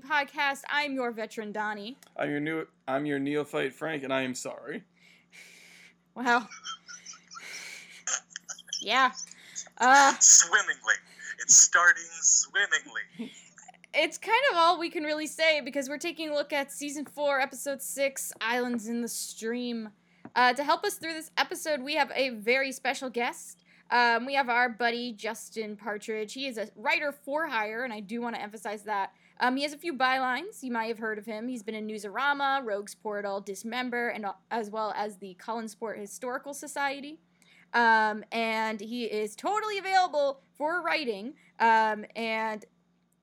Rossi Podcast. I'm your veteran Donnie. I'm your new. I'm your neophyte Frank, and I am sorry. Well, yeah. Uh, swimmingly. It's starting swimmingly. it's kind of all we can really say because we're taking a look at season four, episode six, Islands in the Stream. Uh, to help us through this episode, we have a very special guest. Um, we have our buddy Justin Partridge. He is a writer for hire, and I do want to emphasize that. Um, he has a few bylines. You might have heard of him. He's been in Newsarama, Rogues Portal, Dismember, and as well as the Collinsport Historical Society. Um, and he is totally available for writing. Um, and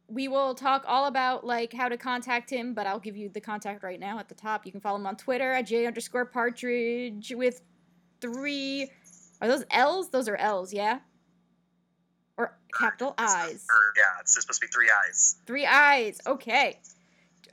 we will talk all about like how to contact him, but I'll give you the contact right now at the top. You can follow him on Twitter at j underscore partridge with three. Are those L's? Those are L's, yeah. Or capital I's. Or, yeah, it's supposed to be three eyes. Three eyes. Okay.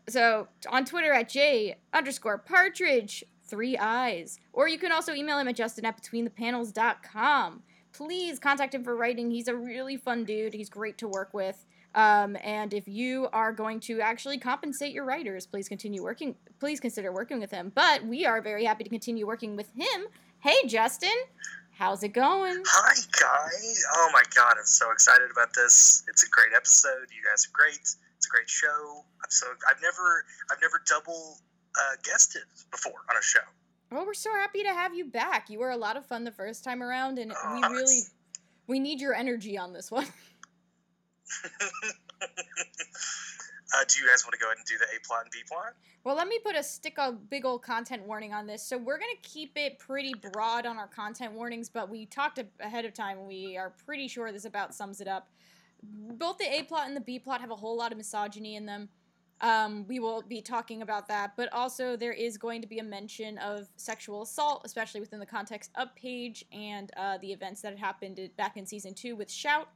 So on Twitter at j underscore partridge three eyes. Or you can also email him at justin at betweenthepanels.com. Please contact him for writing. He's a really fun dude. He's great to work with. Um, and if you are going to actually compensate your writers, please continue working. Please consider working with him. But we are very happy to continue working with him. Hey, Justin, how's it going? Hi, guys. Oh my God, I'm so excited about this. It's a great episode. You guys are great. It's a great show. I'm so I've never I've never double uh, guested before on a show. Well, we're so happy to have you back. You were a lot of fun the first time around, and we oh, really we need your energy on this one. uh, do you guys want to go ahead and do the A plot and B plot? Well, let me put a stick a big old content warning on this. So we're gonna keep it pretty broad on our content warnings, but we talked ahead of time. We are pretty sure this about sums it up. Both the A plot and the B plot have a whole lot of misogyny in them. Um, we will be talking about that, but also there is going to be a mention of sexual assault, especially within the context of Paige and uh, the events that had happened back in season two with Shout.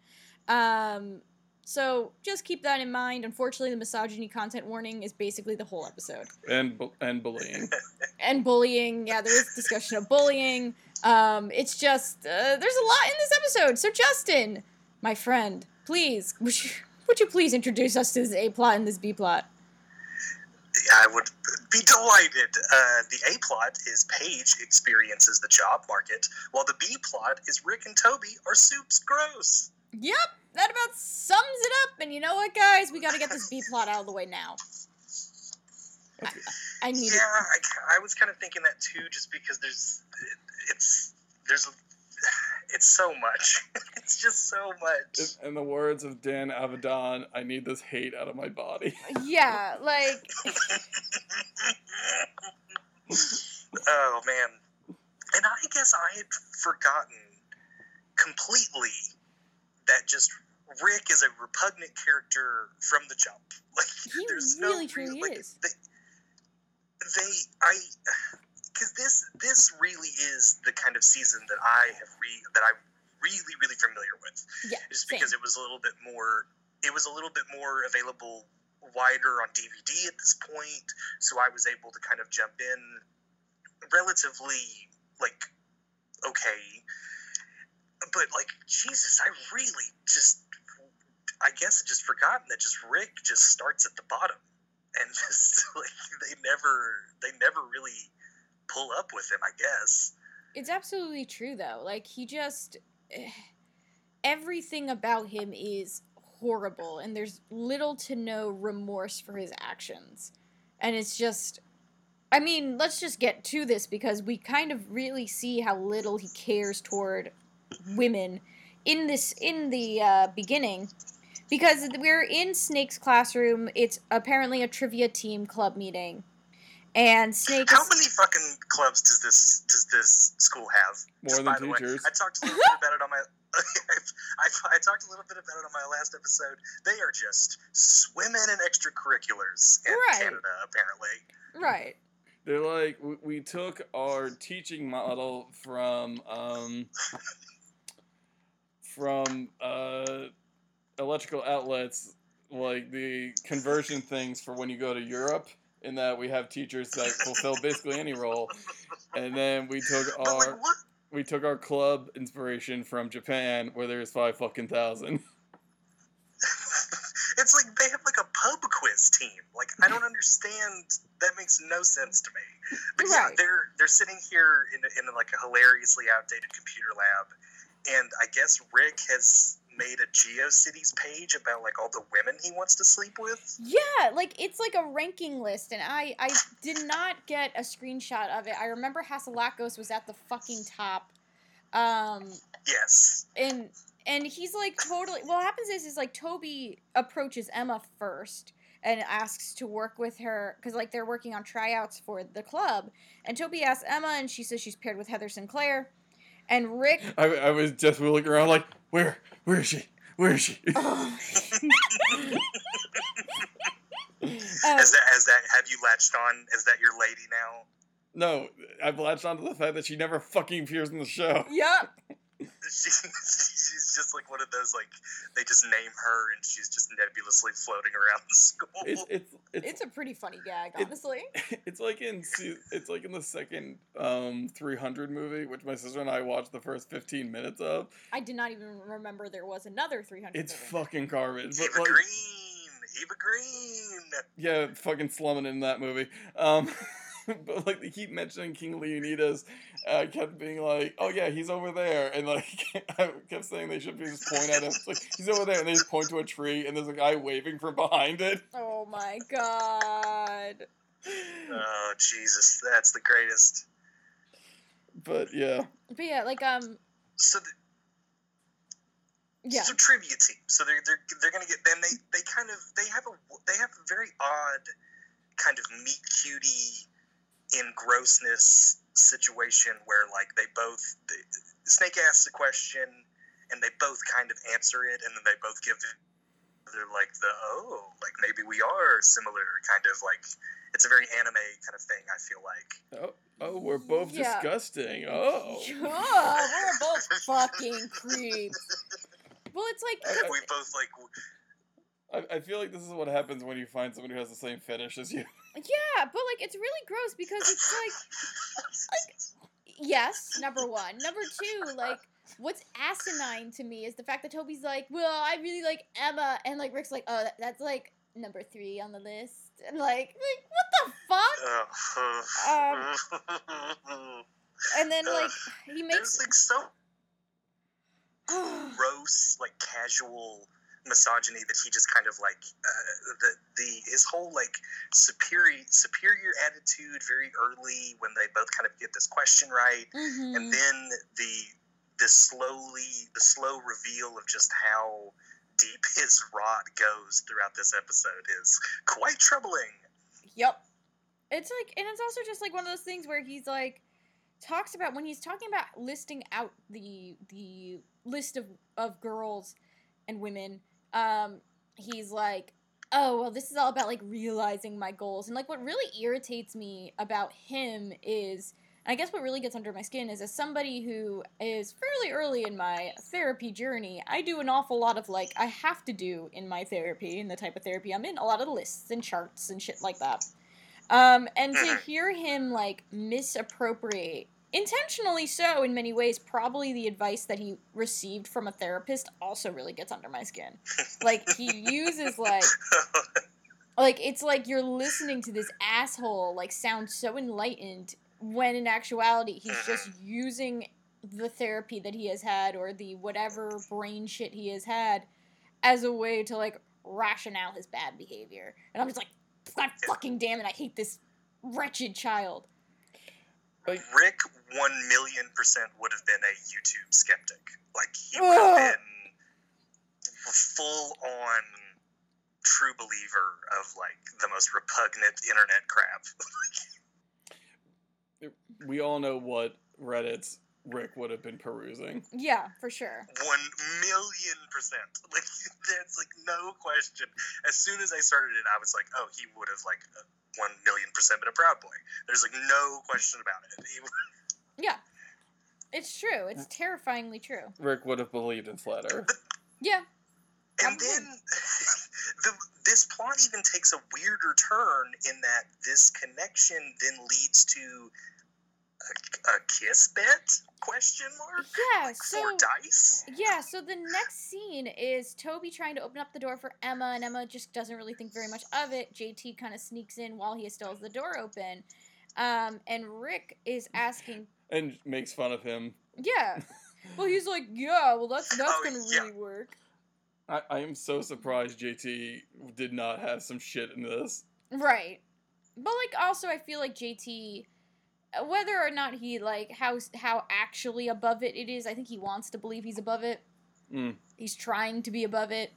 Um, so just keep that in mind. Unfortunately, the misogyny content warning is basically the whole episode. And bu- and bullying. and bullying. Yeah, there is discussion of bullying. Um, it's just uh, there's a lot in this episode. So Justin, my friend, please would you would you please introduce us to this A plot and this B plot? I would be delighted. Uh, the A plot is Paige experiences the job market, while the B plot is Rick and Toby are soups gross. Yep, that about sums it up. And you know what, guys? We got to get this B plot out of the way now. I, I need yeah, I, I was kind of thinking that too, just because there's it's there's it's so much. it's just so much. In the words of Dan Avidan, I need this hate out of my body. Yeah, like. oh man, and I guess I had forgotten completely that just Rick is a repugnant character from the jump. Like he there's really no truly like, is. They, they I because this this really is the kind of season that I have re that I'm really really familiar with. Yeah, just because it was a little bit more it was a little bit more available wider on DVD at this point, so I was able to kind of jump in relatively like okay. But like Jesus, I really just I guess I just forgotten that just Rick just starts at the bottom and just like they never they never really pull up with him, I guess. It's absolutely true though. Like he just eh, everything about him is horrible and there's little to no remorse for his actions. And it's just I mean, let's just get to this because we kind of really see how little he cares toward women in this in the uh, beginning because we're in Snake's classroom. It's apparently a trivia team club meeting, and Snake. How many fucking clubs does this does this school have? More Just, than teachers. Way, I talked a little bit about it on my. I, I, talked a little bit about it on my last episode. They are just swimming in extracurriculars in right. Canada, apparently. Right. They're like we, we took our teaching model from um, from uh, electrical outlets, like the conversion things for when you go to Europe in that we have teachers that fulfill basically any role, and then we took our we took our club inspiration from Japan, where there's five fucking thousand. It's like they have like a pub quiz team. Like I don't understand. That makes no sense to me. But yeah, Right. they're they're sitting here in in like a hilariously outdated computer lab, and I guess Rick has made a GeoCities page about like all the women he wants to sleep with. Yeah, like it's like a ranking list, and I I did not get a screenshot of it. I remember Hatzilakos was at the fucking top, um, Yes. and and he's like totally. What happens is is like Toby approaches Emma first and asks to work with her because like they're working on tryouts for the club, and Toby asks Emma, and she says she's paired with Heather Sinclair, and Rick. I, I was just looking around like, where, where is she? Where is she? Oh. Um, Has that has that have you latched on? Is that your lady now? no, I've latched onto the fact that she never fucking appears in the show. Yep. She, she's just like one of those like they just name her and she's just nebulously floating around the school. It's it's it's It's a pretty funny gag, It- honestly. it's like in it's like in the second um 300 movie, which my sister and I watched the first 15 minutes of. I did not even remember there was another 300. It's movie. fucking garbage. But Eva like, Green, Eva Green. yeah, fucking slumming in that movie. Um, but like they keep mentioning King Leonidas, I kept being like, "Oh yeah, he's over there," and like I kept saying they should be just point at him. It's like he's over there, and they just point to a tree, and there's a guy waving from behind it. Oh my god. Oh Jesus, that's the greatest. But yeah, But yeah, like um So the, yeah. so trivia team. So they're they're they're gonna get then they they kind of they have a they have a very odd kind of meet cutie in grossness situation where like they both the, Snake asks a question and they both kind of answer it and then they both give they're like the oh like maybe we are similar kind of like it's a very anime kind of thing I feel like oh, oh we're both Yeah. disgusting. Oh, Oh, we're both fucking creeps. Well, it's like I- we both like I, I feel like this is what happens when you find someone who has the same fetish as you. yeah, but like it's really gross because it's like like yes, number one. Number two, like what's asinine to me is the fact that Toby's like, well, I really like Emma, and like Rick's like, oh, that, that's like number three on the list, and like, like what the fuck? Um, And then like he there's makes. like so gross, like casual misogyny that he just kind of like uh, the the his whole like superior superior attitude very early when they both kind of get this question right, Mhm. and then the the slowly the slow reveal of just how deep his rot goes throughout this episode is quite troubling. Yep. It's like, and it's also just like one of those things where he's like, talks about when he's talking about listing out the the list of of girls and women. Um, he's like, oh well, this is all about like realizing my goals, and like what really irritates me about him is. and I guess what really gets under my skin is as somebody who is fairly early in my therapy journey, I do an awful lot of like I have to do in my therapy and the type of therapy I'm in, a lot of lists and charts and shit like that. Um, and to Mhm. hear him like misappropriate, intentionally so in many ways, probably the advice that he received from a therapist also really gets under my skin. Like he uses like like it's like you're listening to this asshole like sound so enlightened when in actuality he's just mm-hmm. using the therapy that he has had or the whatever brain shit he has had as a way to like rationale his bad behavior. And I'm just like, God fucking damn it, I hate this wretched child. Like, Rick one million percent would have been a YouTube skeptic. Like he would have been full on true believer of like the most repugnant internet crap. we all know what Reddit's Rick would have been perusing. Yeah, for sure. one million percent. Like that's like no question. As soon as I started it, I was like, oh, he would have like one million percent been a proud boy. There's like no question about it. He, Yeah. It's true. It's terrifyingly true. Rick would have believed in flat Earth. Yeah. and Probably. then the, this plot even takes a weirder turn in that this connection then leads to a, a kiss bet? Question mark. Yeah, Like so four dice. yeah, so the next scene is Toby trying to open up the door for Emma, and Emma just doesn't really think very much of it. JT kind of sneaks in while he still has the door open, um, and Rick is asking, and makes fun of him. "Yeah." Well, he's like, "Yeah, well, that's that's Oh, gonna yeah. really work." I, I am so surprised JT did not have some shit in this. Right. But like also I feel like JT uh, whether or not he like how how actually above it it is, I think he wants to believe he's above it. Mm. He's trying to be above it.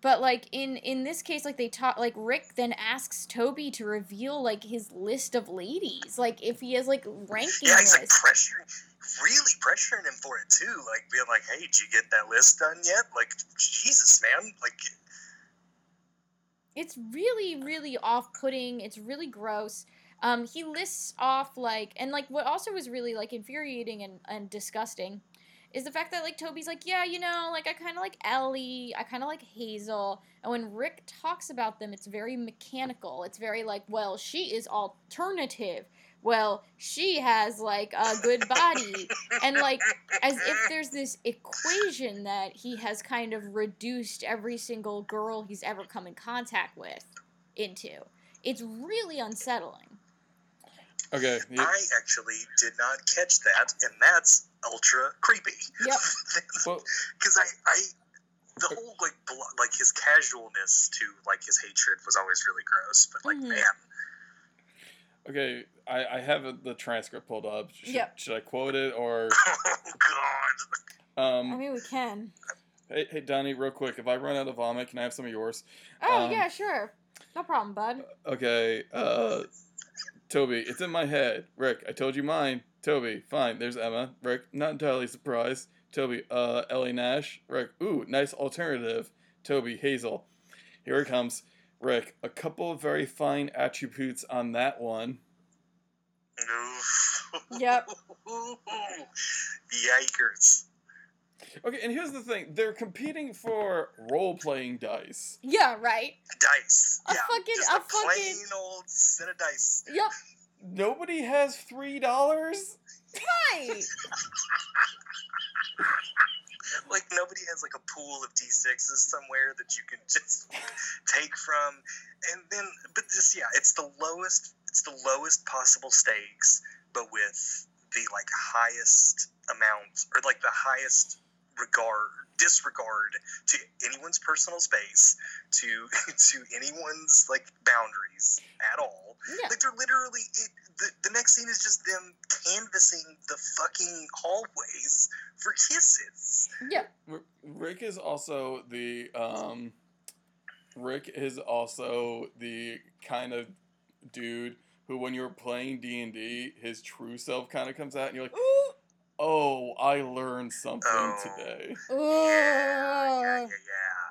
But like in in this case like they talk like Rick then asks Toby to reveal like his list of ladies. Like if he has like ranking Yeah, he's like pressuring, really pressuring him for it too. Like being like, "Hey, did you get that list done yet?" Like, Jesus, man. Like, it's really really off-putting it's really gross um, he lists off like and like what also was really like infuriating and, and disgusting is the fact that like toby's like yeah you know like i kind of like ellie i kind of like hazel and when rick talks about them it's very mechanical it's very like well she is alternative well she has like a good body and like as if there's this equation that he has kind of reduced every single girl he's ever come in contact with into. It's really unsettling. Okay. I actually did not catch that, and that's ultra creepy. Yep. well, Because I, I, the whole like, blo- like his casualness to like his hatred was always really gross. But like, Mhm. man, okay. I, I have a, the transcript pulled up. Should, Yep. should I quote it or? oh god. Um, I mean, we can. hey, hey, Donnie, real quick. If I run out of vomit, can I have some of yours? Oh, Um, yeah, sure. No problem, bud. Okay. Uh, Toby, it's in my head. Rick, I told you mine. Toby, fine. There's Emma. Rick, not entirely surprised. Toby, uh, Ellie Nash. Rick, ooh, nice alternative. Toby, Hazel. Here it comes. Rick, a couple of very fine attributes on that one. Oof. Yep. Yikers. Okay, and here's the thing they're competing for role playing dice. Yeah, right. Dice. A yeah. fucking- Just a a, plain fucking- old set of dice. Yep. Nobody has $3? Right. Like nobody has like a pool of d6s somewhere that you can just take from, and then but this yeah, it's the lowest it's the lowest possible stakes, but with the like highest amount or like the highest regard disregard to anyone's personal space to to anyone's like boundaries at all Yeah. like they're literally it, the, the next scene is just them canvassing the fucking hallways for kisses Yeah. R- Rick is also the um Rick is also the kind of dude who when you're playing D&D his true self kind of comes out and you're like Ooh. Oh I learned something Oh. today. Yeah yeah yeah yeah.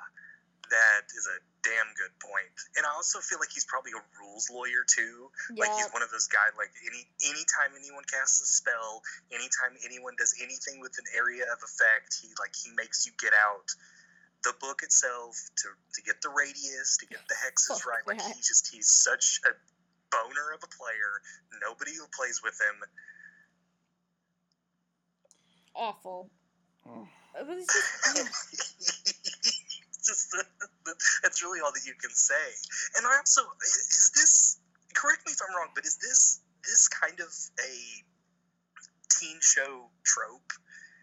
That is a damn good point. point and i also feel like he's probably a rules lawyer too. Like he's one of those guys like any anytime anyone casts a spell anytime anyone does anything with an area of effect he like he makes you get out the book itself to to get the radius to get the hexes Fuck right. Like that. he just he's such a boner of a player. Nobody who plays with him Awful. Oh. It was just, just that's really all that you can say and i also is this correct me if i'm wrong but is this this kind of a teen show trope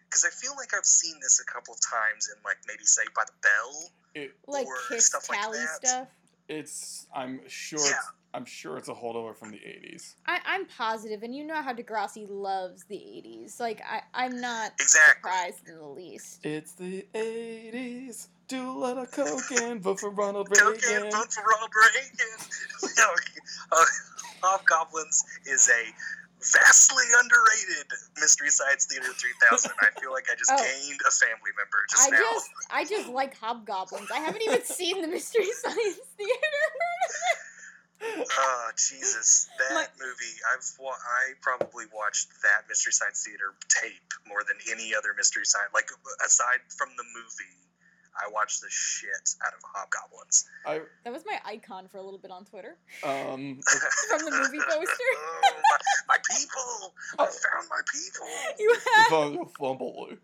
because i feel like i've seen this a couple of times in like maybe say by the bell it, like or kiss stuff like tally that. stuff. it's I'm sure Yeah. it's, I'm sure it's a holdover from the 80s I, I'm positive, and you know how Degrassi loves the 80s. Like, I, I'm not exactly surprised in the least. it's the 80s do a lot of coke and vote for Ronald Go get Reagan vote for Ronald Reagan. Uh, Hobgoblins is a vastly underrated Mystery Science Theater 3000. I feel like I just Oh. gained a family member just I now. just, I just like hobgoblins. I haven't even seen the Mystery Science Theater. Oh Jesus, that My- movie! I've wa- I probably watched that Mystery Science Theater tape more than any other Mystery Science. Like aside from the movie, I watched the shit out of Hobgoblins. I That was my icon for a little bit on Twitter. um From the movie poster. Oh, my, my people, I found Fum- Fumbly.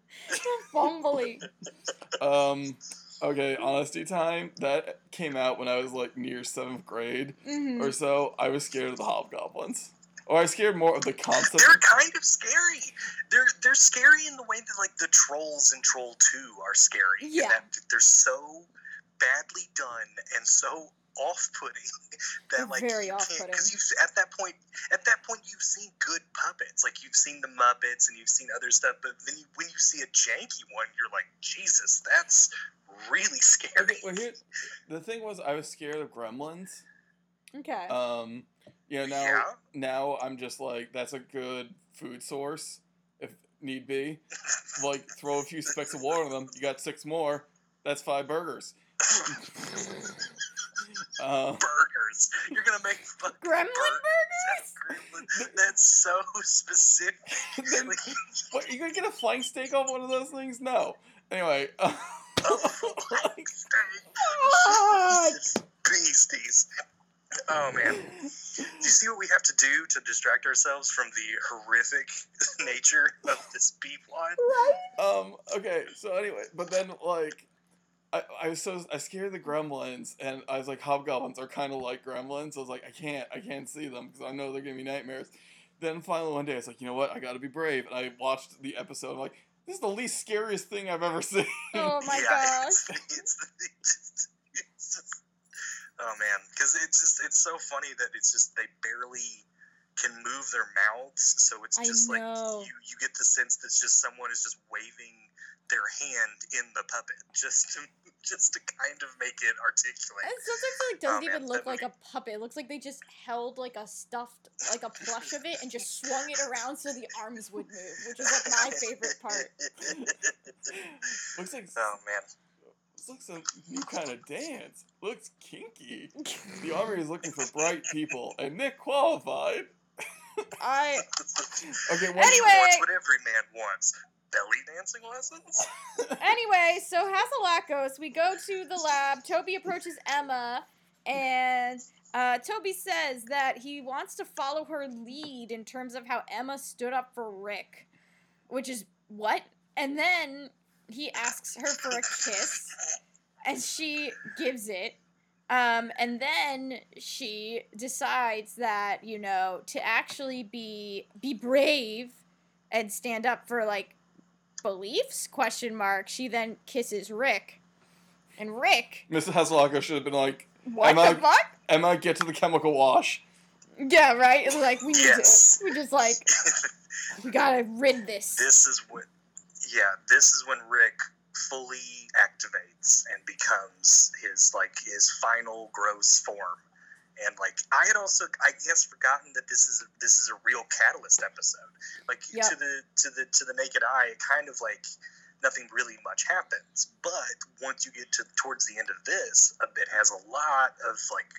Fumbly. Um, okay, honesty time. That came out when I was like near seventh grade hmm or so. I was scared of the hobgoblins, or I was scared more of the concept. They're kind of scary. They're they're scary in the way that like the trolls in Troll Two are scary. in Yeah. that they're so badly done and so off-putting that They're like very you off-putting. because you at that point at that point you've seen good puppets like you've seen the Muppets and you've seen other stuff but then you, when you see a janky one you're like Jesus that's really scary. Okay, well, here, the thing was, I was scared of gremlins. Okay. Um, you know, now Yeah. now I'm just like that's a good food source if need be. Like throw a few specks of water on them, you got six more. That's five burgers. Uh, burgers. You're gonna make fucking Gremlin burgers. Gremlin- That's so specific. then, what you gonna get a flank steak off one of those things? No. Anyway, like, God. beasties. Oh man. Do you see what we have to do to distract ourselves from the horrific nature of this B plot? um, okay, so anyway, but then like I, I was so I scared the gremlins and I was like hobgoblins are kind of like gremlins. I was like I can't I can't see them because I know they're giving me nightmares. Then finally one day I was like, you know what? I got to be brave. And I watched the episode. I'm like, this is the least scariest thing I've ever seen. Oh my yeah, gosh. It's, it's, it's, just, it's just, oh man, because it's just it's so funny that it's just they barely can move their mouths, so it's just like you you get the sense that just someone is just waving their hand in the puppet just to just to kind of make it articulate. And sometimes it like, doesn't Oh, man, even look like movie- a puppet. It looks like they just held like a stuffed, like a plush of it, and just swung it around so the arms would move, which is like my favorite part. looks like oh man. this looks like a new kind of dance. Looks kinky. The army is looking for bright people, and Nick qualified. I Okay, one, Anyway- What's what every man wants? Belly dancing lessons? anyway, so Hatzilakos, we go to the lab. Toby approaches Emma, and uh, Toby says that he wants to follow her lead in terms of how Emma stood up for Rick, which is what? And then he asks her for a kiss, and she gives it. Um, and then she decides that you know to actually be be brave and stand up for like beliefs question mark she then kisses rick and rick Mrs. Haslaka should have been like, what Emma- the fuck Emma, get to the chemical wash. yeah right it's like we need Yes. to we just like we gotta rid this this is when yeah this is when rick fully activates and becomes his like his final gross form and like i had also i guess forgotten that this is a, this is a real catalyst episode. Like Yeah. to the to the to the naked eye it kind of like nothing really much happens. But once you get to towards the end of this uh, it has a lot of like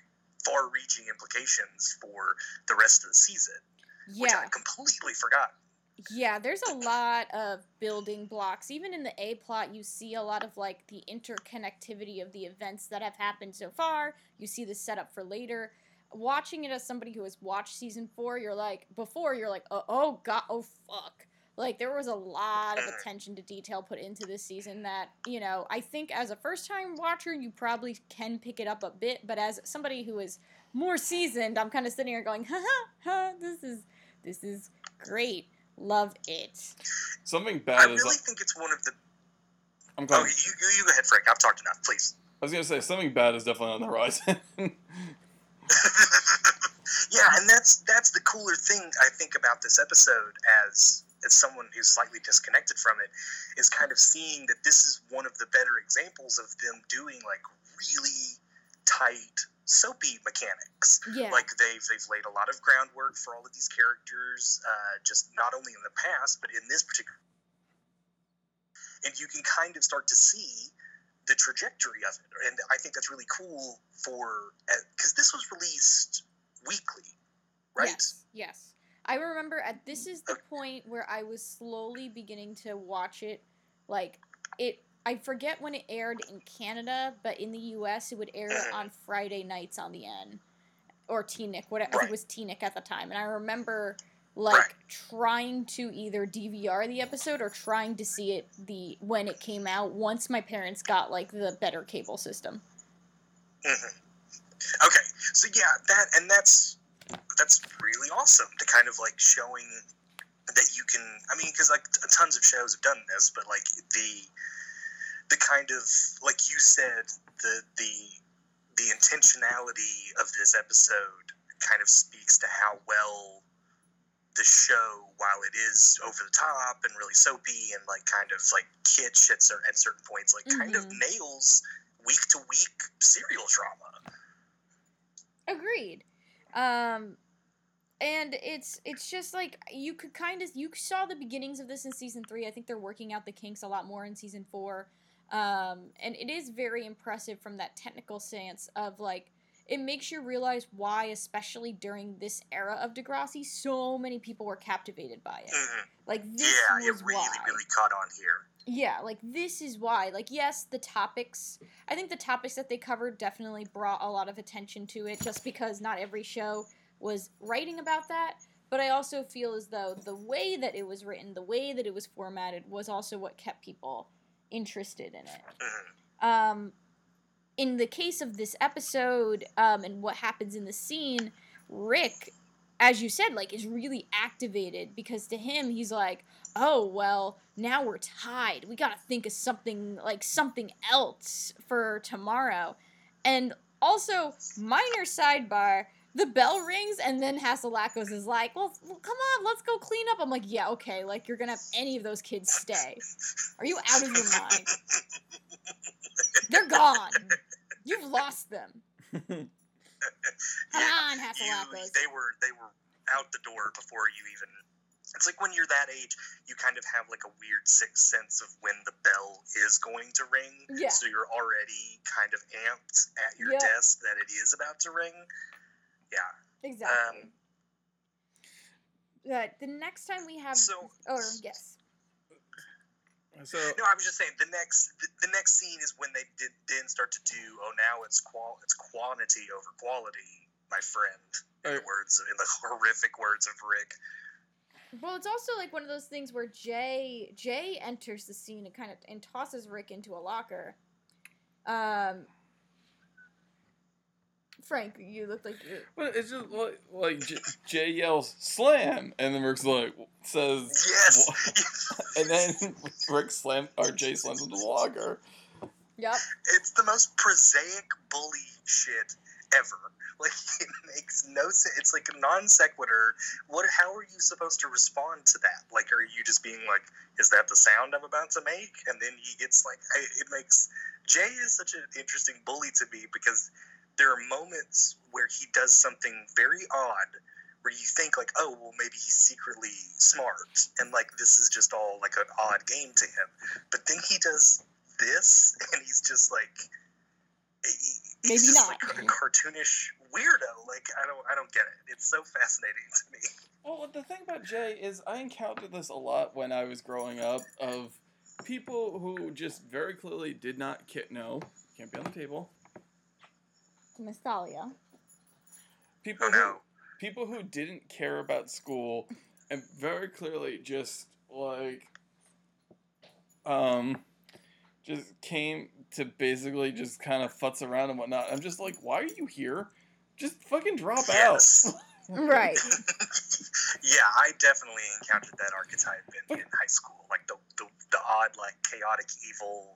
far reaching implications for the rest of the season which yeah. I completely forgot yeah there's a lot of building blocks. Even in the a plot you see a lot of like the interconnectivity of the events that have happened so far. You see the setup for later. Watching it as somebody who has watched season four you're like before you're like oh, oh god oh fuck. Like there was a lot of attention to detail put into this season that you know i think as a first time watcher you probably can pick it up a bit but as somebody who is more seasoned i'm kind of sitting here going ha ha ha this is this is great love it Something I bad is. I really think it's one of the. I'm Oh, going. you, you, you go ahead, Frank. I've talked enough, please. I was gonna say something bad is definitely on the horizon. yeah, and that's that's the cooler thing I think about this episode as as someone who's slightly disconnected from it is kind of seeing that this is one of the better examples of them doing like really tight soapy mechanics. yeah Like they've they've laid a lot of groundwork for all of these characters, uh, just not only in the past but in this particular. And you can kind of start to see the trajectory of it, and I think that's really cool for because this was released weekly, right? Yes, yes. I remember at this is the point where I was slowly beginning to watch it like it I forget when it aired in Canada, but in the US it would air on Friday nights on the N or TeenNick, what I Right. it was TeenNick at the time. And I remember like Right. trying to either DVR the episode or trying to see it the when it came out once my parents got like the better cable system. Mhm. Okay, so yeah, that and that's that's really awesome to kind of like showing that you can. I mean, because like tons of shows have done this, but like the the kind of like you said the the the intentionality of this episode kind of speaks to how well the show, while it is over the top and really soapy and like kind of like kitsch at certain, at certain points, like kind of Mhm. nails week to week serial drama. Agreed. Um and it's it's just like you could kind of you saw the beginnings of this in season 3. I think they're working out the kinks a lot more in season 4. Um and it is very impressive from that technical stance of like it makes you realize why especially during this era of Degrassi so many people were captivated by it. Mhm. Like this Yeah, was it really, why. really caught on here. Yeah, like this is why. Like, yes, the topics, I think the topics that they covered definitely brought a lot of attention to it just because not every show was writing about that. But I also feel as though the way that it was written, the way that it was formatted, was also what kept people interested in it. Mhm. Um, in the case of this episode um, and what happens in the scene, Rick, as you said, like is really activated because to him he's like, oh well, now we're tied. We gotta think of something like something else for tomorrow. And also, minor sidebar. The bell rings and then Hatzilakos is like, well, well, come on, let's go clean up. I'm like, yeah, okay. Like, you're gonna have any of those kids stay. Are you out of your mind? They're gone. You've lost them. Come on, you, they were they were out the door before you even. It's like when you're that age, you kind of have like a weird sixth sense of when the bell is going to ring. Yeah. So you're already kind of amped at your Yeah. desk that it is about to ring. Yeah. Exactly. Um, But the next time we have, So- or yes, so No, I was just saying the next the, the next scene is when they did then start to do. Oh, now it's qual it's quantity over quality, my friend. In the words in the horrific words of Rick. well, it's also like one of those things where Jay Jay enters the scene and kind of and tosses Rick into a locker. Um, Frank, you look like you. But it's just like, like J- Jay yells "slam," and then Rick's like says, Yes. and then Rick slams or Jay slams into the locker. Yep. it's the most prosaic bully shit ever. Like it makes no sense. It's like a non sequitur. What? How are you supposed to respond to that? Like, are you just being like, "Is that the sound I'm about to make?" And then he gets like, I, it makes Jay is such an interesting bully to me because there are moments where he does something very odd. Where you think like, oh well, maybe he's secretly smart, and like this is just all like an odd game to him. But then he does this, and he's just like, he- Maybe just not. like a cartoonish weirdo. Like I don't, I don't get it. It's so fascinating to me. Well, the thing about Jay is I encountered this a lot when I was growing up of people who just very clearly did not ca- no can't be on the table. Miss Thalia. People who people who didn't care about school and very clearly just like um just came to basically just kind of futz around and whatnot. I'm just like, why are you here? Just fucking drop Yes. Right. yeah, I definitely encountered that archetype in, in high school. Like the, the the odd, like chaotic, evil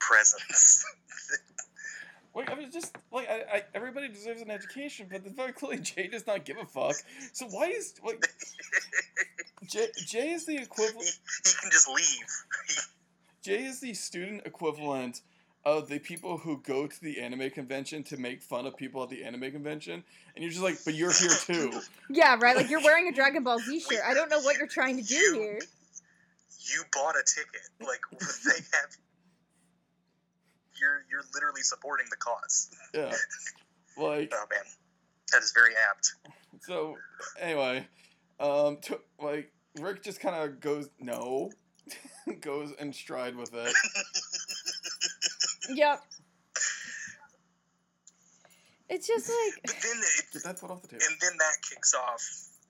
presence. out. Like I was just like, I, I everybody deserves an education, but very clearly Jay does not give a fuck. So why is like Jay, Jay is the he, equivalent. he can just leave. Jay is the student equivalent of the people who go to the anime convention to make fun of people at the anime convention, and you're just like, but you're here too. yeah, right. Like you're wearing a Dragon Ball Z shirt. I don't know what you're trying to do You- here. You bought a ticket. Like they have. You're you're literally supporting the cause. Yeah, like Oh man, that is very apt. so. Anyway, um, to, like Rick just kind of goes no, goes in stride with it. Yep. It's just like But then it, Get that foot off the table. and then that kicks off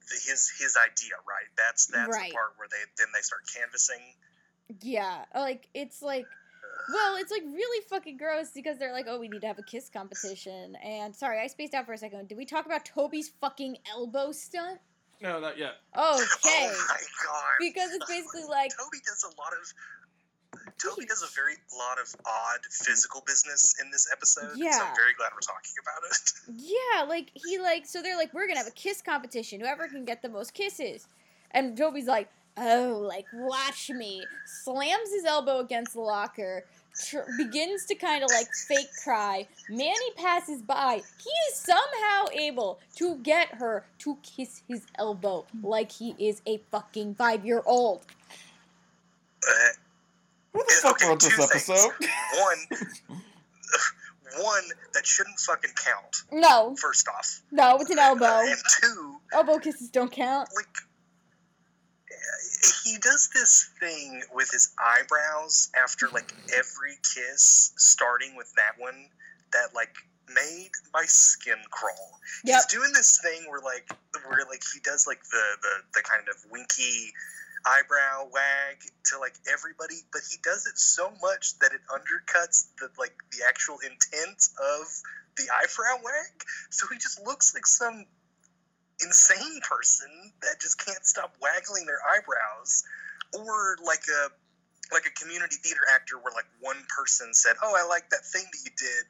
the- his his idea, right? That's that's Right. the part where they then they start canvassing. Yeah, like it's like well, it's like really fucking gross because they're like, "Oh, we need to have a kiss competition." And sorry, I spaced out for a second. Did we talk about Toby's fucking elbow stunt? No, not yet. Okay. Oh my god! Because it's basically like Toby does a lot of. Toby does a very lot of odd physical business in this episode. Yeah. So Yeah. I'm very glad we're talking about it. Yeah, like he like so they're like we're gonna have a kiss competition. Whoever can get the most kisses, and Toby's like, oh, like watch me. Slams his elbow against the locker. Tr- begins to kind of like fake cry. Manny passes by. He is somehow able to get her to kiss his elbow like he is a fucking five year old. Uh, Who the fuck Okay, wrote this two things. episode? one, one that shouldn't fucking count. No, First off, no, it's an elbow. Uh, and two, Elbow kisses don't count. like he does this thing with his eyebrows after like every kiss, starting with that one that like made my skin crawl. Yep. He's doing this thing where like where like he does like the the, the kind of winky eyebrow wag to like everybody, but he does it so much that it undercuts the like the actual intent of the eyebrow wag. So he just looks like some insane person that just can't stop waggling their eyebrows, or like a like a community theater actor where like one person said, "Oh, I like that thing that you did."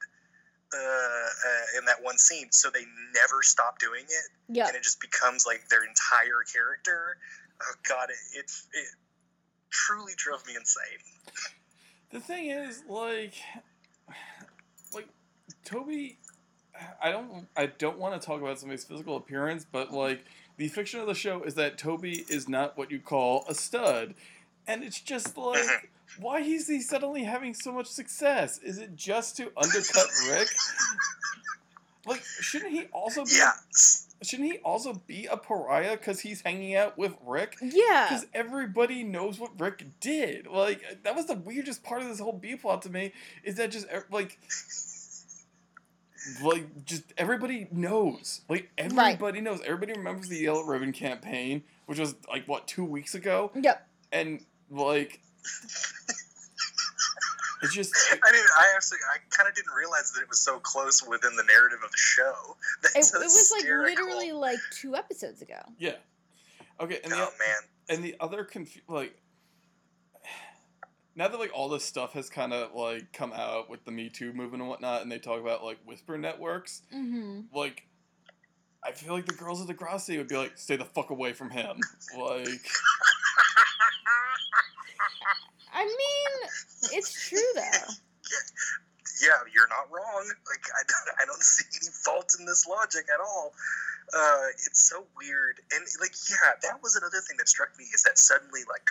Uh, uh, in that one scene, so they never stop doing it, Yeah. and it just becomes like their entire character. Oh god, it it, it truly drove me insane. The thing is, like, like Toby, I don't, I don't want to talk about somebody's physical appearance, but like the fiction of the show is that Toby is not what you call a stud, and it's just like, why is he suddenly having so much success? Is it just to undercut Rick? Like, shouldn't he also be? Yeah, Shouldn't he also be a pariah because he's hanging out with Rick? Yeah. Because everybody knows what Rick did. Like that was the weirdest part of this whole B plot to me. Is that just er, like, like just everybody knows. Like everybody knows. Everybody remembers the Yellow Ribbon campaign, which was like what two weeks ago, Yep. and like, it's just I didn't. I actually, I kind of didn't realize that it was so close within the narrative of the show. It, That's it was like literally like two episodes ago. yeah. Okay, and the oh man, and the other confu- like now that like all this stuff has kind of like come out with the Me Too movement and whatnot, and they talk about like whisper networks, Mm-hmm. like I feel like the girls of Degrassi would be like, "Stay the fuck away from him." Like, I mean, it's true though. yeah, you're not wrong. Like I don't, I don't see any fault in this logic at all. Uh, it's so weird, and like yeah, that was another thing that struck me is that suddenly like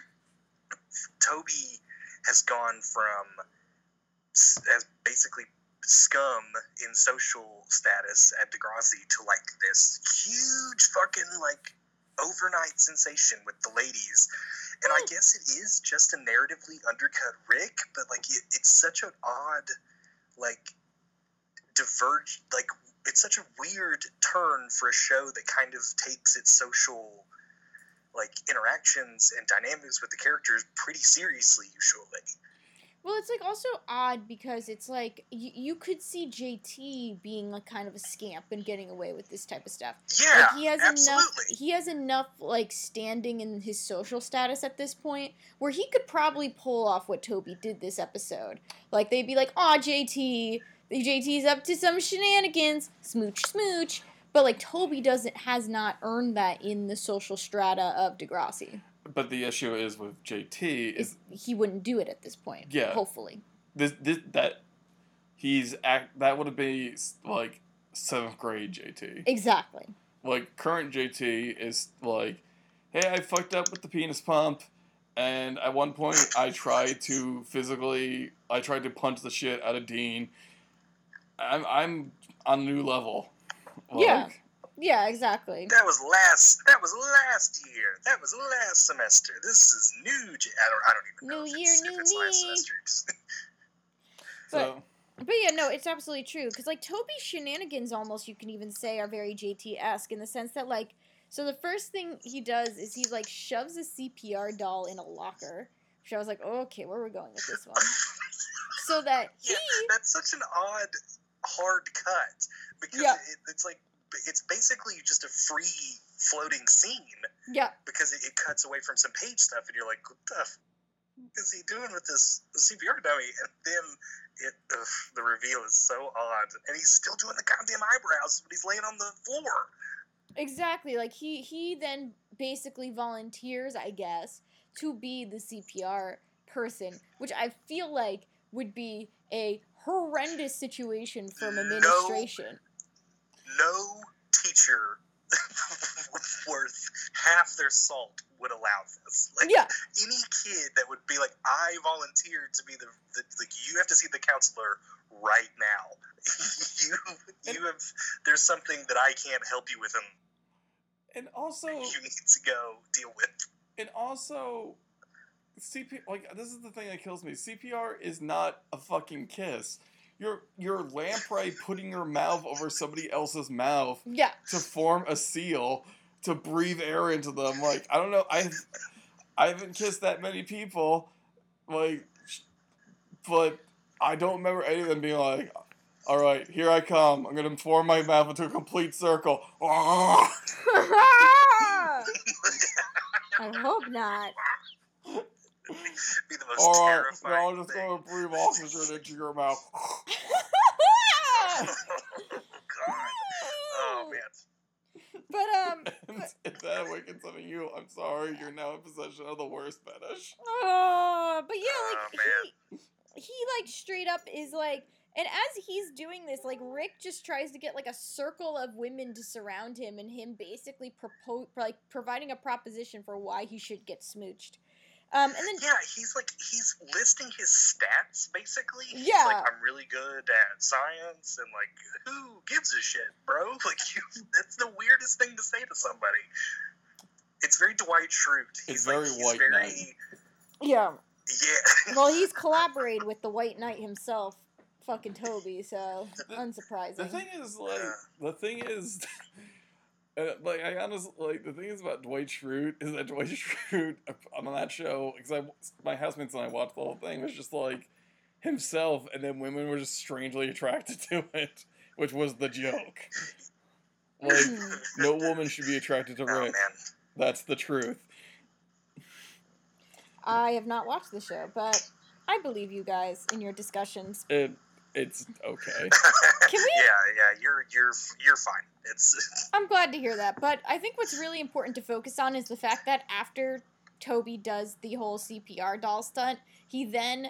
Toby has gone from as basically scum in social status at Degrassi to like this huge fucking like overnight sensation with the ladies. And I guess it is just a narratively undercut Rick, but like it, it's such an odd, like, diverge, like, it's such a weird turn for a show that kind of takes its social, like, interactions and dynamics with the characters pretty seriously, usually. Well, it's like also odd because it's like you, you could see JT being like kind of a scamp and getting away with this type of stuff. Yeah, like he has absolutely. enough he has enough like standing in his social status at this point where he could probably pull off what Toby did this episode. Like they'd be like, "Aw, JT, JT's up to some shenanigans, smooch smooch." But like Toby doesn't has not earned that in the social strata of Degrassi. but the issue is with JT is Is he wouldn't do it at this point. Yeah. Hopefully. this, this that he's act that would have be like seventh grade JT. Exactly. like current JT is like, hey, I fucked up with the penis pump, and at one point I tried to physically, I tried to punch the shit out of Dean. I'm I'm on a new level. Yeah. Yeah, exactly. That was last. That was last year. That was last semester. This is new. J- I don't. I don't even know New if year, it's, new if it's last me. semester. So But yeah, no, it's absolutely true. Because, like, Toby's shenanigans almost, you can even say, are very JT esque in the sense that, like, So the first thing he does is he like shoves a CPR doll in a locker. Which I was like, oh, okay, where are we going with this one? So that he Yeah, that's such an odd, hard cut because Yeah. it, it's like it's basically just a free floating scene yeah because it, it cuts away from some page stuff, and you're like, what the f- is he doing with this CPR dummy? And then it ugh, the reveal is so odd, and he's still doing the goddamn eyebrows, but he's laying on the floor. Exactly. Like he he then basically volunteers, I guess, to be the CPR person, which I feel like would be a horrendous situation from No. administration. No teacher worth half their salt would allow this. Like, Yeah. any kid that would be like, I volunteered to be the, the like you have to see the counselor right now. you you have there's something that I can't help you with and And also, you need to go deal with. and also, CPR. Like this is the thing that kills me. CPR is not a fucking kiss. You're you're lamprey putting your mouth over somebody else's mouth Yeah. to form a seal to breathe air into them. Like I don't know. I I haven't kissed that many people, like, but I don't remember any of them being like, "All right, here I come. I'm gonna form my mouth into a complete circle." I hope not. Be the most All right, terrifying now I'm just thing. gonna breathe oxygen into your mouth. oh god. Oh man. But um And if that awakens some of you, I'm sorry. You're now in possession of the worst fetish. Oh, but yeah, Oh, like he, he like straight up is like, and as he's doing this, like Rick just tries to get like a circle of women to surround him, and him basically propose like providing a proposition for why he should get smooched. Um, and then Yeah, he's like he's listing his stats basically. He's Yeah. like I'm really good at science and like who gives a shit, bro? Like you that's the weirdest thing to say to somebody. It's very Dwight Schrute. He's It's like, very he's White very, Knight. yeah, Yeah. well, he's collaborated with the White Knight himself, fucking Toby. So unsurprising. The thing is, like, the thing is, uh, like, I honestly, like, the thing is about Dwight Schrute is that Dwight Schrute on that show, because I, my housemates and I watched the whole thing, was just like himself, and then women were just strangely attracted to it, which was the joke. Like, no woman should be attracted to Oh Rick. man. That's the truth. I have not watched the show, but I believe you guys in your discussions. It, it's okay. Can we- Yeah, yeah, you're you're you're fine. It's I'm glad to hear that, but I think what's really important to focus on is the fact that after Toby does the whole CPR doll stunt, he then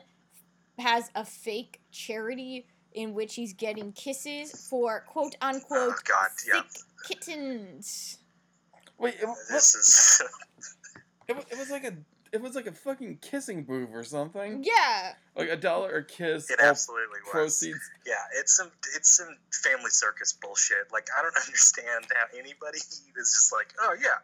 has a fake charity in which he's getting kisses for quote unquote oh god, yeah. kittens. Wait, it, This is it, it was like a, it was like a fucking kissing booth or something. Yeah. Like a dollar a kiss. it all absolutely was. proceeds Yeah, it's some it's some family circus bullshit. Like I don't understand how anybody is just like, oh yeah,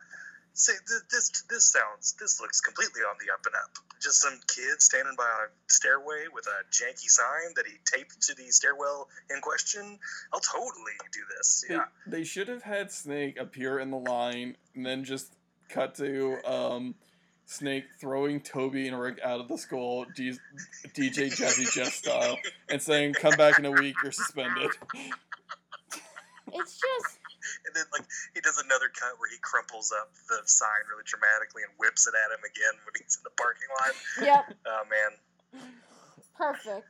say th- this this sounds this looks completely on the up and up. Just some kid standing by a stairway with a janky sign that he taped to the stairwell in question. I'll totally do this. They, Yeah, they should have had Snake appear in the line and then just cut to um, Snake throwing Toby and Rick out of the school, G- DJ Jazzy Jeff style, and saying, "Come back in a week, you're suspended." It's just and then like he does another cut where he crumples up the sign really dramatically and whips it at him again when he's in the parking lot. yep, Oh man, perfect.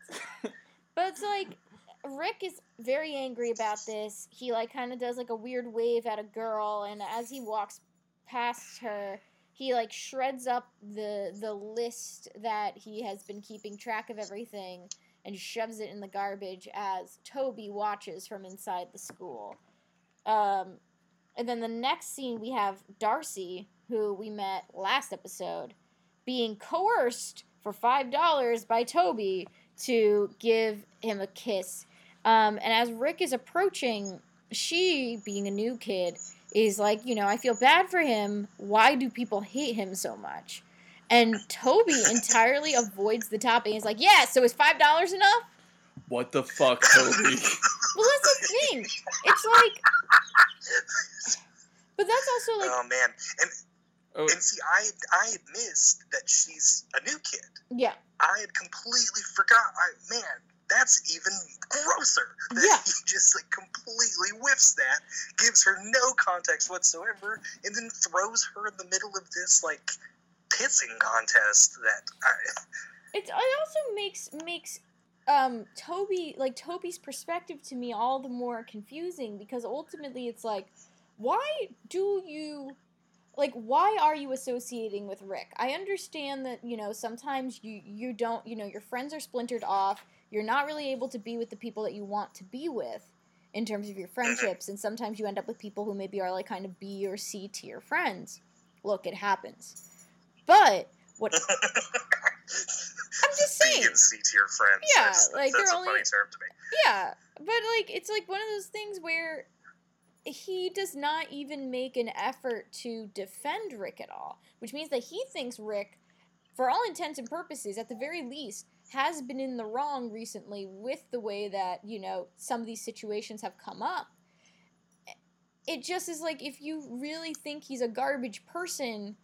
But it's like Rick is very angry about this. He like kind of does like a weird wave at a girl, and as he walks past her, he like shreds up the the list that he has been keeping track of everything and shoves it in the garbage as Toby watches from inside the school. Um, and then the next scene we have Darcy, who we met last episode, being coerced for five dollars by Toby to give him a kiss. Um, and as Rick is approaching, she, being a new kid, is like, you know, I feel bad for him. Why do people hate him so much? And Toby entirely avoids the topic. He's like, yeah, so is $5 enough? What the fuck, Toby? Well, that's the thing. It's like, But that's also like oh man, and Oh, and see, I I had missed that she's a new kid. yeah. I had completely forgot. I man, that's even grosser. That Yeah. he just like completely whiffs that, gives her no context whatsoever, and then throws her in the middle of this like pissing contest. That I, It, it also makes makes um Toby like Toby's perspective to me all the more confusing because ultimately it's like why do you like why are you associating with Rick? I understand that, you know, sometimes you you don't, you know, your friends are splintered off. You're not really able to be with the people that you want to be with in terms of your friendships and sometimes you end up with people who maybe are like kind of B or C tier friends. Look, it happens. But what I'm just B saying. and C tier friends. Yeah, that's, like, that's they're a only- funny term to me. Yeah, but like it's like one of those things where he does not even make an effort to defend Rick at all, which means that he thinks Rick, for all intents and purposes, at the very least, has been in the wrong recently with the way that, you know, some of these situations have come up. It just is like if you really think he's a garbage person,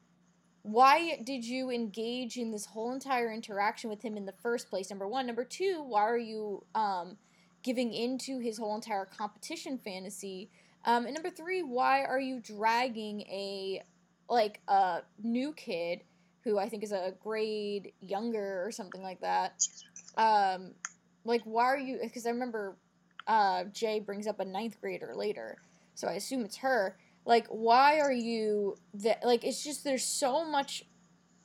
why did you engage in this whole entire interaction with him in the first place? Number one. Number two, why are you um, giving into his whole entire competition fantasy? Um, and number three, why are you dragging a like a new kid who I think is a grade younger or something like that? Um, like why are you? Because I remember uh, Jay brings up a ninth grader later, so I assume it's her. Like, why are you that? Like, it's just there's so much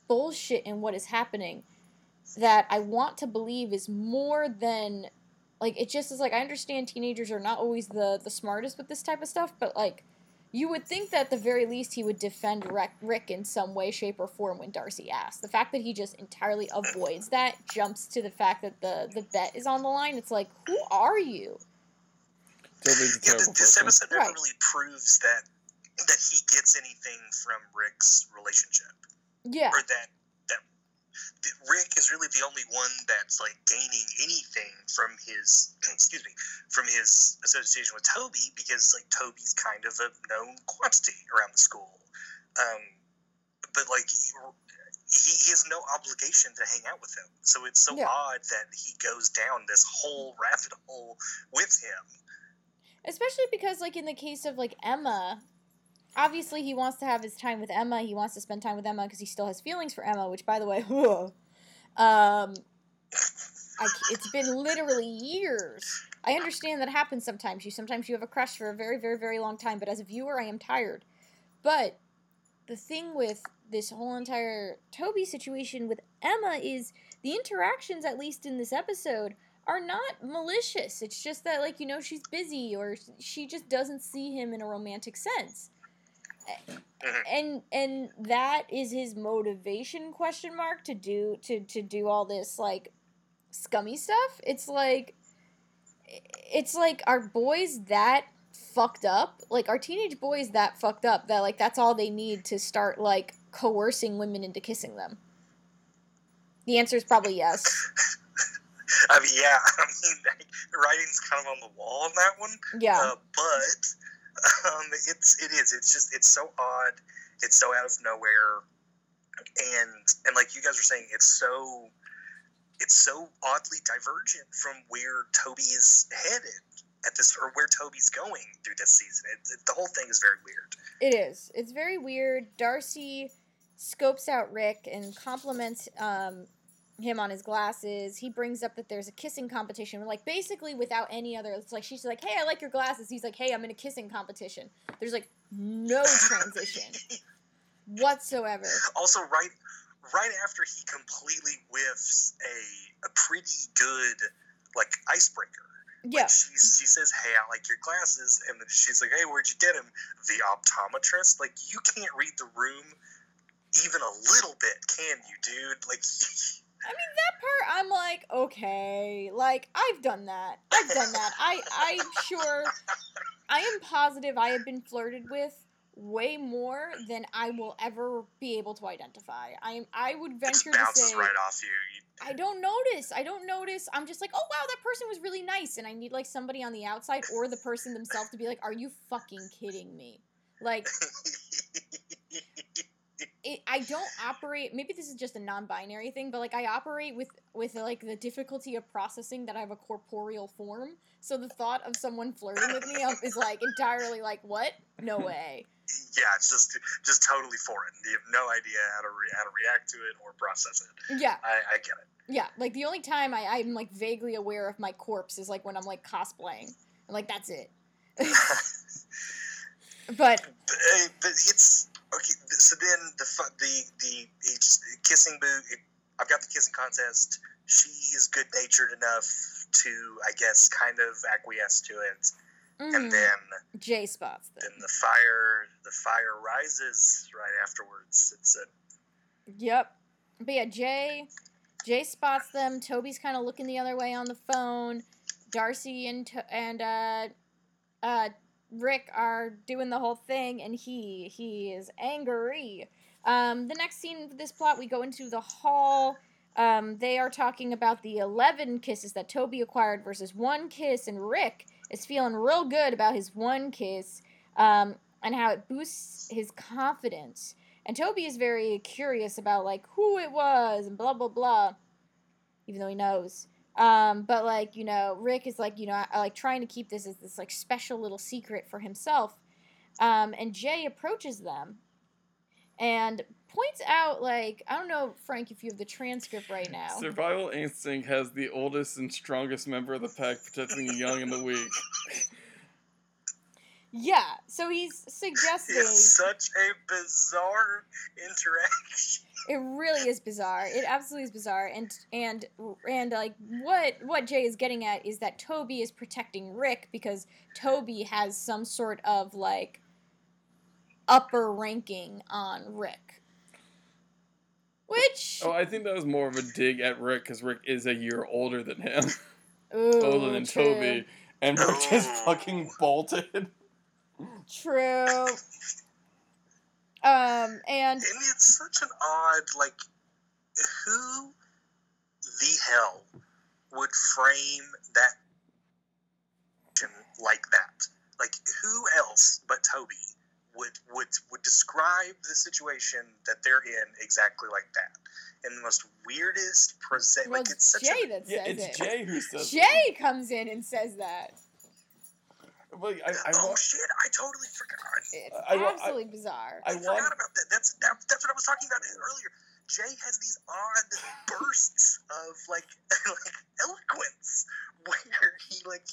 bullshit in what is happening that I want to believe is more than like it just is like I understand teenagers are not always the the smartest with this type of stuff, but like you would think that at the very least he would defend Rick, Rick in some way, shape, or form when Darcy asks. The fact that he just entirely avoids that jumps to the fact that the the bet is on the line. It's like, who are you? Yeah, terrible this episode never Right. really proves that that he gets anything from Rick's relationship. Yeah, or that that that Rick is really the only one that's like gaining anything from his excuse me from his association with Toby because like Toby's kind of a known quantity around the school, um, but like he, he has no obligation to hang out with him. So it's so Yeah. odd that he goes down this whole rabbit hole with him. especially because like in the case of like Emma, obviously he wants to have his time with Emma. He wants to spend time with Emma because he still has feelings for Emma. Which, by the way, um, I, it's been literally years. I understand that happens sometimes. You sometimes you have a crush for a very, very, very long time. But as a viewer, I am tired. But the thing with this whole entire Toby situation with Emma is the interactions, at least in this episode, are not malicious. It's just that, like, you know, she's busy or she just doesn't see him in a romantic sense. Mhm. And and that is his motivation question mark to do to to do all this like scummy stuff. It's like it's like are boys that fucked up? Like are teenage boys that fucked up that like that's all they need to start like coercing women into kissing them? The answer is probably yes. I mean, yeah, I mean, the writing's kind of on the wall on that one. Yeah. Uh, but um, it's it is it's just it's so odd. It's so out of nowhere, and and like you guys were saying, it's so it's so oddly divergent from where Toby is headed at this or where Toby's going through this season. It, it, the whole thing is very weird. It is. It's very weird. Darcy scopes out Rick and compliments um, him on his glasses. He brings up that there's a kissing competition, like basically without any other. It's like she's like, "Hey, I like your glasses." He's like, "Hey, I'm in a kissing competition." There's like no transition whatsoever. Also, right right after he completely whiffs a a pretty good like icebreaker. Yeah, Like she, she says, "Hey, I like your glasses," and then she's like, "Hey, where'd you get them?" The optometrist. Like you can't read the room even a little bit, can you, dude? Like, I mean that part. I'm like, okay, like I've done that. I've done that. I I'm sure. I am positive I have been flirted with way more than I will ever be able to identify. I. I would venture to say right off. You- I don't notice. I don't notice. I'm just like, oh wow, that person was really nice, and I need like somebody on the outside or the person themselves to be like, are you fucking kidding me? Like it, I don't operate. Maybe this is just a non-binary thing, but like I operate with with like the difficulty of processing that I have a corporeal form. So the thought of someone flirting with me is like entirely like what? No way. yeah, it's just just totally foreign. You have no idea how to re- how to react to it or process it. Yeah, I, I get it. yeah. Like the only time I I'm like vaguely aware of my corpse is like when I'm like cosplaying. And, like that's it. but But, but it's okay. So then the the the kissing boo. I've got the kissing contest. She is good natured enough to, I guess, kind of acquiesce to it, mm, and then Jay spots them. then the fire the fire rises right afterwards. It's a Yep. But yeah, Jay Jay spots them. Toby's kind of looking the other way on the phone. Darcy and and uh uh Rick are doing the whole thing and he he is angry. Um the next scene of this plot we go into the hall. Um they are talking about the 11 kisses that Toby acquired versus one kiss and Rick is feeling real good about his one kiss um and how it boosts his confidence. And Toby is very curious about like who it was and blah blah blah, even though he knows. Um, but like you know, Rick is like you know I- like trying to keep this as this like special little secret for himself. Um, and Jay approaches them and points out like I don't know Frank if you have the transcript right now. Survival instinct has the oldest and strongest member of the pack protecting the young and the weak. Yeah, so he's suggesting it's such a bizarre interaction. it really is bizarre. It absolutely is bizarre, and and and like what what Jay is getting at is that Toby is protecting Rick because Toby has some sort of like upper ranking on Rick, which Oh, I think that was more of a dig at Rick because Rick is a year older than him, ooh, older than true, Toby, and Rick just fucking bolted. True. Um, and And it's such an odd, like, who the hell would frame that like that? Like, who else but Toby would would would describe the situation that they're in exactly like that? In the most weirdest present, well, like it's it's such Jay a that Yeah, says it's it. Jay who says. Jay comes in and says that. Like, I, I, oh wa- shit! I totally forgot. It's I wa- I- absolutely bizarre. I I want. forgot about that. That's that, that's what I was talking about earlier. Jay has these odd bursts of like like eloquence where he like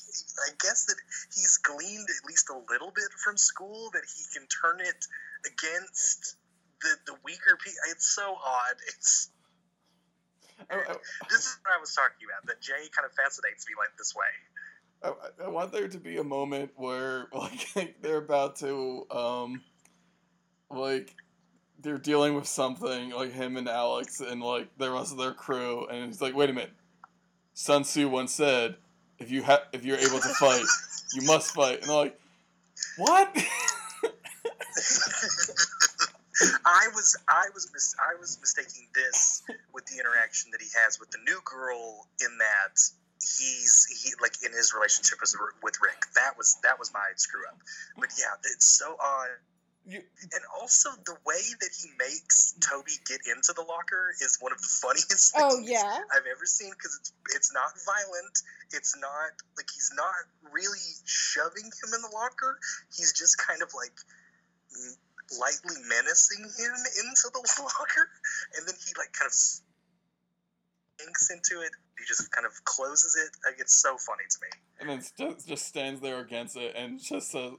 I guess that he's gleaned at least a little bit from school that he can turn it against the the weaker people. It's so odd. It's I, I, this is what I was talking about. That Jay kind of fascinates me like this way. I, I want there to be a moment where like they're about to um like they're dealing with something like him and Alex and like the rest of their crew and he's like wait a minute. Sun Tzu once said if you have if you're able to fight you must fight. And they're like what? I was I was mis- I was mistaking this with the interaction that he has with the new girl in that he's he like in his relationship with, with Rick. That was that was my screw up. But yeah, it's so odd. You- and also the way that he makes Toby get into the locker is one of the funniest Oh things yeah. I've ever seen because it's it's not violent. It's not like he's not really shoving him in the locker. He's just kind of like lightly menacing him into the locker, and then he like kind of sinks into it. He just kind of closes it. Like it's so funny to me. and then just, just stands there against it and just says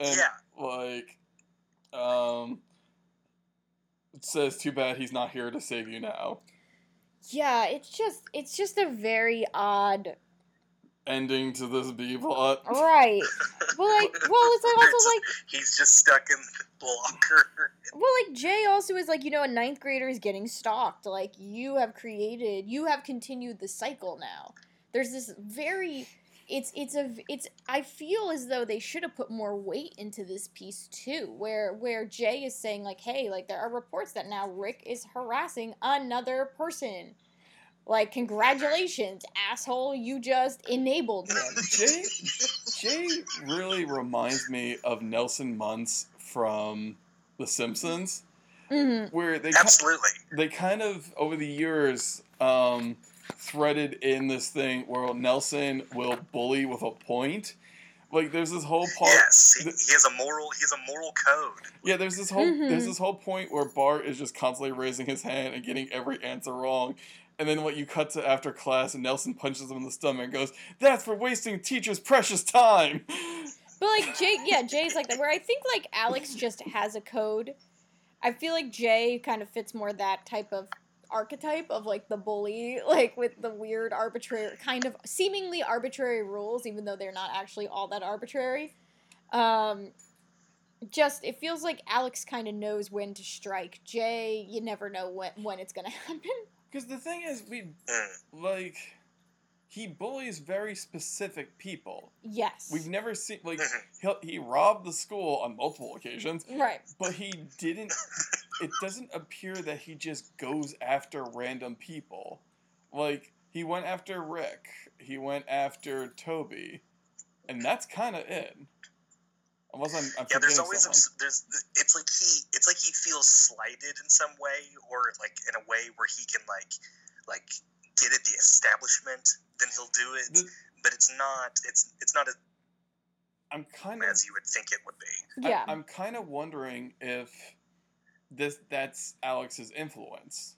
and Yeah. like um says too bad he's not here to save you now Yeah, it's just it's just a very odd ending to this B plot. right. Well, like, well, it's like also like, He's just stuck in the locker. well, like Jay also is like, you know, a ninth grader is getting stalked. Like, you have created, you have continued the cycle now. There's this very, it's it's a it's. I feel as though they should have put more weight into this piece too, where where Jay is saying like, hey, like there are reports that now Rick is harassing another person. Like, congratulations, asshole! You just enabled him. Jay Jay really reminds me of Nelson Muntz from The Simpsons, hmm where they ki- Absolutely. they kind of over the years um, threaded in this thing where Nelson will bully with a point. Like there's this whole part. yes, he, he has a moral. He has a moral code. Yeah, there's this whole there's Mhm. this whole point where Bart is just constantly raising his hand and getting every answer wrong. And then what you cut to after class and Nelson punches him in the stomach and goes, That's for wasting teachers' precious time. But like Jay, yeah, Jay's like that. Where I think like Alex just has a code. I feel like Jay kind of fits more that type of archetype of like the bully, like with the weird arbitrary kind of seemingly arbitrary rules, even though they're not actually all that arbitrary. Um, just it feels like Alex kind of knows when to strike. Jay, you never know when when it's gonna happen. Because the thing is, we Mm. like he bullies very specific people. Yes. We've never seen like Mhm. he he robbed the school on multiple occasions, right. but he didn't. it doesn't appear that he just goes after random people. Like he went after Rick, he went after Toby, and that's kind of it. Unless I'm, I'm Yeah, there's always someone. abs- there's it's like he it's like he feels slighted in some way, or like in a way where he can like like get at the establishment. Then he'll do it, The- but it's not it's it's not as, I'm kind of as you would think it would be. Yeah. I, am kind of wondering if this that's Alex's influence.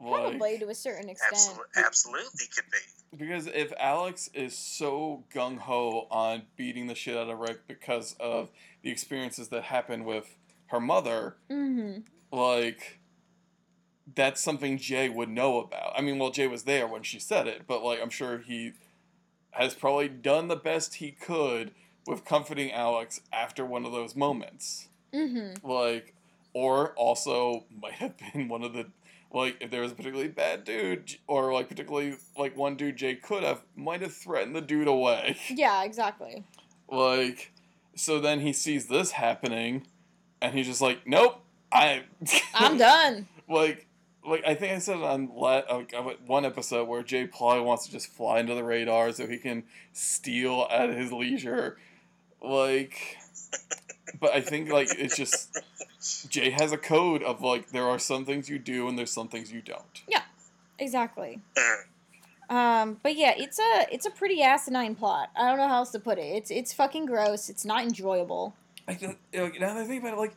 Like, Probably to a certain extent. Absolutely, absolutely could be. Because if Alex is so gung ho on beating the shit out of Rick because of the experiences that happened with her mother, Mm-hmm. like that's something Jay would know about. I mean, well, Jay was there when she said it, but like I'm sure he has probably done the best he could with comforting Alex after one of those moments. Mm-hmm. Like, or also might have been one of the like if there was a particularly bad dude, or like particularly like one dude Jay could have might have threatened the dude away. Yeah, exactly. Like, so then he sees this happening, and he's just like, "Nope, I." I'm done. like like I think I said on uh, one episode where Jay Ply wants to just fly into the radar so he can steal at his leisure. Like but I think like it's just Jay has a code of like there are some things you do and there's some things you don't. Yeah, exactly. Um, but yeah, it's a it's a pretty asinine plot. I don't know how else to put it. It's it's fucking gross. It's not enjoyable. Like, the, like now that I think about it, like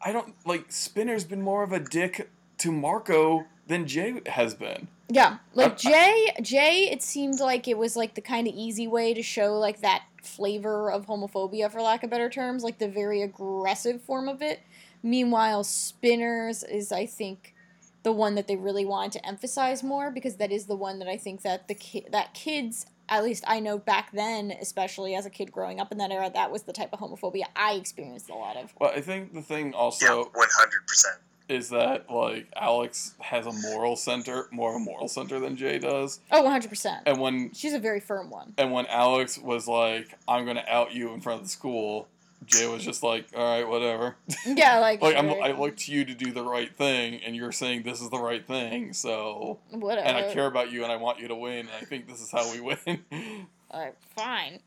I don't like Spinner's been more of a dick to Marco than Jay has been. Yeah, like I- Jay Jay, it seemed like it was like the kind of easy way to show like that flavor of homophobia, for lack of better terms, like the very aggressive form of it. Meanwhile, Spinners is I think the one that they really wanted to emphasize more because that is the one that I think that the ki- that kids at least I know back then, especially as a kid growing up in that era, that was the type of homophobia I experienced a lot of. Well, I think the thing also. Yeah, also one hundred percent. Is that like Alex has a moral center, more of a moral center than Jay does. Oh, 100%. And when She's a very firm one. and when Alex was like, "I'm gonna out you in front of the school," Jay was just like, "All right, whatever." Yeah, like, like I'm, sure, I look to you to do the right thing, and you're saying this is the right thing. So, whatever. and I care about you, and I want you to win. And I think this is how we win. Alright, fine.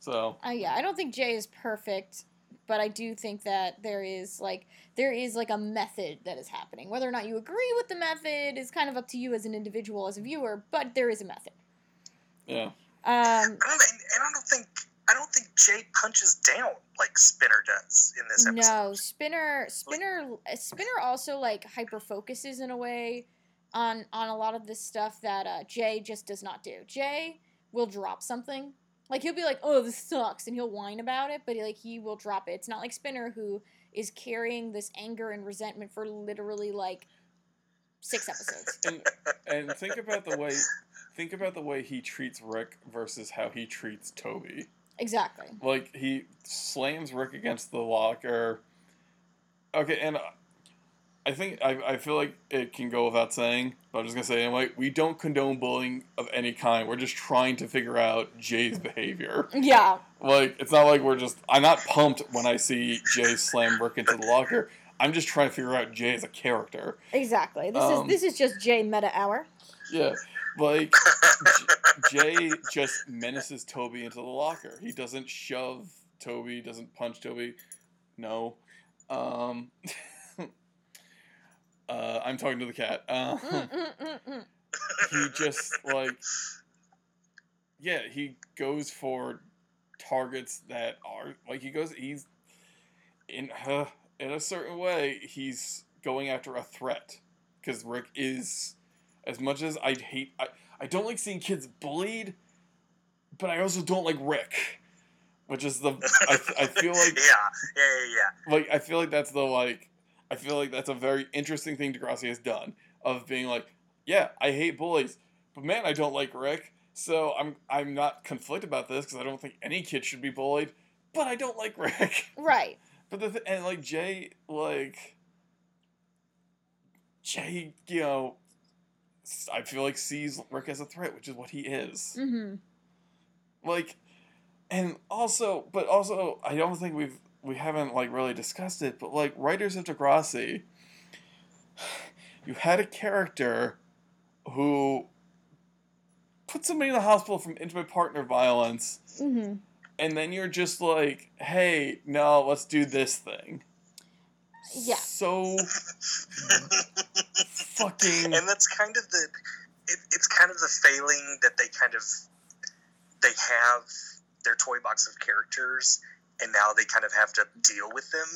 so, Uh, yeah, I don't think Jay is perfect, but I do think that there is like there is like a method that is happening. Whether or not you agree with the method is kind of up to you as an individual, as a viewer. But there is a method. yeah, Um, I don't, and I don't think I don't think Jay punches down like Spinner does in this episode. no, Spinner, Spinner, Spinner also like hyper focuses in a way on on a lot of this stuff that uh, Jay just does not do. Jay will drop something. Like he'll be like, "Oh, this sucks," and he'll whine about it, but he, like he will drop it. It's not like Spinner who is carrying this anger and resentment for literally like six episodes. and and think about the way think about the way he treats Rick versus how he treats Toby. exactly. Like he slams Rick against the locker. Okay, and I think I, I feel like it can go without saying, but I'm just gonna say anyway. We don't condone bullying of any kind. We're just trying to figure out Jay's behavior. Yeah, Like it's not like we're just. I'm not pumped when I see Jay slam Rick into the locker. I'm just trying to figure out Jay as a character. exactly. This Um, is this is just Jay meta hour. Yeah, like J- Jay just menaces Toby into the locker. He doesn't shove Toby, doesn't punch Toby. no. Um, uh, I'm talking to the cat. Um, Mm, mm, mm, mm. he just like yeah he goes for targets that are like he goes he's in uh, in a certain way he's going after a threat because rick is as much as i hate I, I don't like seeing kids bullied but i also don't like rick which is the i, I feel like yeah, yeah, yeah, yeah. like I feel like that's the like I feel like that's a very interesting thing Degrassi has done of being like, yeah, I hate bullies, but man, I don't like Rick. So I'm I'm not conflicted about this because I don't think any kid should be bullied, but I don't like Rick. Right. But the th- and like Jay like Jay, you know, I feel like sees Rick as a threat, which is what he is Mm-hmm. like and also but also i don't think we've we haven't like really discussed it but like writers of degrassi you had a character who put somebody in the hospital from intimate partner violence Mm-hmm. and then you're just like hey no let's do this thing Yeah. so fucking and that's kind of the it, it's kind of the failing that they kind of they have their toy box of characters and now they kind of have to deal with them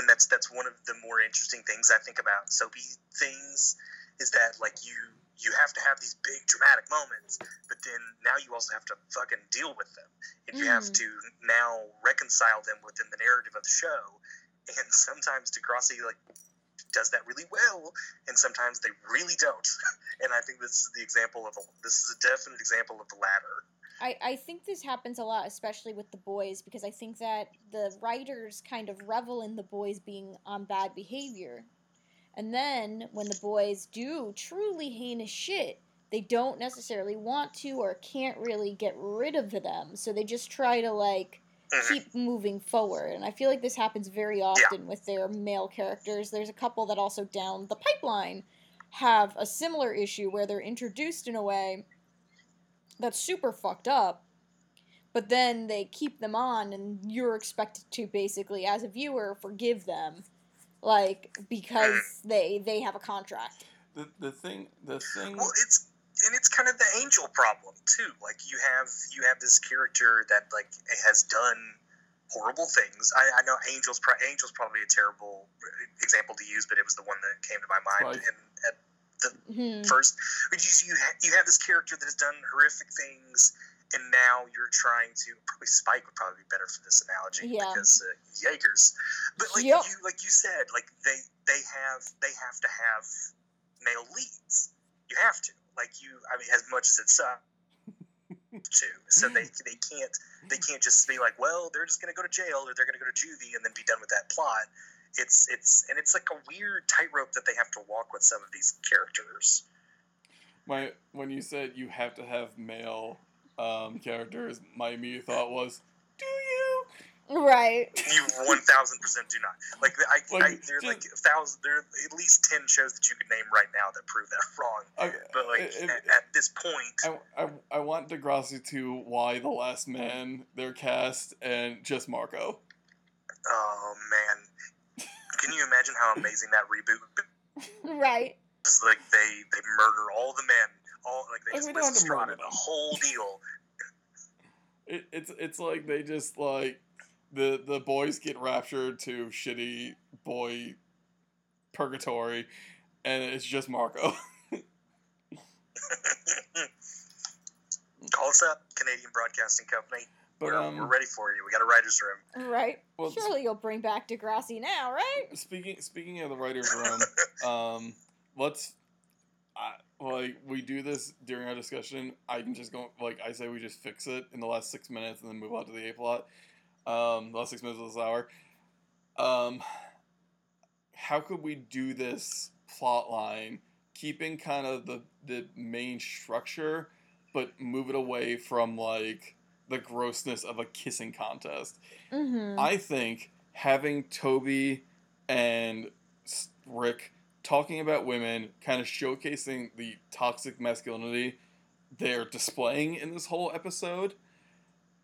and that's that's one of the more interesting things i think about soapy things is that like you you have to have these big dramatic moments but then now you also have to fucking deal with them and you have Mhm. to now reconcile them within the narrative of the show and sometimes Degrassi like does that really well and sometimes they really don't. And I think this is the example of a, this is a definite example of the latter. I, I think this happens a lot, especially with the boys, because I think that the writers kind of revel in the boys being on bad behavior. And then when the boys do truly heinous shit, they don't necessarily want to or can't really get rid of them. So they just try to, like, Mhm. keep moving forward. And I feel like this happens very often with their male characters. There's a couple that also down the pipeline have a similar issue where they're introduced in a way that's super fucked up. But then they keep them on, and you're expected to basically, as a viewer, forgive them, like because they they have a contract. the, the thing the thing Well, it's and it's kind of the angel problem too. Like you have you have this character that like has done horrible things. I, I know Angel's pro- Angel's probably a terrible uh, example to use, but it was the one that came to my mind. Spike. And at Hmm. first, but you you, you have this character that has done horrific things, and now you're trying to probably Spike would probably be better for this analogy Yeah. because uh, Jaegers. But like Yep. you like you said, like they they have they have to have male leads. You have to like you. I mean, as much as it sucks. To so they they can't they can't just be like well they're just gonna go to jail or they're gonna go to juvie and then be done with that plot it's it's and it's like a weird tightrope that they have to walk with some of these characters my when you said you have to have male um, characters, my immediate thought was, do you? Right. You one thousand percent do not. Like I, I Like, there are like a thousand. There are at least ten shows that you could name right now that prove that wrong. I, But like it- it- at, at this point, I, I, I want Degrassi to why the last man their cast and just Marco. oh man, can you imagine how amazing that reboot? would be? Right. It's like they they murder all the men, all like they Like, just we don't have Liz to murder Estrada, the whole deal. It, it's it's like they just like the the boys get raptured to shitty boy purgatory, and it's just Marco. Call us up, Canadian Broadcasting Company. But we're, um, we're ready for you. We got a writers' room. Right. well, Surely you'll bring back Degrassi now, right? Speaking speaking of the writers' room, um, let's I, like we do this during our discussion. I can just go like I say we just fix it in the last six minutes and then move on to the A plot. Um, the last six minutes of this hour. Um, how could we do this plot line, keeping kind of the the main structure, but move it away from like the grossness of a kissing contest? Mm-hmm. I think having Toby and Rick talking about women, kind of showcasing the toxic masculinity they're displaying in this whole episode,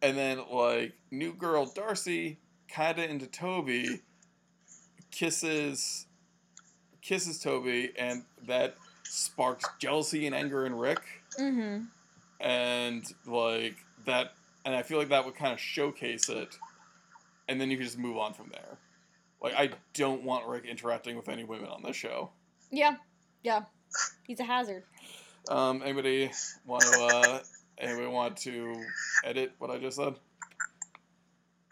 and then like new girl Darcy kind of into Toby, kisses kisses Toby, and that sparks jealousy and anger in Rick, Mm-hmm. and like that, and I feel like that would kind of showcase it, and then you could just move on from there. Like I don't want Rick interacting with any women on this show. Yeah. Yeah. He's a hazard. Um, anybody want to uh, anybody want to edit what I just said?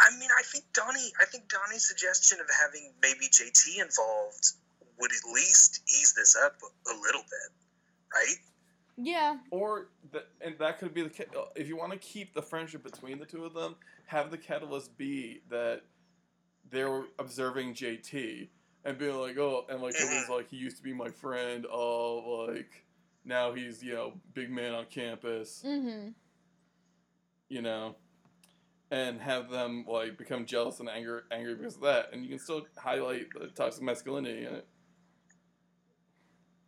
I mean, I think Donnie. I think Donnie's suggestion of having maybe JT involved would at least ease this up a little bit, right? Yeah. Or that, and that could be the ca- if you want to keep the friendship between the two of them, have the catalyst be that they're observing JT and being like, oh, and like it was like he used to be my friend. Oh, like now he's you know big man on campus. Mm-hmm. You know. And have them like become jealous and angry, angry because of that, and you can still highlight the toxic masculinity in it.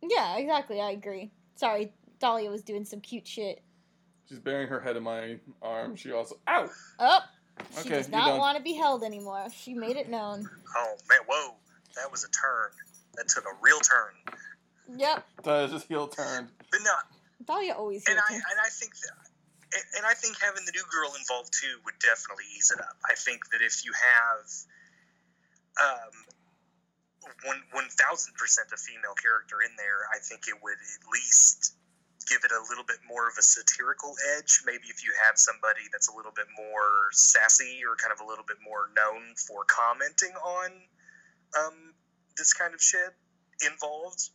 Yeah, exactly. I agree. Sorry, Dahlia was doing some cute shit. She's burying her head in my arm. She also, ow, Oh, she Okay, does not want to be held anymore. She made it known. Oh man, whoa, that was a turn. That took a real turn. Yep. that is just heel turned. But no, Dahlia always and here. I and I think that, and- and I think having the new girl involved too would definitely ease it up. I think that if you have um, one one thousand percent a female character in there, I think it would at least give it a little bit more of a satirical edge. Maybe if you have somebody that's a little bit more sassy or kind of a little bit more known for commenting on um, this kind of shit involved,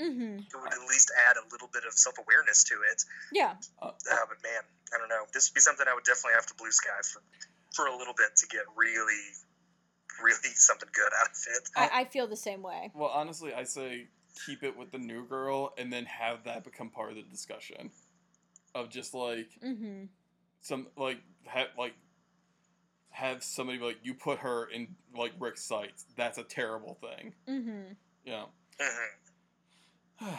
Mm-hmm. it would at least add a little bit of self awareness to it. Yeah. Uh, Uh, but man, I don't know. This would be something I would definitely have to blue sky for for a little bit to get really, really something good out of it. I, I feel the same way. Well, honestly, I say keep it with the new girl, and then have that become part of the discussion, of just like Mm-hmm. some like have like have somebody be like you put her in like Rick's sights. That's a terrible thing. Mm-hmm. Yeah. Mhm.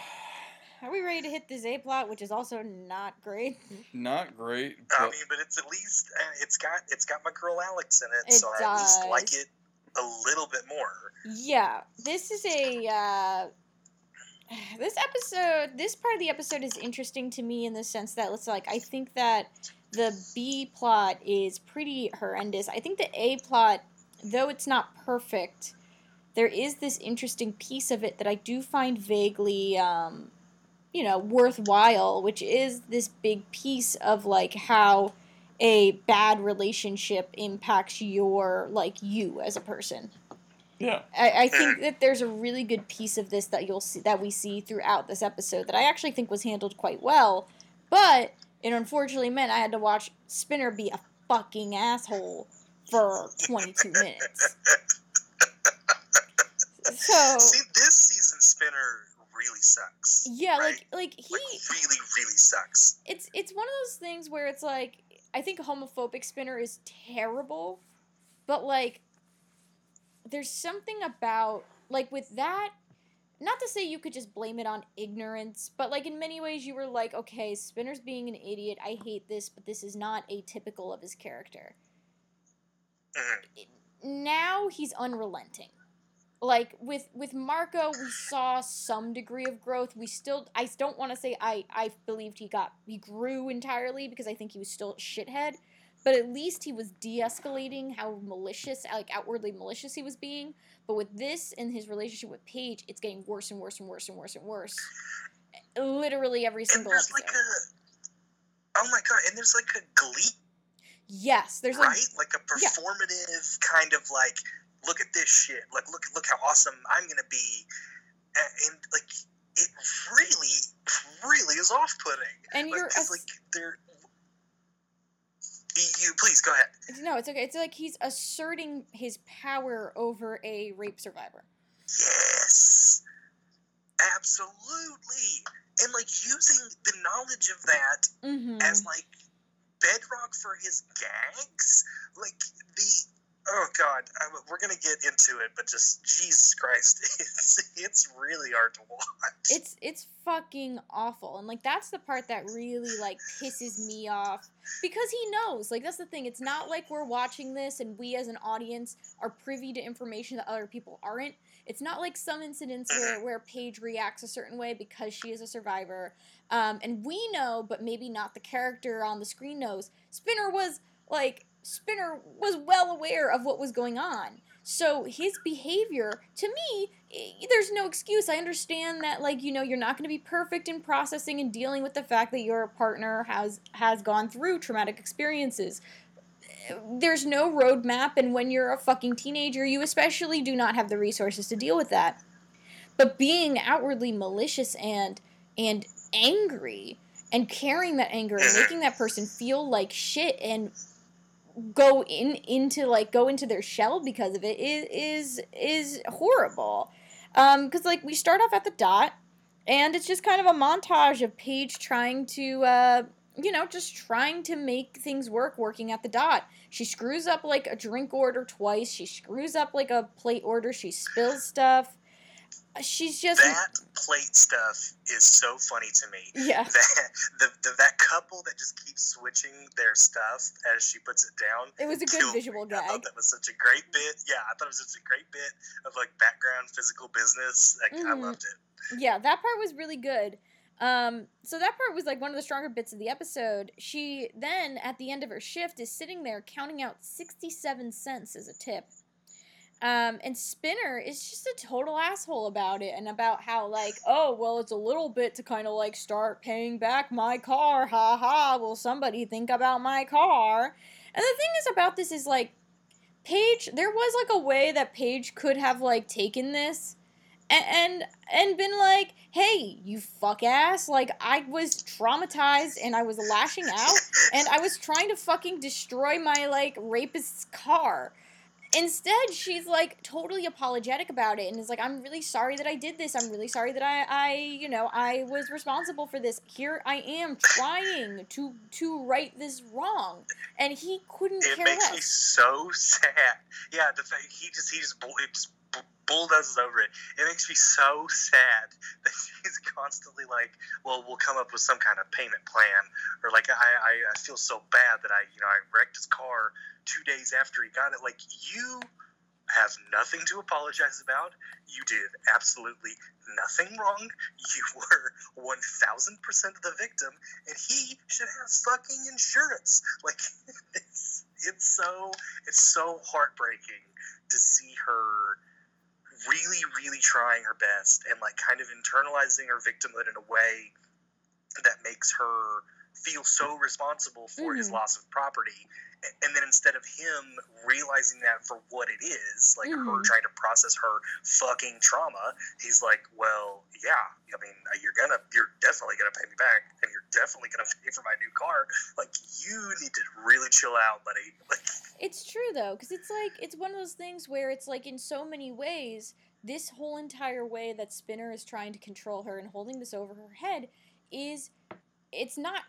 Are we ready to hit this A plot, which is also not great? Not great, I but mean, but it's at least uh, it's got it's got my girl Alex in it, It so I at least like it a little bit more. Yeah, this is a uh, this episode. This part of the episode is interesting to me in the sense that it's like I think that the B plot is pretty horrendous. I think the A plot, though it's not perfect, there is this interesting piece of it that I do find vaguely, um, you know, worthwhile, which is this big piece of like how a bad relationship impacts your like you as a person. Yeah. I, I think that there's a really good piece of this that you'll see that we see throughout this episode that I actually think was handled quite well, but it unfortunately meant I had to watch Spinner be a fucking asshole for 22 minutes. So See, this season Spinner really sucks. yeah, right? like like he Like really, really sucks. it's it's one of those things where it's like I think a homophobic spinner is terrible, but like there's something about like with that not to say you could just blame it on ignorance, but like in many ways you were like, okay, Spinner's being an idiot. I hate this, but this is not atypical of his character. Mhm. Now he's unrelenting. Like with with Marco, we saw some degree of growth. We still I don't want to say I I believed he got he grew entirely because I think he was still a shithead, but at least he was de-escalating how malicious like outwardly malicious he was being. But with this and his relationship with Paige, it's getting worse and worse and worse and worse and worse. Eh, literally every And single there's episode. like a oh my god, and there's like a glee yes, there's like right? Like a yeah. performative kind of like, look at this shit. Like, look, look how awesome I'm gonna be, and, and like, it really, really is off-putting. and Like, you're like they're. You please go ahead. no, it's okay. It's like he's asserting his power over a rape survivor. Yes, absolutely, and like using the knowledge of that Mm-hmm. as like bedrock for his gags. Like the oh god, I, we're gonna get into it, but just Jesus Christ, it's it's really hard to watch. It's it's fucking awful. And like that's the part that really like pisses me off because he knows. Like that's the thing. It's not like we're watching this and we as an audience are privy to information that other people aren't. It's not like some incidents where where Paige reacts a certain way because she is a survivor. Um, and we know, but maybe not the character on the screen knows. Spinner was like Spinner was well aware of what was going on. So his behavior, to me, there's no excuse. I understand that, like you know, you're not going to be perfect in processing and dealing with the fact that your partner has has gone through traumatic experiences. There's no roadmap, and when you're a fucking teenager, you especially do not have the resources to deal with that. But being outwardly malicious and and angry and carrying that anger and making that person feel like shit and go in into like go into their shell because of it is is is horrible. Um because like we start off at the dot and it's just kind of a montage of paige trying to uh you know just trying to make things work working at the dot. She screws up like a drink order twice. She screws up like a plate order. She spills stuff she's just that plate stuff is so funny to me. yeah That the, the that couple that just keeps switching their stuff as she puts it down. it was a good killed me. visual I thought that was such a great bit. Yeah, I thought it was such a great bit of like background physical business. Like, I Mhm. loved it. yeah that part was really good um so that part was like one of the stronger bits of the episode she then at the end of her shift is sitting there counting out 67 cents as a tip um and spinner is just a total asshole about it and about how like oh well it's a little bit to kind of like start paying back my car ha ha will somebody think about my car and the thing is about this is like Paige, there was like a way that Paige could have like taken this and and, and been like, "Hey, you fuck ass! Like I was traumatized and I was lashing out and I was trying to fucking destroy my like rapist's car." Instead, she's like totally apologetic about it and is like, "I'm really sorry that I did this. I'm really sorry that I I, you know, I was responsible for this. Here I am trying to to right this wrong." And he couldn't It care makes me so sad. Yeah, the fact he just he just, he just bulldozes over it. It makes me so sad that she's constantly like, "Well, we'll come up with some kind of payment plan," or like, "I I, I feel so bad that I you know I wrecked his car two days after he got it." Like you have nothing to apologize about. You did absolutely nothing wrong. You were one thousand percent of the victim, and he should have fucking insurance. Like it's it's so it's so heartbreaking to see her really really trying her best and like kind of internalizing her victimhood in a way that makes her feel so responsible for his Mhm. loss of property and then instead of him realizing that for what it is like her Mhm. trying to process her fucking trauma he's like well yeah i mean you're gonna you're definitely gonna pay me back and you're definitely gonna pay for my new car like you need to really chill out buddy like It's true though, because it's like it's one of those things where it's like in so many ways, this whole entire way that Spinner is trying to control her and holding this over her head is it's not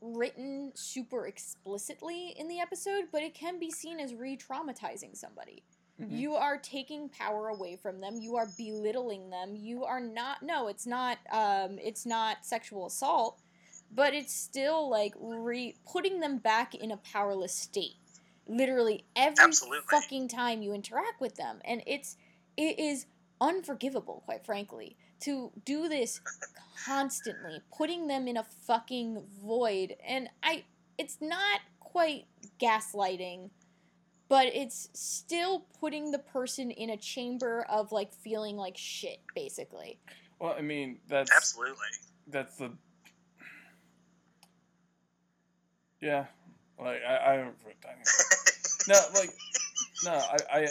written super explicitly in the episode, but it can be seen as re-traumatizing somebody. Mhm. You are taking power away from them. You are belittling them. You are not. No, it's not. Um, it's not sexual assault, but it's still like re putting them back in a powerless state. Literally every Absolutely. fucking time you interact with them, and it's it is unforgivable, quite frankly, to do this constantly, putting them in a fucking void. And I, it's not quite gaslighting but it's still putting the person in a chamber of like feeling like shit basically Well, I mean, that's absolutely that's the yeah. Like I, I don't. No, like no, I, I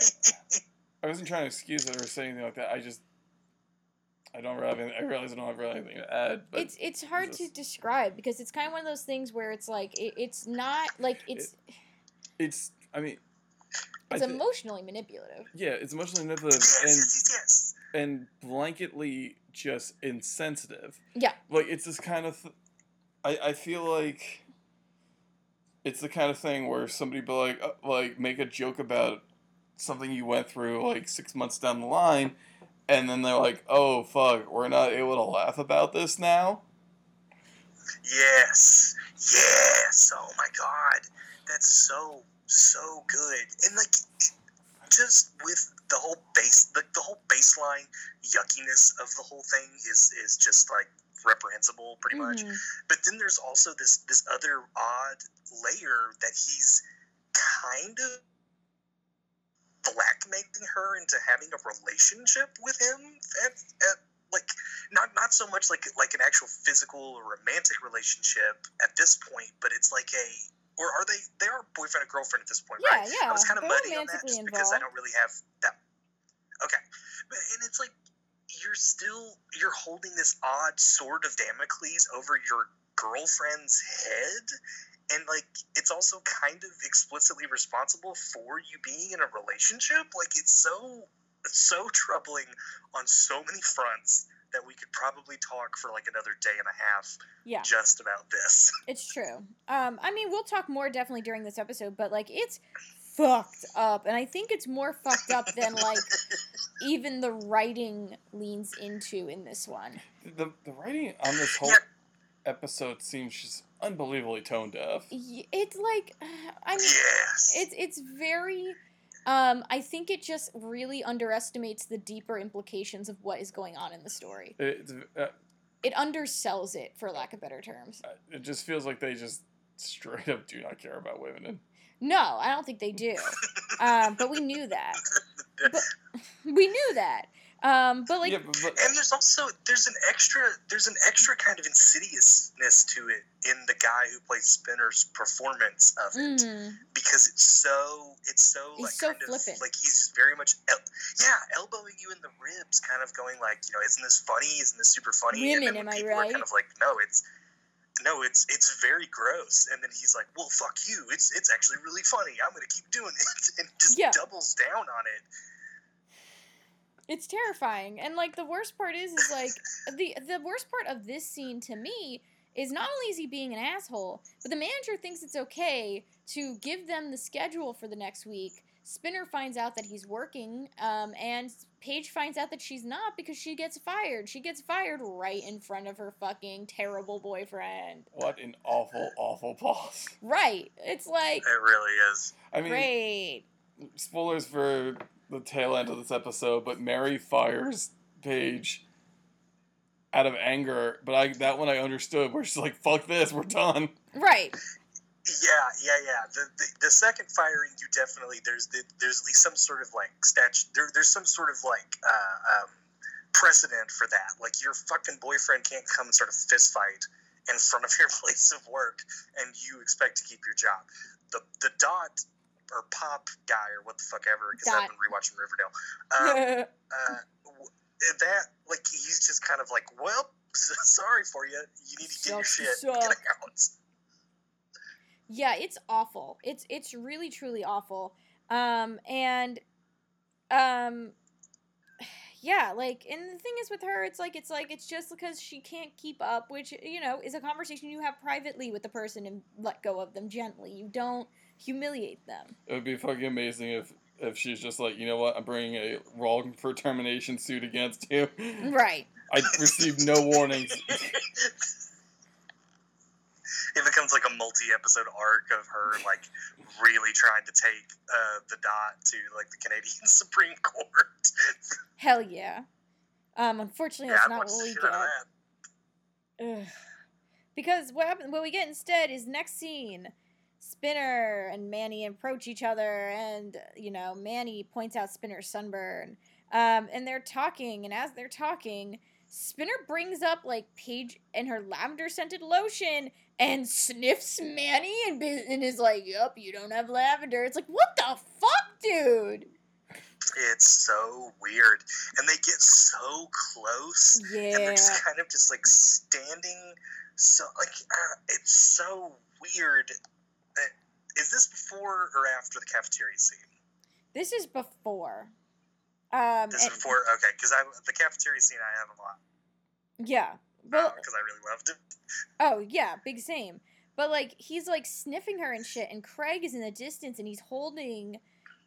I wasn't trying to excuse it or say anything like that. I just I don't really have any, I realize I don't have really anything to add. But it's it's hard to describe because it's kind of one of those things where it's like it, it's not like it's it's I mean I it's thi- emotionally manipulative yeah, it's emotionally manipulative yes, and yes, yes, yes. and blanketly just insensitive. Yeah. Like it's this kind of th- I I feel like it's the kind of thing where somebody be like uh, like make a joke about something you went through like six months down the line, and then they're like, "Oh fuck, we're not able to laugh about this now." Yes, yes. Oh my god, that's so so good. And like, just with the whole base, the, the whole baseline yuckiness of the whole thing is is just like reprehensible, pretty much. Mhm. But then there's also this this other odd layer that he's kind of blackmailing her into having a relationship with him at, at like not not so much like like an actual physical or romantic relationship at this point, but it's like a or are they they are boyfriend and girlfriend at this point, Yeah, right? yeah. I was kind of muddy on that just because I don't really have that. Okay, but and it's like you're still you're holding this odd sword of Damocles over your girlfriend's head, and like it's also kind of explicitly responsible for you being in a relationship. Like it's so so troubling on so many fronts that we could probably talk for like another day and a half Yeah. just about this. It's true. Um, I mean, we'll talk more definitely during this episode, but like, it's fucked up, and I think it's more fucked up than like even the writing leans into in this one. The the writing on this whole Yeah. episode seems just unbelievably tone deaf. It's like, I mean, yes. it's it's very. Um, I think it just really underestimates the deeper implications of what is going on in the story. It's, uh, It undersells it, for lack of better terms. it just feels like they just straight up do not care about women. And No, I don't think they do. Um, but we knew that. But we knew that. Um, but like, yeah, but, but and there's also there's an extra there's an extra kind of insidiousness to it in the guy who plays Spinner's performance of it mhm. because it's so it's so He's like so kind flippant. of like he's just very much el- yeah elbowing you in the ribs kind of going like you know isn't this funny isn't this super funny and then when am I people are right? kind of like no it's no it's it's very gross and then he's like well fuck you it's it's actually really funny I'm gonna keep doing it and just Yeah. doubles down on it it's terrifying and like the worst part is is like the the worst part of this scene to me is not only is he being an asshole but the manager thinks it's okay to give them the schedule for the next week. Spinner finds out that he's working um, and paige finds out that she's not because she gets fired. She gets fired right in front of her fucking terrible boyfriend. What an awful, awful boss. right. It's like it really is. I mean, great. spoilers for the tail end of this episode, but Mary fires Paige out of anger. But I that one I understood, where she's like, "Fuck this, we're done." right Yeah, yeah, yeah. The, the the second firing, you definitely there's the, there's at least some sort of like statute. There, there's some sort of like uh, um, precedent for that. Like your fucking boyfriend can't come and start a fist fight in front of your place of work, and you expect to keep your job. The the dot or pop guy or what the fuck ever because I've been rewatching Riverdale. Um, uh, that like he's just kind of like, well, sorry for you. You need to get your shit. Get out. Yeah, it's awful. It's it's really truly awful. Um and um yeah, like and the thing is with her it's like it's like it's just because she can't keep up, which you know, is a conversation you have privately with the person and let go of them gently. You don't humiliate them. It would be fucking amazing if if she's just like, you know what, I'm bringing a wrong for termination suit against you. Right. I received no warnings. it becomes like a multi-episode arc of her like really trying to take uh, the dot to like the Canadian Supreme Court. Hell yeah. Um unfortunately yeah, that's not watch what we shit out of get. Because what happen- what we get instead is next scene, Spinner and Manny approach each other, and you know Manny points out Spinner's sunburn, um, and they're talking, and as they're talking, Spinner brings up like Paige and her lavender scented lotion, and sniffs Manny, and, and is like, "Yup, you don't have lavender." It's like, what the fuck, dude? It's so weird, and they get so close, and they're just kind of just like standing. So like uh, it's so weird. Uh, Is this before or after the cafeteria scene? this is before. Um, This is before. Okay, because I the cafeteria scene I have a lot yeah, well, because I really loved it. Oh yeah, big same. But like he's like sniffing her and shit, and Craig is in the distance and he's holding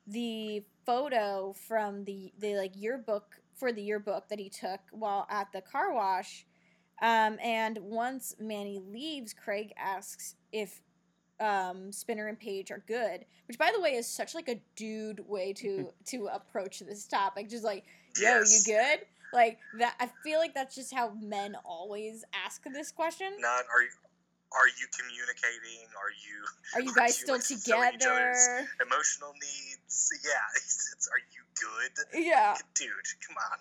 the photo from the the like yearbook for the yearbook that he took while at the car wash. Um, and once Manny leaves, Craig asks if um, Spinner and Paige are good, which by the way is such like a dude way to to approach this topic. Just like, yo, Yes. you good? Like that. I feel like that's just how men always ask this question. Not are you are you communicating? Are you Are you Are guys you, still like, fulfilling each other's- together? emotional needs? Yeah, it's, it's, are you good? Yeah. Dude, come on.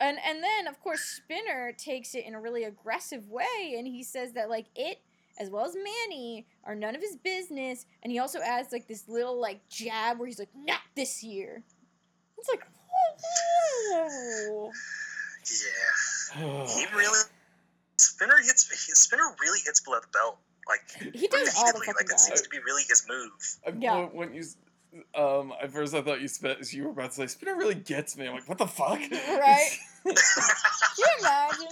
And and then of course Spinner takes it in a really aggressive way and he says that like it as well as Manny are none of his business and he also adds like this little like jab where he's like not this year. It's like whoa. Yeah, he really Spinner hits Spinner really hits below the belt. Like He does all the fucking like that seems to be really his move. Yeah. when, when you, s- um, at first I thought you spent, you were about to say Spinner really gets me. I'm like, what the fuck? Right. Can you imagine?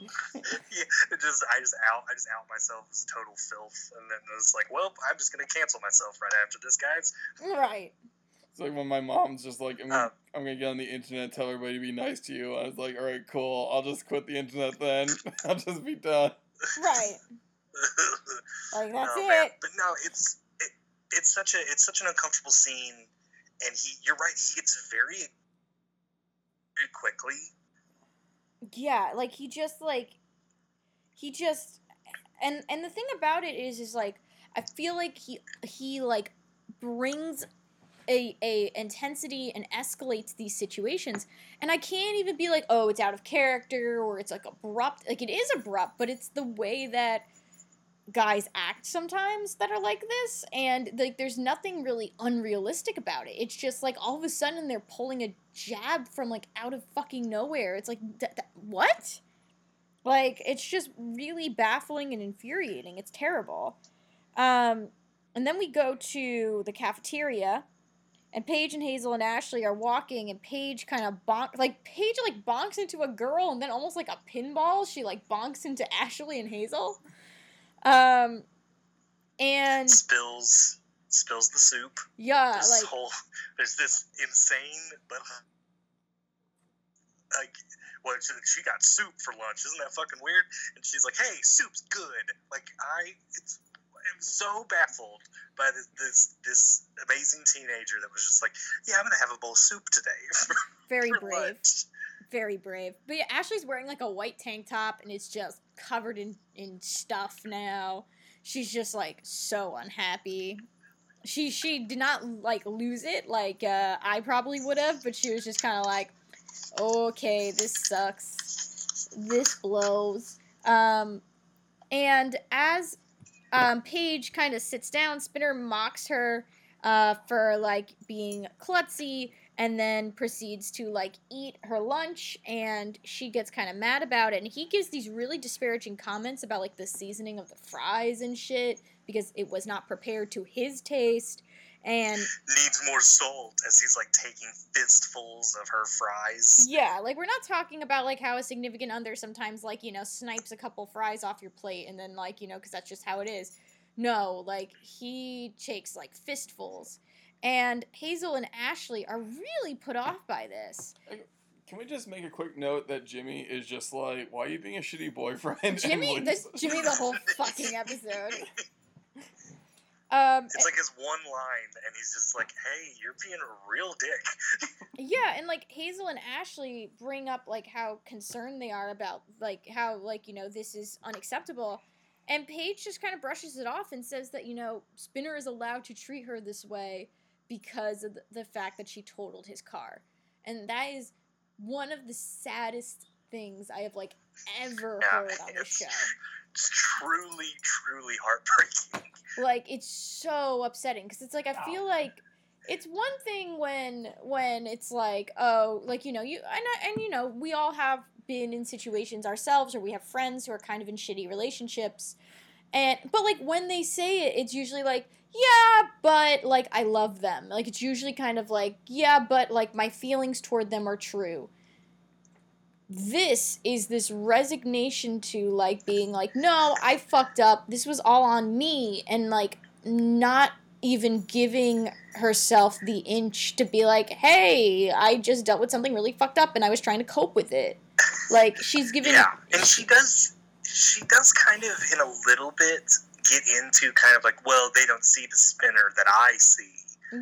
yeah, it just I just out I just out myself as total filth, and then it's like, well, I'm just gonna cancel myself right after this, guys. Right. It's like when my mom's just like, I'm gonna, Uh. I'm gonna get on the internet, tell everybody to be nice to you. I was like, all right, cool. I'll just quit the internet then. I'll just be done. Right. Like that's oh, man. it. But no, it's it, it's such a it's such an uncomfortable scene, and he you're right. He gets very very quickly. Yeah, like he just like he just and and the thing about it is is like I feel like he he like brings a a intensity and escalates these situations and I can't even be like oh it's out of character or it's like abrupt like it is abrupt but it's the way that guys act sometimes that are like this and like there's nothing really unrealistic about it. It's just like all of a sudden they're pulling a jab from like out of fucking nowhere. It's like th- th- what? Like it's just really baffling and infuriating. It's terrible. Um and then we go to the cafeteria and Paige and Hazel and Ashley are walking, and Paige kind of bonk, like Paige like bonks into a girl, and then almost like a pinball, she like bonks into Ashley and Hazel. Um, and Spills spills the soup. yeah, There's like this whole there's this insane but like well she, she got soup for lunch. Isn't that fucking weird? And she's like hey soup's good. Like i it's i'm so baffled by this this this amazing teenager that was just like yeah i'm gonna have a bowl of soup today. Very brave, lunch. Very brave. But yeah, Ashley's wearing like a white tank top, and it's just covered in in stuff now. She's just like so unhappy. She she did not like lose it like uh, I probably would have, but she was just kind of like, okay, this sucks. This blows. Um, and as um, Paige kind of sits down, Spinner mocks her uh, for like being klutzy and then proceeds to like eat her lunch and she gets kind of mad about it and he gives these really disparaging comments about like the seasoning of the fries and shit because it was not prepared to his taste and needs more salt as he's like taking fistfuls of her fries. Yeah like we're not talking about like how a significant other sometimes like you know snipes a couple fries off your plate and then like you know because that's just how it is. No like he takes like fistfuls and hazel and ashley are really put off by this Can we just make a quick note that Jimmy is just like, why are you being a shitty boyfriend? Jimmy, this Jimmy, the whole fucking episode. Um, it's like his one line and he's just like hey you're being a real dick yeah, and like Hazel and Ashley bring up like how concerned they are about like how like you know this is unacceptable, and Paige just kind of brushes it off and says that you know Spinner is allowed to treat her this way because of the, the fact that she totaled his car, and that is one of the saddest things I have like ever Yeah, heard on this it's- show. it's truly truly heartbreaking. Like it's so upsetting because it's like I feel oh, like it's one thing when when it's like oh like you know you and I, and you know we all have been in situations ourselves or we have friends who are kind of in shitty relationships. And but like when they say it it's usually like yeah but like I love them like it's usually kind of like yeah but like my feelings toward them are true this is this resignation to like being like no i fucked up this was all on me and like not even giving herself the inch to be like, "Hey, I just dealt with something really fucked up and I was trying to cope with it." Like she's giving Yeah, and she does. She does kind of, in a little bit, get into kind of like, well, they don't see the spinner that I see,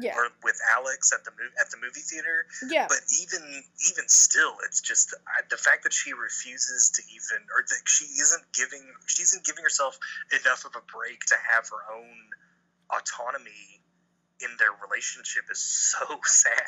yeah, or with Alex at the mo- at the movie theater. yeah, But even even still, it's just the fact that she refuses to even, or that she isn't giving, she isn't giving herself enough of a break to have her own autonomy in their relationship is so sad.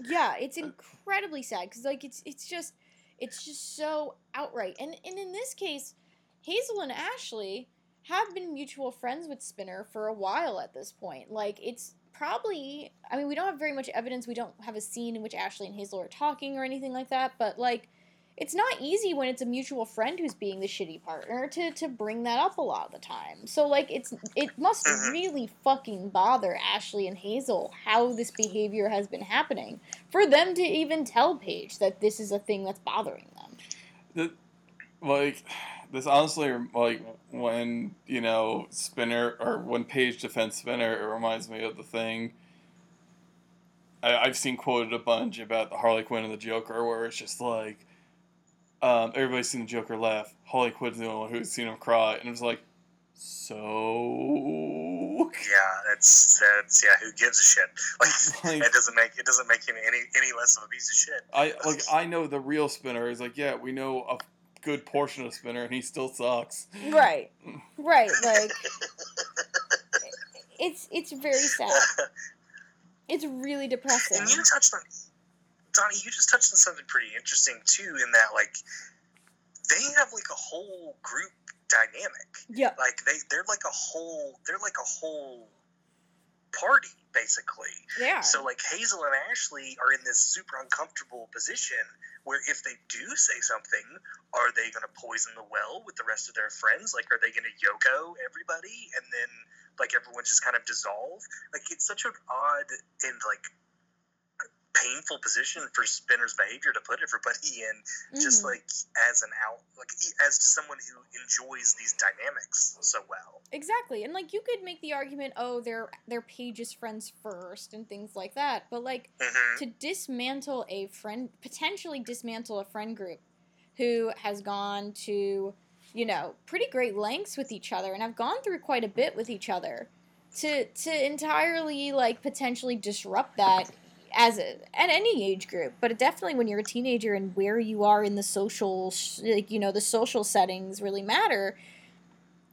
yeah. It's incredibly sad because like it's it's just it's just so outright. And and in this case, Hazel and Ashley have been mutual friends with Spinner for a while at this point. Like it's probably I mean we don't have very much evidence. We don't have a scene in which Ashley and Hazel are talking or anything like that, but like it's not easy when it's a mutual friend who's being the shitty partner to to bring that up a lot of the time. So like it's it must Mhm. really fucking bother Ashley and Hazel how this behavior has been happening for them to even tell Paige that this is a thing that's bothering them. the, like this honestly like when you know spinner or when paige defends spinner it reminds me of the thing I, i've seen quoted a bunch about the harley quinn and the joker where it's just like um, everybody's seen the joker laugh harley quinn's the only one who's seen him cry and it was like so Yeah, it's that's yeah. Who gives a shit? Like, Like- it doesn't make it doesn't make him any any less of a piece of shit. i like i know the real spinner is like yeah we know a good portion of spinner and he still sucks Right. Right. Like it's it's very sad. It's really depressing. And you touched on Donnie. You just touched on something pretty interesting too. In that, like, they have like a whole group dynamic. Yeah. Like they they're like a whole they're like a whole party basically. Yeah. So like Hazel and Ashley are in this super uncomfortable position where if they do say something, are they going to poison the well with the rest of their friends? Like, are they going to Yoko everybody and then like everyone just kind of dissolve? Like, it's such an odd and like painful position for Spinner's behavior to put everybody in. Just Mhm. like as an out, like as someone who enjoys these dynamics so well. Exactly. And like you could make the argument, oh, they're they're Paige's friends first and things like that. But like hmm to dismantle a friend potentially dismantle a friend group who has gone to, you know, pretty great lengths with each other and have gone through quite a bit with each other. To to entirely like potentially disrupt that as a at any age group, but definitely when you're a teenager and where you are in the social like you know the social settings really matter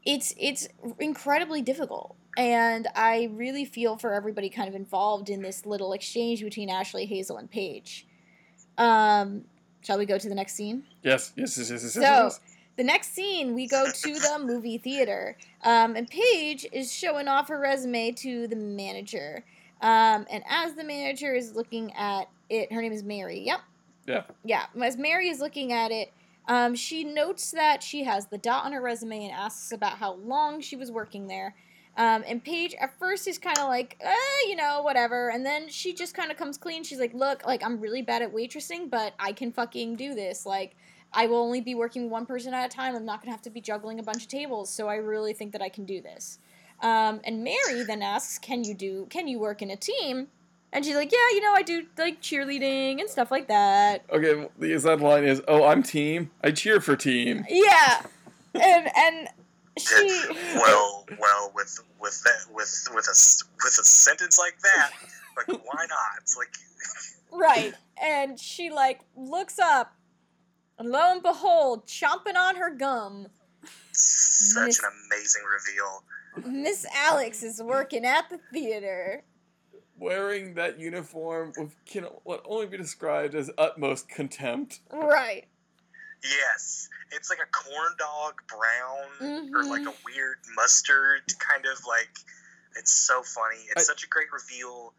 it's it's incredibly difficult. And i really feel for everybody kind of involved in this little exchange between ashley hazel and paige. Um shall we go to the next scene? Yes yes yes yes, yes, So- yes. the next scene we go to the movie theater. Um, and paige is showing off her resume to the manager um, and as the manager is looking at it her name is mary yep Yeah. yeah as mary is looking at it um, she notes that she has the dot on her resume and asks about how long she was working there um, and Paige at first is kind of like, eh, you know, whatever. And then she just kind of comes clean. She's like, look, like, I'm really bad at waitressing, but I can fucking do this. Like, I will only be working one person at a time. I'm not going to have to be juggling a bunch of tables. So I really think that I can do this. Um, and Mary then asks, can you do, can you work in a team? And she's like, yeah, you know, I do like cheerleading and stuff like that. Okay, well, the exact line is, "Oh, I'm team. I cheer for team." Yeah. And, and she, well, well, with with that with with a s- with a sentence like that, like why not? It's like Right. And she like looks up and lo and behold, chomping on her gum, such Miss- an amazing reveal. Miss Alex is working at the theater. Wearing that uniform with can what only be described as utmost contempt. Right. Yes, it's like a corn dog brown or like a weird mustard kind of like. It's so funny. It's I- such a great reveal.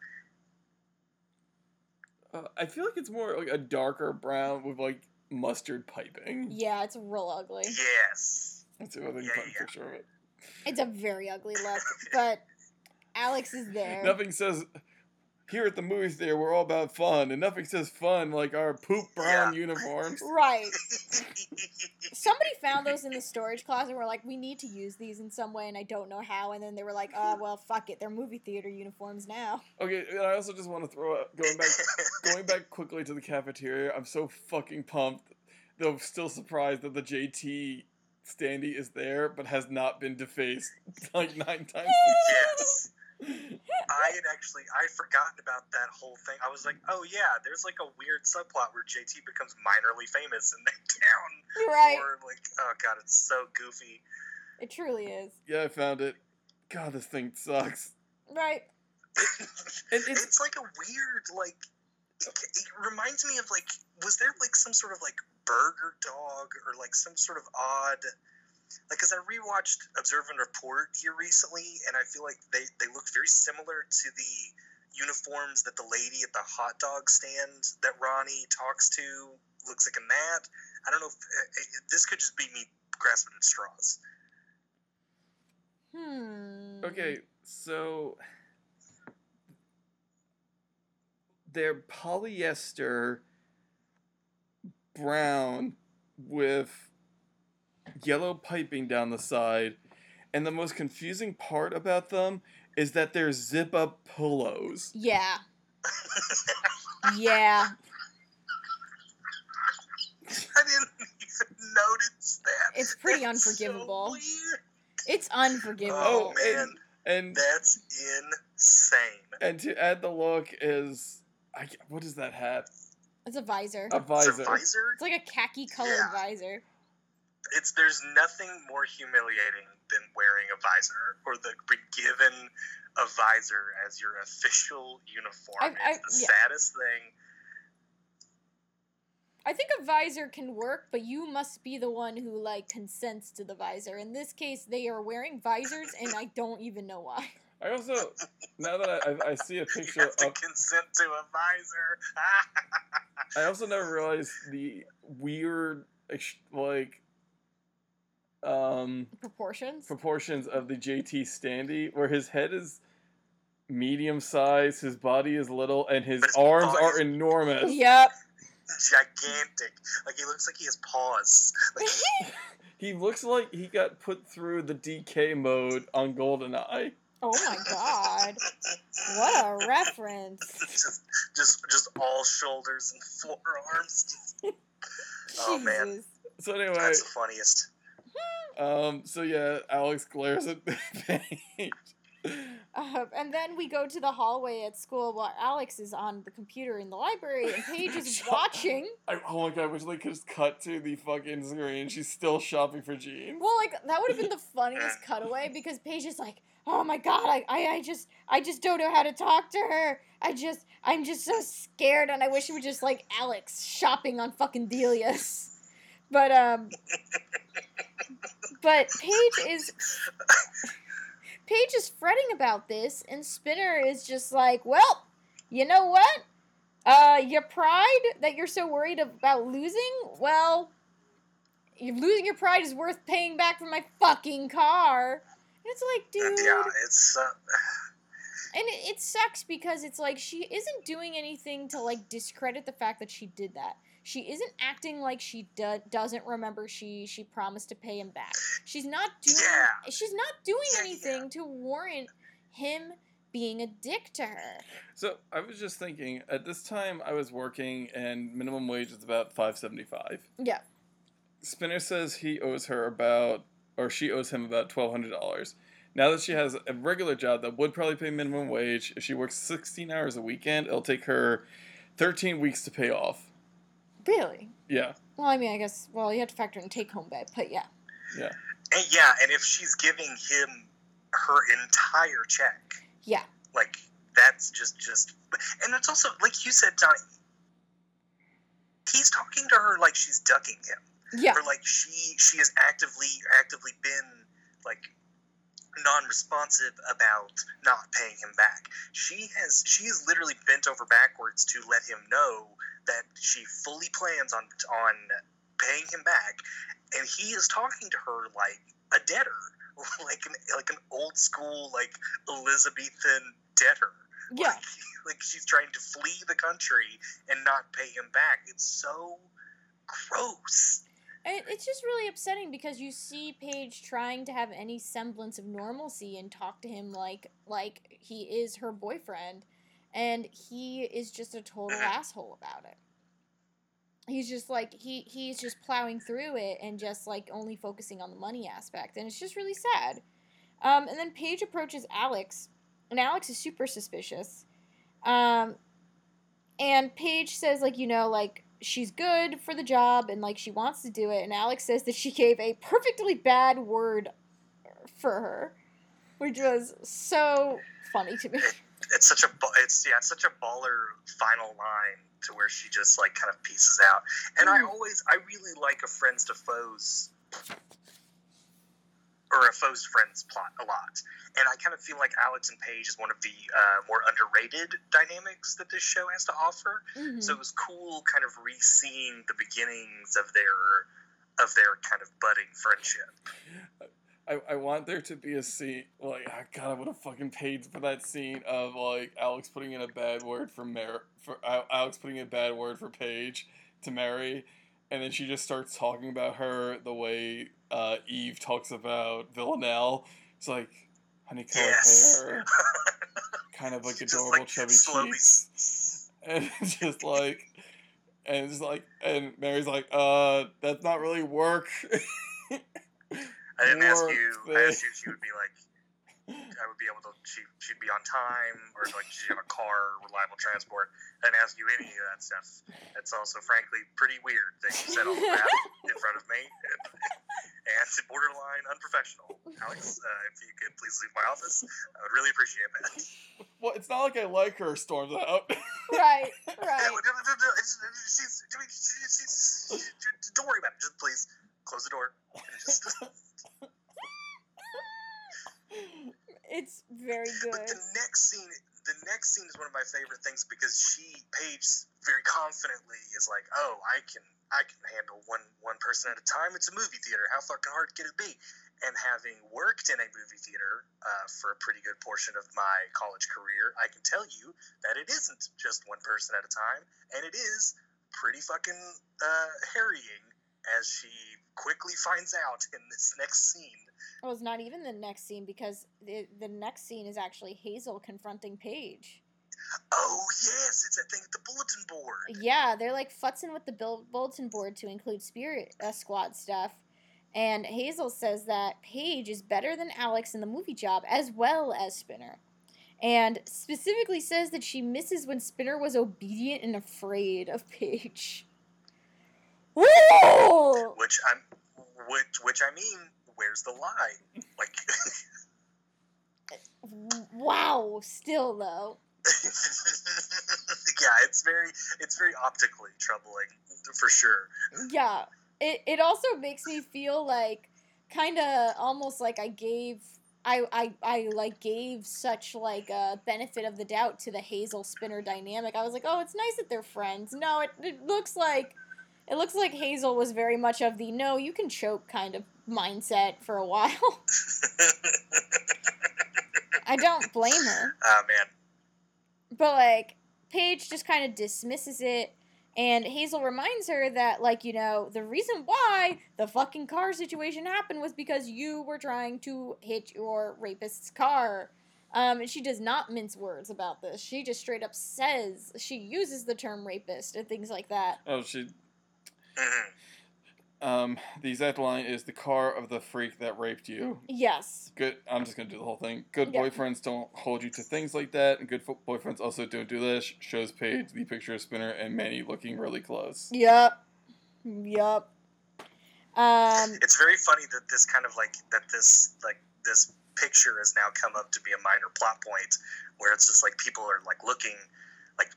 Uh, I feel like it's more like a darker brown with like mustard piping. Yeah, it's real ugly. Yes. Let's see if I can Yeah, find a yeah. picture of it. It's a very ugly look, but Alex is there. Nothing says here at the movie theater, we're all about fun, and nothing says fun like our poop brown Yeah. uniforms. Right. Somebody found those in the storage closet. and We're like, we need to use these in some way, and I don't know how. And then they were like, oh well, fuck it, they're movie theater uniforms now. Okay, and I also just want to throw out going back going back quickly to the cafeteria. I'm so fucking pumped. Though I'm still surprised that the JT standee is there, but has not been defaced like nine times. yes. I had actually I forgotten about that whole thing. I was like, oh yeah, there's like a weird subplot where JT becomes minorly famous in the town. Right. Or like, oh god, it's so goofy. It truly is. yeah, I found it. God, this thing sucks. Right. And it's- it's, like a weird like. It, it reminds me of like, was there like some sort of like burger dog or like some sort of odd, like, because I rewatched Observe and Report here recently, and I feel like they they look very similar to the uniforms that the lady at the hot dog stand that Ronnie talks to looks like in that. I don't know if uh, uh, this could just be me grasping at straws. Hmm. Okay, so they're polyester brown with yellow piping down the side, and the most confusing part about them is that they're zip up pillows. Yeah. Yeah. I didn't even notice that. It's pretty That's so unforgivable. weird. It's unforgivable. Oh, Oh, man, And that's insane. and to add the look is I, what is that hat? It's a visor. A It's a visor. visor. It's like a khaki colored Yeah. visor. It's there's nothing more humiliating than wearing a visor or the being given a visor as your official uniform. I- I- it's the yeah. saddest thing. I think a visor can work, but you must be the one who like consents to the visor. In this case, they are wearing visors, and I don't even know why. I also now that I, I, I see a You picture have to of consent to a visor. I also never realized the weird, like, um, Proportions. proportions of the JT standee, where his head is medium size, his body is little, and his his arms body are enormous. Yep. Gigantic. Like he looks like he has paws. Like He looks like he got put through the DK mode on GoldenEye. Oh my god. What a reference. just just just all shoulders and forearms. Oh, man. So anyway, That's the funniest. um, so yeah, Alex glares at Paige. Uh, and then we go to the hallway at school while Alex is on the computer in the library and Paige is watching. I, oh my god, I wish they could just cut to the fucking screen. She's still shopping for jeans. Well, like that would have been the funniest cutaway because Paige is like, "Oh my god, I, I, I just, I just don't know how to talk to her. I just, I'm just so scared, and I wish it was just like Alex shopping on fucking Delia's." But um, but Paige is Paige is fretting about this, and Spinner is just like, "Well, you know what? Uh, your pride that you're so worried about losing, well." you're losing your pride is worth paying back for my fucking car. And it's like, dude. Yeah, it's uh, And it, it sucks because it's like she isn't doing anything to like discredit the fact that she did that. She isn't acting like she do- doesn't remember she she promised to pay him back. She's not doing Yeah. she's not doing Yeah, anything to warrant him being a dick to her. So I was just thinking, at this time I was working and minimum wage is about five seventy five. Yeah. Spinner says he owes her about or she owes him about twelve hundred dollars. Now that she has a regular job that would probably pay minimum wage, if she works sixteen hours a weekend, it'll take her thirteen weeks to pay off. Really? Yeah. Well, I mean, I guess well, you have to factor in take home pay, but yeah. and yeah, and if she's giving him her entire check, Yeah. like that's just just, and it's also like you said, Johnny. He's talking to her like she's ducking him. Yeah. or like she she has actively actively been like non-responsive about not paying him back she has she has literally bent over backwards to let him know that she fully plans on on paying him back and he is talking to her like a debtor like an like an old school like elizabethan debtor Yeah. Like, like she's trying to flee the country and not pay him back. It's so gross. It's just really upsetting because you see Paige trying to have any semblance of normalcy and talk to him like like he is her boyfriend, and he is just a total asshole about it. He's just like he he's just plowing through it and just like only focusing on the money aspect, and it's just really sad. Um, and then Paige approaches Alex, and Alex is super suspicious. Um, and Paige says like you know like she's good for the job and like she wants to do it and alex says that she gave a perfectly bad word for her which was so funny to me It's such a it's yeah, it's such a baller final line to where she just like kind of pieces out. And I Mm. always I really like a friends to foes or a foes friends plot a lot. And I kind of feel like Alex and Paige is one of the uh, more underrated dynamics that this show has to offer. Mhm. So it was cool, kind of re-seeing the beginnings of their of their kind of budding friendship. I, I want there to be a scene like oh God I would have fucking paid for that scene of like Alex putting in a bad word for Mar for Al- Alex putting in a bad word for Paige to Mary, and then she just starts talking about her the way uh, Eve talks about Villanelle. It's like honey colored Yes. hair, kind of like adorable like, chubby slowly cheeks, and it's just like. And it's like, and Mary's like, uh, that's not really work. I didn't ask Work you. I thing. asked you if she would be like, I would be able to. She she'd be on time, or like she'd have a car, reliable transport. I didn't ask you any of that stuff. It's also, frankly, pretty weird that you said all that in front of me, and, and borderline unprofessional. Alex, uh, if you could please leave my office, I would really appreciate that. Well, it's not like I like her, storms out. right right no, no, no, no, it's- she's- she's- she's- don't worry about it. Just please close the door. it's very good. But the next scene, the next scene is one of my favorite things because she, Paige, very confidently is like, "Oh, I can, I can handle one one person at a time. It's a movie theater. How fucking hard can it be?" And having worked in a movie theater uh, for a pretty good portion of my college career, I can tell you that it isn't just one person at a time, and it is pretty fucking uh, harrying as she quickly finds out in this next scene. well it's not even the next scene because the, the next scene is actually hazel confronting paige Oh yes, it's that thing at the bulletin board. Yeah, they're like futzing with the bulletin board to include Spirit uh, Squad stuff. And Hazel says that Paige is better than Alex in the movie job as well as Spinner. And specifically says that she misses when Spinner was obedient and afraid of Paige. Woo! which I'm, which which I mean, where's the lie? Like, Wow, still though. yeah, it's very, it's very optically troubling for sure. yeah it, it also makes me feel like kind of almost like i gave I, I i like gave such like a benefit of the doubt to the hazel spinner dynamic i was like oh it's nice that they're friends no it, it looks like it looks like hazel was very much of the no you can choke kind of mindset for a while i don't blame her Ah man, but like Paige just kind of dismisses it and Hazel reminds her that like you know the reason why the fucking car situation happened was because you were trying to hit your rapist's car. Um, and she does not mince words about this. She just straight up says she uses the term rapist and things like that. oh, she. Mhm. Um, the exact line is the car of the freak that raped you. Yes. Good. I'm just gonna do the whole thing. Good Yeah. boyfriends don't hold you to things like that, and good fo- boyfriends also don't do this. Shows Paige the picture of Spinner and Manny looking really close. Yep. Yep. Um. it's very funny that this kind of like that this like this picture has now come up to be a minor plot point where it's just like people are like looking like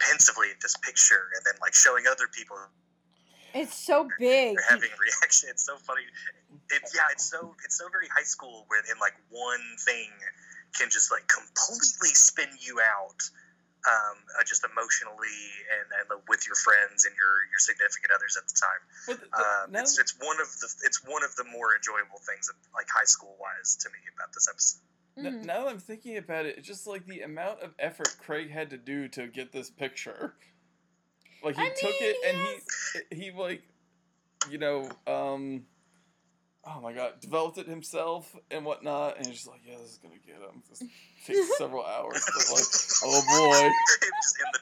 pensively at this picture and then like showing other people It's so big. they're having a reaction. It's so funny. It's yeah, it's so it's so very high school where in like one thing can just like completely spin you out, um, uh, just emotionally and, and with your friends and your your significant others at the time. But th- Um, now- it's it's one of the it's one of the more enjoyable things, like high school wise, to me about this episode. N- Mhm. now that I'm thinking about it, it's just like the amount of effort Craig had to do to get this picture. Like he I took mean, it and yes. he he like you know um oh my god developed it himself and whatnot and he's just like yeah this is gonna get him. This takes several hours, but like oh boy. him just in the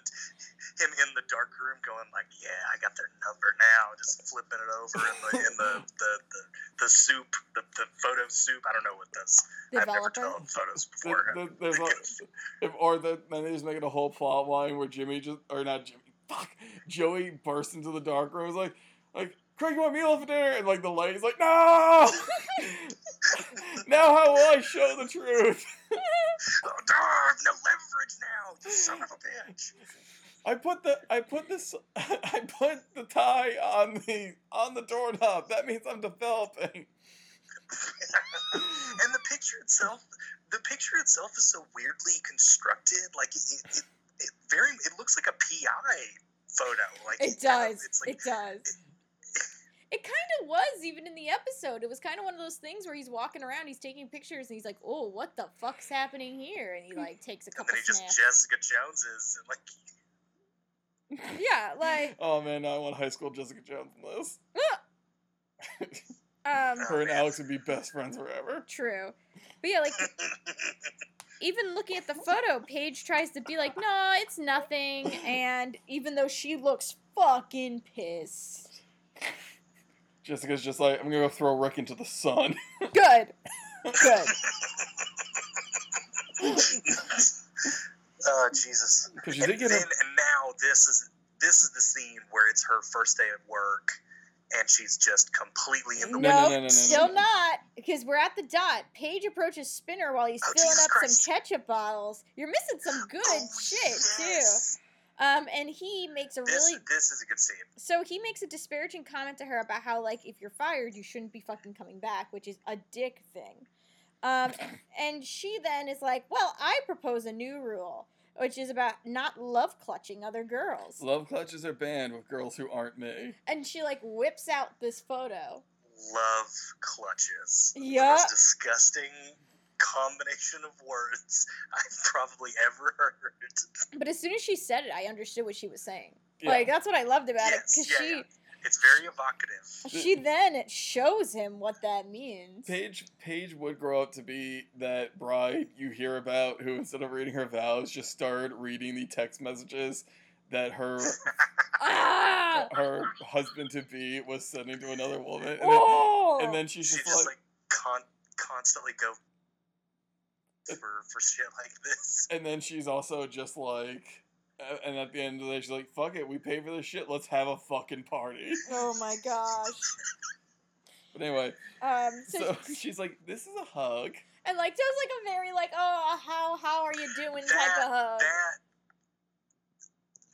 him in the dark room going like, yeah, I got their number now, just flipping it over in the in the the, the, the soup, the, the photo soup. I don't know what does. I've never Developer. developed photos The- before. the- there's a, if, or the, then they just make it a whole plot line where Jimmy just or not Jimmy, fuck, Joey bursts into the dark room. Is like, like Craig, you want meal for dinner? And like the light, lady's like, no. now how will I show the truth? oh, no, I have no leverage now, you son of a bitch. I put the I put this I put the tie on the on the doorknob. That means I'm developing. and the picture itself, the picture itself is so weirdly constructed. Like it, it, it, it very, it looks like a PI photo. Like It kind of- does. it's like it does. It kind of was even in the episode. It was kind of one of those things where he's walking around, he's taking pictures, and he's like, "Oh, what the fuck's happening here?" And he like takes a and couple then he just. Jessica Joneses and like yeah, like Oh man, now I want high school Jessica Jones in this. um, Her and Alex would be best friends forever. true. But yeah, like even looking at the photo, Paige tries to be like, "No, it's nothing," and even though she looks fucking pissed. Jessica's just like, I'm gonna go throw Rick into the sun. Good. Good. oh Jesus. Because she and get then her. and now this is this is the scene where it's her first day at work and she's just completely in the No, way. no, Nope, no, no, no, still no. not, because we're at the dot. Paige approaches Spinner while he's Oh, filling Jesus up Christ. some ketchup bottles. You're missing some good Oh, shit yes. too. Um, and he makes a This, really this is a good scene. so he makes a disparaging comment to her about how like if you're fired, you shouldn't be fucking coming back, which is a dick thing. Um, and she then is like, "Well, I propose a new rule, which is about not love clutching other girls." Love clutches are banned with girls who aren't me. And she like whips out this photo. Love clutches. Yeah. disgusting combination of words I've probably ever heard. But as soon as she said it, I understood what she was saying. Yeah. Like that's what I loved about Yes, it because yeah, she yeah. It's very evocative. she then shows him what that means. Paige Paige would grow up to be that bride you hear about who instead of reading her vows just started reading the text messages that her Ah! her husband to be was sending to another woman. And, then, Oh! and then she's She just, just like, like con- constantly go for for shit like this. and then she's also just like a- and at the end of the day she's like, fuck it, we pay for this shit, let's have a fucking party. oh my gosh. But anyway, Um. So, so she's like, this is a hug. and like does like a very like oh how how are you doing type of hug. That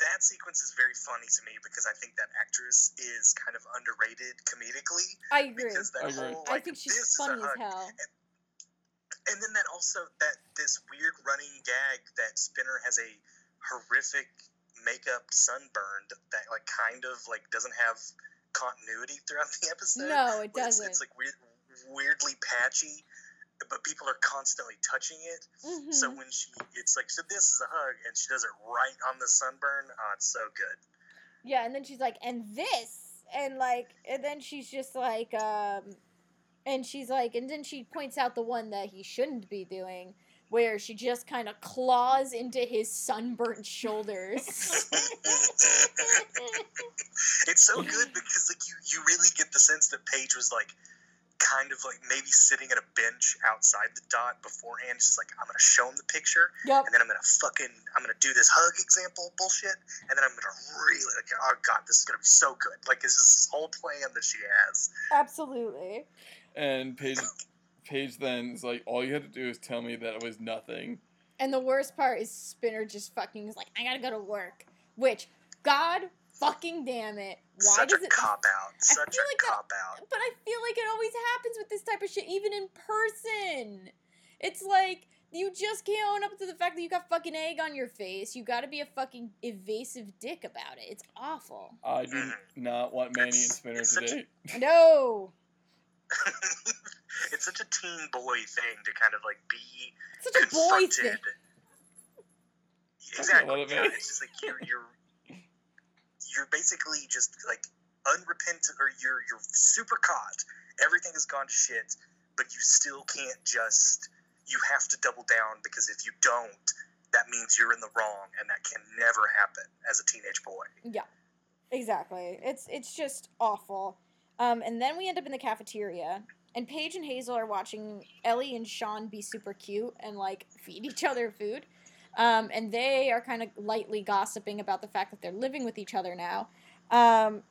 that sequence is very funny to me because I think that actress is kind of underrated comedically. I agree. Because that I agree. whole I like, think this she's is a funny as hug. hell. and then that also that this weird running gag that Spinner has a horrific makeup sunburned that like kind of like doesn't have continuity throughout the episode. No, it it's- doesn't. It's, like weird, weirdly patchy, but people are constantly touching it. Mhm. So when she, it's like, so this is a hug, and she does it right on the sunburn. Oh, it's so good. Yeah, and then she's like, and this, and like, and then she's just like, um, and she's like, and then she points out the one that he shouldn't be doing, where she just kind of claws into his sunburnt shoulders. it's so good because like you, you really get the sense that Paige was like, kind of like maybe sitting at a bench outside the dot beforehand, just like I'm gonna show him the picture, yep. and then I'm gonna fucking I'm gonna do this hug example bullshit, and then I'm gonna really like, oh god, this is gonna be so good. Like it's this whole plan that she has. Absolutely. And Paige Paige then is like, all you had to do is tell me that it was nothing. And the worst part is Spinner just fucking is like, I gotta go to work. Which, God fucking damn it. Why Such does a it. cop out. Such feel a like that- cop out. But I feel like it always happens with this type of shit, even in person. It's like, you just can't own up to the fact that you got fucking egg on your face. You gotta be a fucking evasive dick about it. It's awful. I do not want Manny and Spinner it's to such a- date. No! it's such a teen boy thing to kind of like be Such a boy thing. Exactly. Yeah, it's just like you're you're you're basically just like unrepentant or you're you're super caught. Everything has gone to shit, but you still can't just you have to double down because if you don't, that means you're in the wrong and that can never happen as a teenage boy. Yeah, exactly. It's it's just awful. Um, and then we end up in the cafeteria, and Paige and Hazel are watching Ellie and Sean be super cute and like feed each other food. Um, and they are kind of lightly gossiping about the fact that they're living with each other now. Um,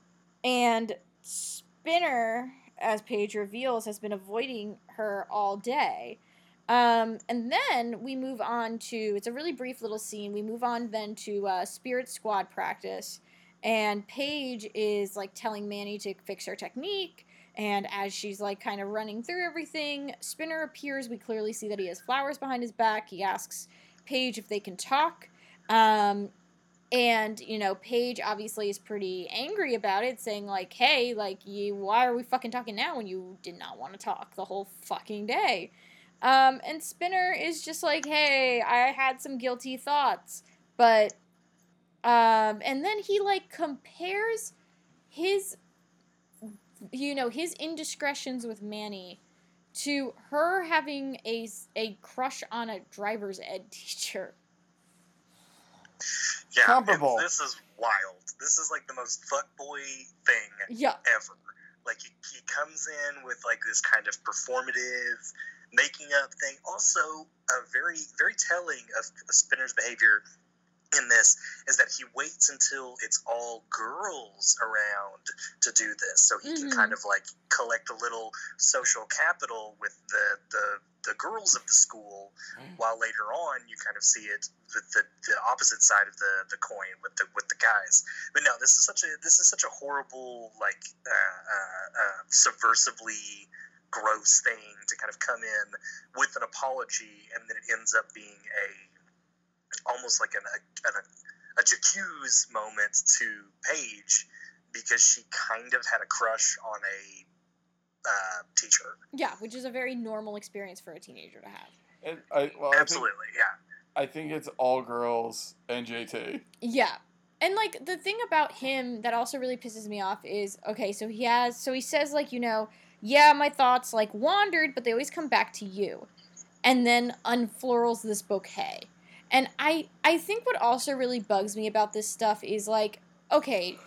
and Spinner, as Paige reveals, has been avoiding her all day. Um, and then we move on to it's a really brief little scene. We move on then to uh, Spirit Squad practice, and Paige is like telling Manny to fix her technique. And as she's like kind of running through everything, Spinner appears. We clearly see that he has flowers behind his back. He asks Paige if they can talk. Um, and you know, Paige obviously is pretty angry about it, saying like, "Hey, like, you, why are we fucking talking now when you did not want to talk the whole fucking day?" Um, and Spinner is just like, "Hey, I had some guilty thoughts, but," um, and then he like compares his, you know, his indiscretions with Manny to her having a a crush on a driver's ed teacher. Yeah, Comparable. this is wild. This is like the most fuckboy thing Yeah. ever. Like he, he comes in with like this kind of performative making up thing. Also, a very very telling of, of Spinner's behavior in this is that he waits until it's all girls around to do this, so he Mhm. can kind of like collect a little social capital with the the the girls of the school while later on you kind of see it the, the, the opposite side of the, the coin with the with the guys. But no this is such a this is such a horrible like uh, uh, uh, subversively gross thing to kind of come in with an apology and then it ends up being a almost like an a, an, a j'accuse moment to Paige because she kind of had a crush on a uh, teacher Yeah, which is a very normal experience for a teenager to have. And I, well, I think, absolutely yeah I think it's all girls and JT. Yeah. And like the thing about him that also really pisses me off is okay, so he has so he says like, you know, yeah, my thoughts like wandered, but they always come back to you. And then unflorals this bouquet. And I I think what also really bugs me about this stuff is like, okay,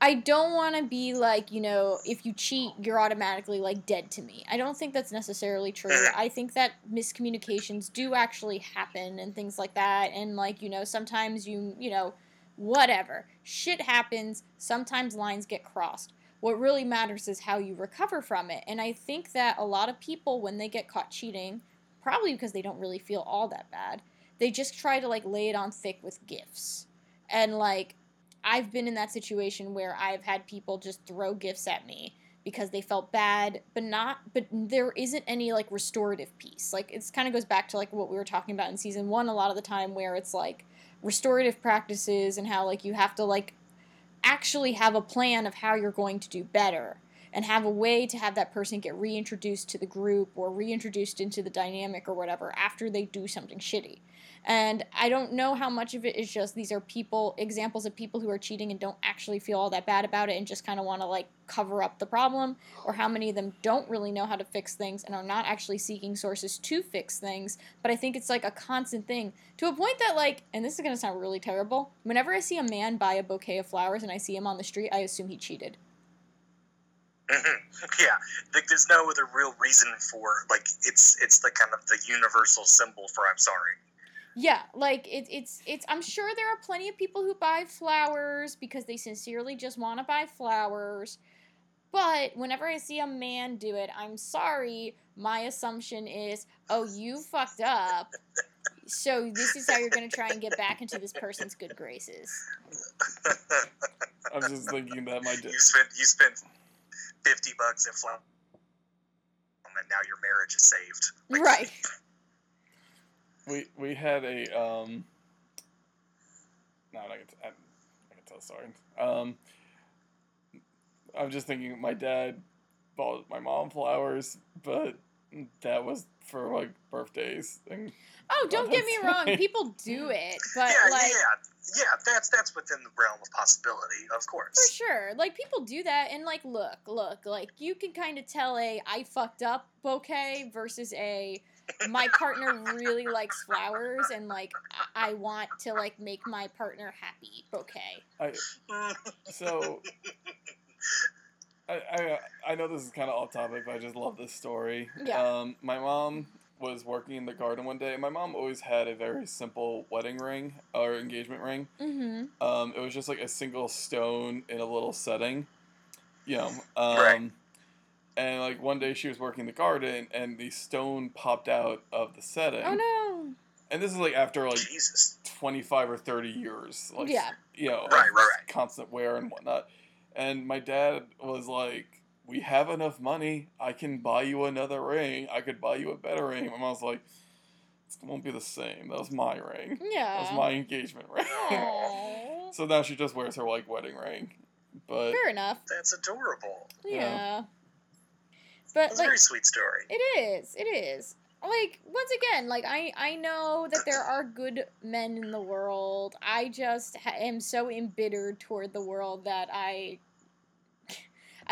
I don't want to be like, you know, if you cheat, you're automatically like dead to me. I don't think that's necessarily true. I think that miscommunications do actually happen and things like that. And like, you know, sometimes you, you know, whatever. Shit happens. Sometimes lines get crossed. What really matters is how you recover from it. And I think that a lot of people, when they get caught cheating, probably because they don't really feel all that bad, they just try to like lay it on thick with gifts. And like, I've been in that situation where I've had people just throw gifts at me because they felt bad, but not, but there isn't any like restorative piece. Like, it's kind of goes back to like what we were talking about in season one a lot of the time, where it's like restorative practices and how like you have to like actually have a plan of how you're going to do better and have a way to have that person get reintroduced to the group or reintroduced into the dynamic or whatever after they do something shitty. And I don't know how much of it is just these are people, examples of people who are cheating and don't actually feel all that bad about it and just kind of want to like cover up the problem, or how many of them don't really know how to fix things and are not actually seeking sources to fix things. But I think it's like a constant thing to a point that, like, and this is going to sound really terrible, whenever I see a man buy a bouquet of flowers and I see him on the street, I assume he cheated. Mhm. Yeah, like there's no other real reason for like it's it's the kind of the universal symbol for I'm sorry. Yeah, like it, it's it's. I'm sure there are plenty of people who buy flowers because they sincerely just want to buy flowers. But whenever I see a man do it, I'm sorry. My assumption is, oh, you fucked up. So this is how you're gonna try and get back into this person's good graces. I'm just thinking that my you spent you spent fifty bucks in flower, and now your marriage is saved. Like, Right. we we had a um. No, I can I, I can tell the story. Um, I'm just thinking my dad bought my mom flowers, but that was for like birthdays. And Oh, don't get me wrong. People do it, but yeah, like yeah, yeah. That's that's within the realm of possibility, of course. for sure, like people do that, and like look, look, like you can kind of tell a I fucked up bouquet versus a my partner really likes flowers, and like I, I want to like make my partner happy bouquet. I so I, I I know this is kind of off topic, but I just love this story. Yeah. Um, my mom was working in the garden one day, my mom always had a very simple wedding ring or engagement ring. Mm-hmm. Um, it was just like a single stone in a little setting, you know. Um, Right. And like one day she was working the garden, and the stone popped out of the setting. Oh no. And this is like after like Jesus. twenty five or thirty years, like Yeah. you know, Right, right, right. constant wear and whatnot. And my dad was like, "We have enough money. I can buy you another ring. I could buy you a better ring." My mom's like, "It won't be the same. That was my ring. That Yeah. was my engagement ring." Aw. so now she just wears her like wedding ring. But Fair enough. That's adorable. Yeah. Yeah. But That's a very sweet story. It is. It is. Like once again, like I I know that there are good men in the world. I just ha- am so embittered toward the world that I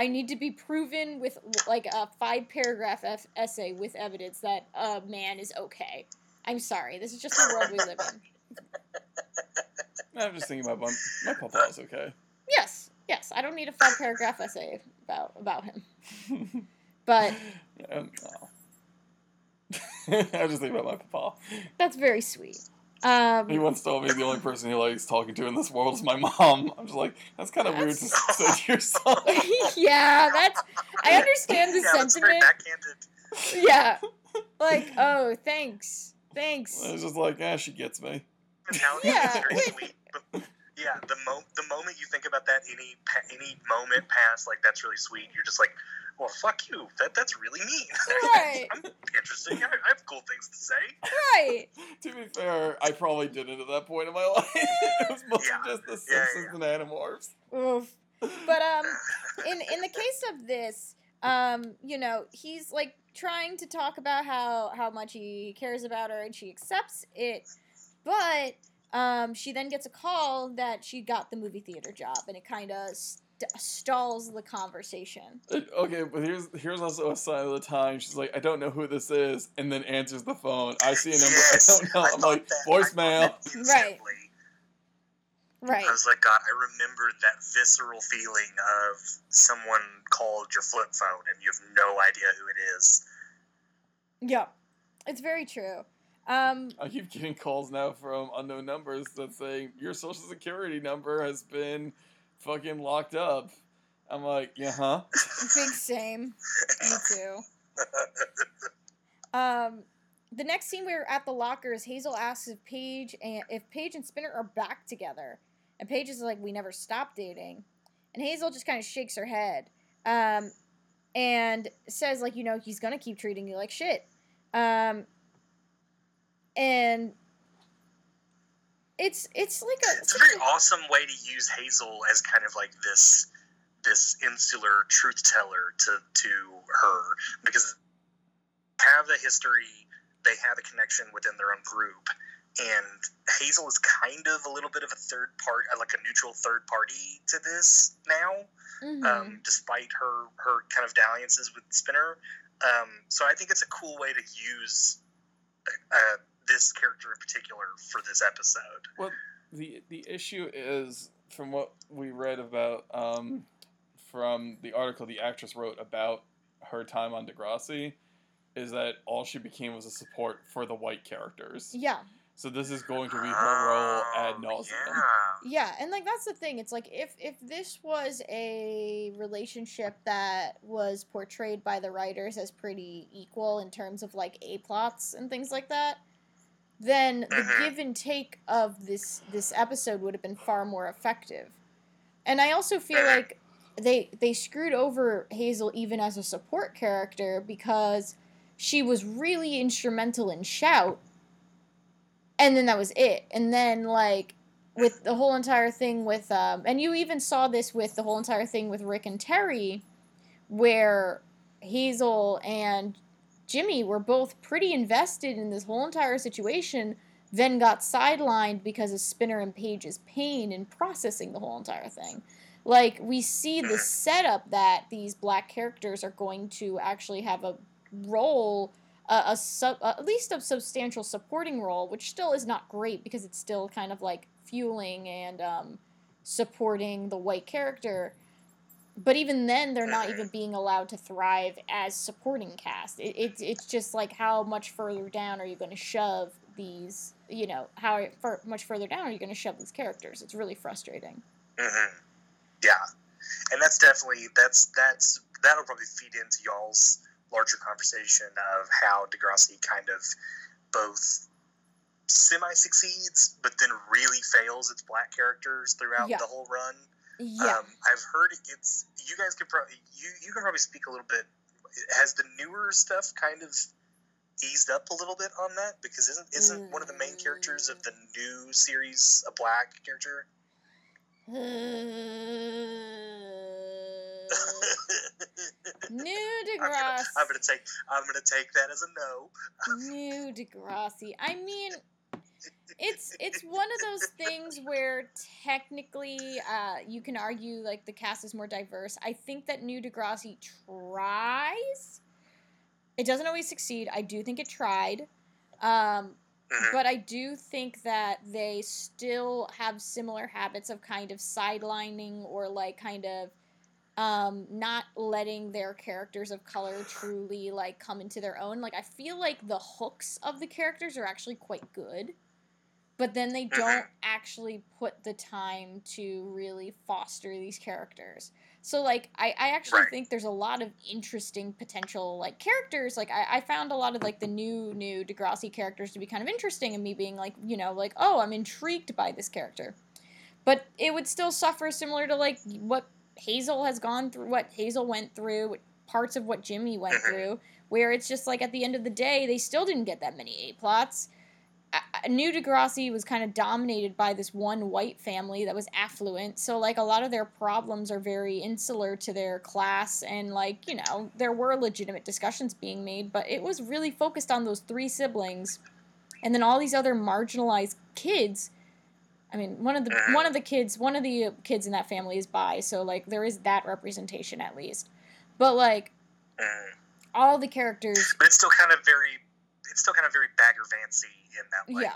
I need to be proven with like a five paragraph F- essay with evidence that a man is okay. I'm sorry. This is just the world we live in. I'm just thinking about my, my papa is okay. Yes. Yes. I don't need a five paragraph essay about about him. But um, oh. I just think about my papa. that's very sweet. Um He once told me the only person he likes talking to in this world is my mom. I'm just like, that's kind of weird to say to yourself. yeah, that's I understand the yeah, that's very sentiment. backhanded. Yeah. Like, oh, thanks. Thanks. It's just like, eh, she gets me. Yeah, is very wait. sweet. But yeah, the mo- the moment you think about that, any pa- any moment past, like that's really sweet. You're just like, well, fuck you. That that's really mean. Right. I'm interesting. I, I have cool things to say. Right. To be fair, I probably didn't at that point in my life. it was mostly Yeah. just the Yeah, Simpsons and Animorphs. Oof. But um in in the case of this, um, you know, he's like trying to talk about how how much he cares about her and she accepts it, but um she then gets a call that she got the movie theater job and it kind of st- stalls the conversation. Uh, Okay, but here's here's also a sign of the time. She's like, I don't know who this is, and then answers the phone. I see a number. Yes, I don't know. I I'm like, that- I voicemail. that instantly. Right. I was like, God, I remembered that visceral feeling of someone called your flip phone and you have no idea who it is. Yeah. It's very true. Um I keep getting calls now from unknown numbers that saying your social security number has been fucking locked up. I'm like, yeah, huh? big same. Me too. Um, the next scene we are at the lockers. Hazel asks if Paige and if Paige and Spinner are back together, and Paige is like, "We never stopped dating," and Hazel just kind of shakes her head, um, and says like, "You know, he's gonna keep treating you like shit," um, and it's it's like a It's a very awesome way to use Hazel as kind of like this this insular truth teller to to her because they have a history, they have a connection within their own group, and Hazel is kind of a little bit of a third part, like a neutral third party to this now. Mhm. um, despite her her kind of dalliances with Spinner. Um, so I think it's a cool way to use uh, this character in particular for this episode. Well, the the issue is from what we read about um, from the article the actress wrote about her time on Degrassi, is that all she became was a support for the white characters. yeah. So this is going to be her role ad Oh, nauseum. Yeah. Yeah, and like that's the thing. It's like if if this was a relationship that was portrayed by the writers as pretty equal in terms of like a plots and things like that, then the Mhm. give and take of this this episode would have been far more effective. And I also feel like they they screwed over Hazel even as a support character because she was really instrumental in Shout, and then that was it. And then like with the whole entire thing with um and you even saw this with the whole entire thing with Rick and Terry where Hazel and Jimmy were both pretty invested in this whole entire situation, then got sidelined because of Spinner and Paige's pain in processing the whole entire thing. Like, we see the setup that these black characters are going to actually have a role, a, a sub, at least a substantial supporting role, which still is not great because it's still kind of like fueling and um, supporting the white character but even then they're not even being allowed to thrive as supporting cast. It, it, it's just like how much further down are you going to shove these you know how far, much further down are you going to shove these characters? It's really frustrating. Hmm Yeah, and that's definitely that's that's that'll probably feed into y'all's larger conversation of how Degrassi kind of both semi succeeds, but then really fails its black characters throughout Yeah. the whole run. Yeah Um, I've heard it gets. You guys could probably you you can probably speak a little bit. Has the newer stuff kind of eased up a little bit on that? Because isn't isn't one of the main characters of the new series a black character? new I'm gonna, I'm gonna take I'm gonna take that as a no. New Degrassi. I mean, it's it's one of those things where technically uh, you can argue like the cast is more diverse. I think that New Degrassi tries. It doesn't always succeed. I do think it tried. Um, Mhm. but I do think that they still have similar habits of kind of sidelining or like kind of um, not letting their characters of color truly like come into their own. Like I feel like the hooks of the characters are actually quite good, but then they don't actually put the time to really foster these characters. So like I, I actually Right. think there's a lot of interesting potential like characters. Like I, I found a lot of like the new new Degrassi characters to be kind of interesting and me being like, you know, like, oh, I'm intrigued by this character. But it would still suffer similar to like what Hazel has gone through, what Hazel went through, what parts of what Jimmy went Mhm. through, where it's just like at the end of the day, they still didn't get that many A plots. New Degrassi was kind of dominated by this one white family that was affluent, so like a lot of their problems are very insular to their class, and like you know there were legitimate discussions being made, but it was really focused on those three siblings, and then all these other marginalized kids. I mean, one of the one of the kids, one of the kids in that family is bi, so like there is that representation at least, but like Mm. all the characters, But it's still kind of very, still kind of very Bagger Vancy in that like Yeah.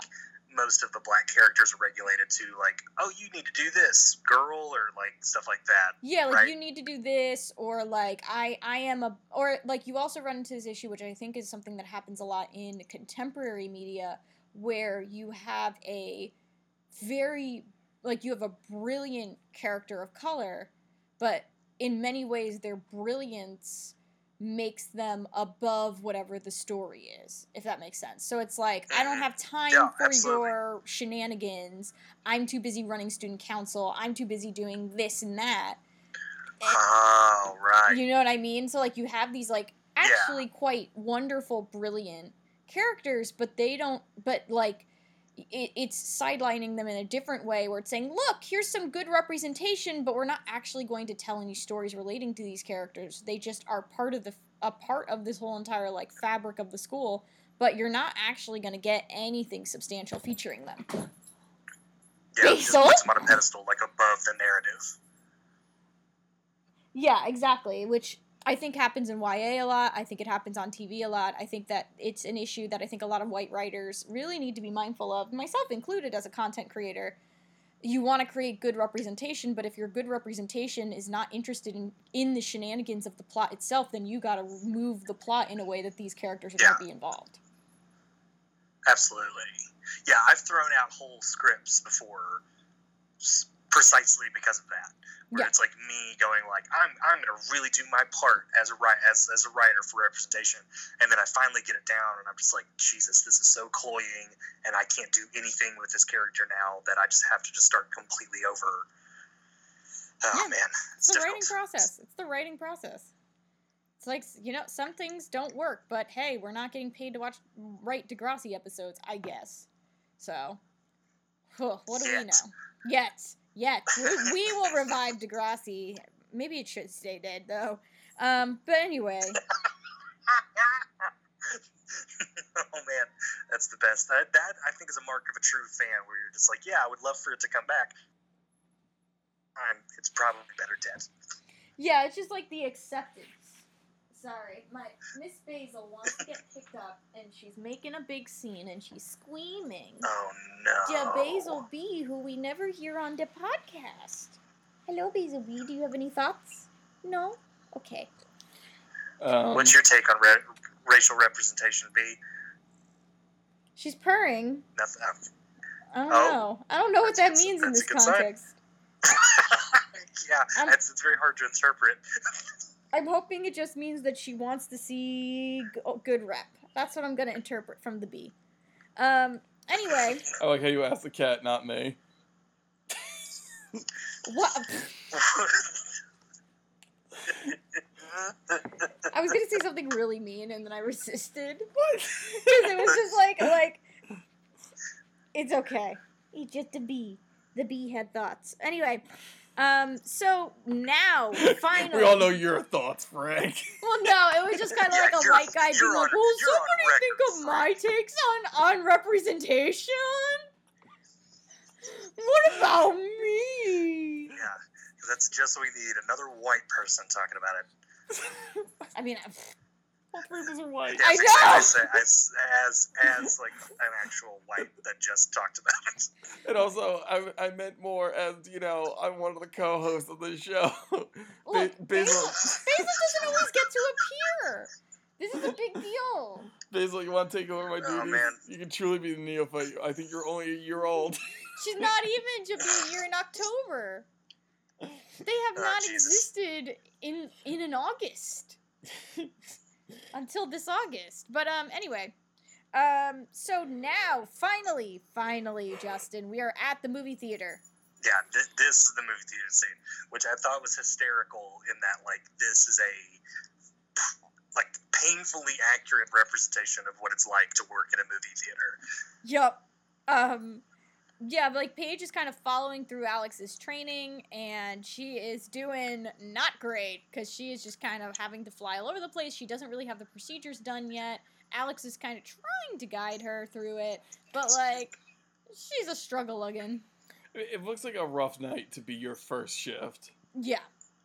most of the black characters are regulated to like, oh, you need to do this, girl, or like stuff like that. Yeah, like right? you need to do this, or like I I am a, or like you also run into this issue, which I think is something that happens a lot in contemporary media, where you have a very like you have a brilliant character of color, but in many ways their brilliance makes them above whatever the story is, if that makes sense. So it's like I don't Mhm. have time Yeah, for absolutely. your shenanigans. I'm too busy running student council. I'm too busy doing this and that. And- Oh, right. you know what I mean? So like you have these like Yeah. actually quite wonderful, brilliant characters, but they don't. But like it, it's sidelining them in a different way, where it's saying, "Look, here's some good representation, but we're not actually going to tell any stories relating to these characters. They just are part of the a part of this whole entire like fabric of the school." But you're not actually going to get anything substantial featuring them. yeah, just puts them on a pedestal, like above the narrative. Yeah, exactly. Which I think happens in YA a lot. I think it happens on TV a lot. I think that it's an issue that I think a lot of white writers really need to be mindful of, myself included as a content creator. You want to create good representation, but if your good representation is not interested in, in the shenanigans of the plot itself, then you got to move the plot in a way that these characters are going to be involved. Absolutely. Yeah, I've thrown out whole scripts before, precisely because of that. Where Yeah. it's like me going like, I'm I'm gonna really do my part as a as as a writer for representation, and then I finally get it down, and I'm just like, Jesus, this is so cloying, and I can't do anything with this character now that I just have to just start completely over. Oh Yeah. man, It's the writing process. It's the writing process. It's like you know, some things don't work, but hey, we're not getting paid to watch write Degrassi episodes, I guess. So, huh, what do we know? Yet, yet, we, we will revive Degrassi. Maybe it should stay dead though. Um, but anyway, oh man, that's the best. That, that I think is a mark of a true fan, where you're just like, yeah, I would love for it to come back. Um, it's probably better dead. yeah, it's just like the acceptance. Sorry, my Miss Basil wants to get picked up, and she's making a big scene, and she's screaming. Oh no. Ja Basil B, who we never hear on the podcast. Hello, Basil B. Do you have any thoughts? No. Okay. Um, What's your take on ra- racial representation, B? She's purring. Nothing. I don't Oh. know. I don't know what that That's a good- means in this a good sign. context. yeah, I'm- it's, it's very hard to interpret. I'm hoping it just means that she wants to see g- oh, good rep. That's what I'm gonna interpret from the B. Um. Anyway, I like how you asked the cat, not me. what? I was gonna say something really mean, and then I resisted What? because it was just like, like, it's okay. It's just a bee. The bee had thoughts. Anyway, um. So now, finally, we all know your thoughts, Frank. Well, no, it was just kind of Yeah, like a white guy being you're like, on- "Will you're on think record, of my takes on on representation? What about me?" Yeah, that's just what we need. Another white person talking about it. I mean, All three of us are white. I Yes, know! I say, as, as as like an actual white that just talked about it. And also, I, I meant more as, you know, I'm one of the co-hosts of the show. look, Basil, Basil, Basil doesn't always get to appear. This is a big deal. Basil, you want to take over my Oh, duties? man. You can truly be the neophyte. I think you're only a year old. She's not even to be here in October. They have Oh, not Jesus. existed in in an August until this August. But um, anyway, um, so now finally, finally, Justin, we are at the movie theater. Yeah, th- this is the movie theater scene, which I thought was hysterical in that like this is a like painfully accurate representation of what it's like to work in a movie theater. Yup. Um, yeah, but, like Paige is kind of following through Alex's training, and she is doing not great because she is just kind of having to fly all over the place. She doesn't really have the procedures done yet. Alex is kind of trying to guide her through it, but like she's a struggle again. It it looks like a rough night to be your first shift. Yeah,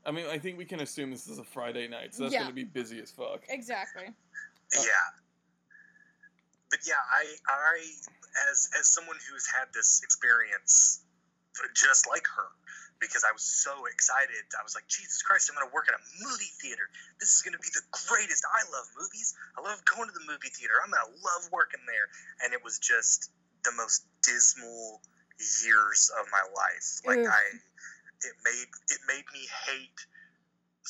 I mean, I think we can assume this is a Friday night, so that's Yeah. going to be busy as fuck. exactly. Oh. Yeah. But yeah, I I as as someone who's had this experience just like her because I was so excited. I was like, Jesus Christ, I'm going to work at a movie theater. This is going to be the greatest. I love movies. I love going to the movie theater. I'm going to love working there. And it was just the most dismal years of my life. Like Ugh. I it made it made me hate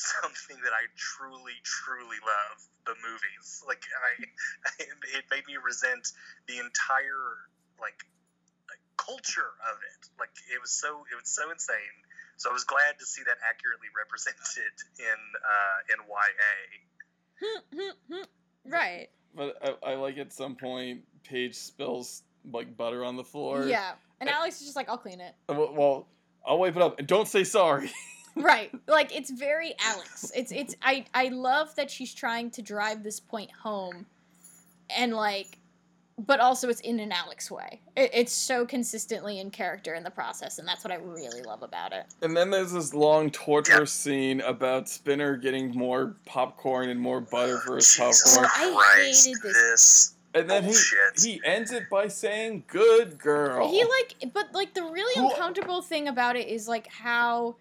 something that I truly truly love, the movies. Like I it made me resent the entire like like, culture of it. Like it was so it was so insane. So I was glad to see that accurately represented in uh, in YA. right. But I, I like at some point, Paige spills like butter on the floor. Yeah, and Alex is just like, I'll clean it. Well, well, I'll wipe it up and don't say sorry. right like it's very alex it's it's i i love that she's trying to drive this point home and like but also it's in an alex way it, it's so consistently in character in the process and that's what i really love about it And then there's this long torture scene about Spinner getting more popcorn and more butter for his Jesus popcorn. I Christ, hated this. this. And then he he ends it by saying, "Good girl." he like but like the really Who- uncomfortable thing about it is like how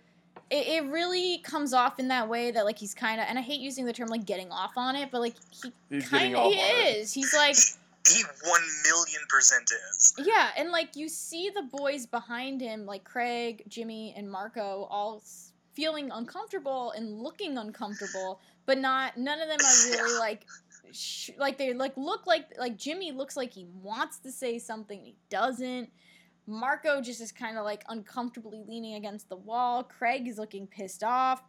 it, it really comes off in that way that like he's kind of and i hate using the term like getting off on it but like he kind of off he on it. is he's like He one million percent is. Yeah, and like you see the boys behind him, like Craig, Jimmy, and Marco, all feeling uncomfortable and looking uncomfortable, but not none of them are really like sh- like they like look like like Jimmy looks like he wants to say something, he doesn't. Marco just is kind of like uncomfortably leaning against the wall. Craig is looking pissed off.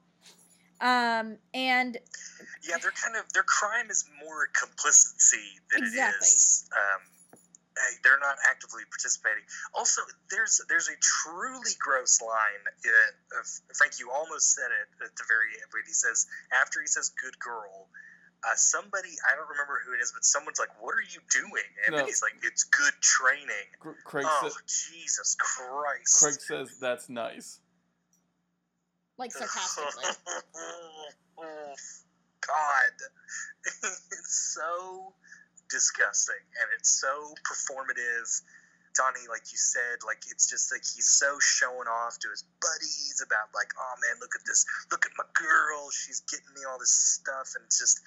Um, and Yeah, they're kind of their crime is more complicity than Exactly. it is um, they're not actively participating. Also, there's there's a truly gross line. Uh, Frank, you almost said it at the very end when he says after he says "good girl." Uh, somebody I don't remember who it is, but someone's like, "What are you doing?" And No. he's like, "It's good training." Cr- Craig, Oh sa- Jesus Christ! Craig says that's nice. Like sarcastically. oh, God. it's so disgusting and it's so performative. Donnie, like you said, like it's just like he's so showing off to his buddies about like, oh man, look at this, look at my girl, she's getting me all this stuff, and it's just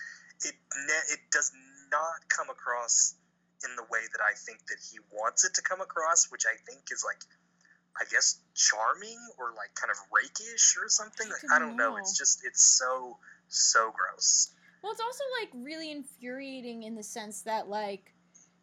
it ne- it does not come across in the way that I think that he wants it to come across, which I think is like I guess charming or like kind of rakish or something. Like, I don't know. know. It's just it's so so gross. Well, it's also like really infuriating in the sense that like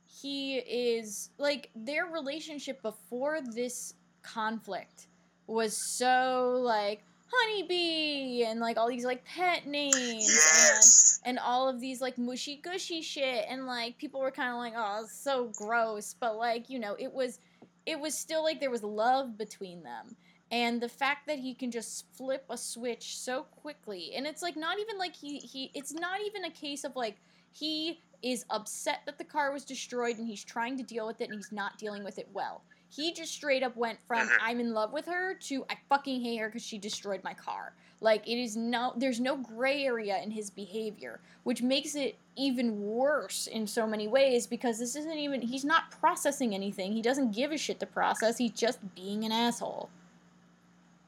he is like their relationship before this conflict was so like honeybee and like all these like pet names Yes. and and all of these like mushy gushy shit. And like people were kind of like oh it's so gross. But like you know it was it was still like there was love between them. And the fact that he can just flip a switch so quickly and it's like not even like he he it's not even a case of like he is upset that the car was destroyed and he's trying to deal with it and he's not dealing with it well he just straight up went from Mhm. i'm in love with her to i fucking hate her because she destroyed my car like it is no there's no gray area in his behavior which makes it even worse in so many ways because this isn't even he's not processing anything he doesn't give a shit to process he's just being an asshole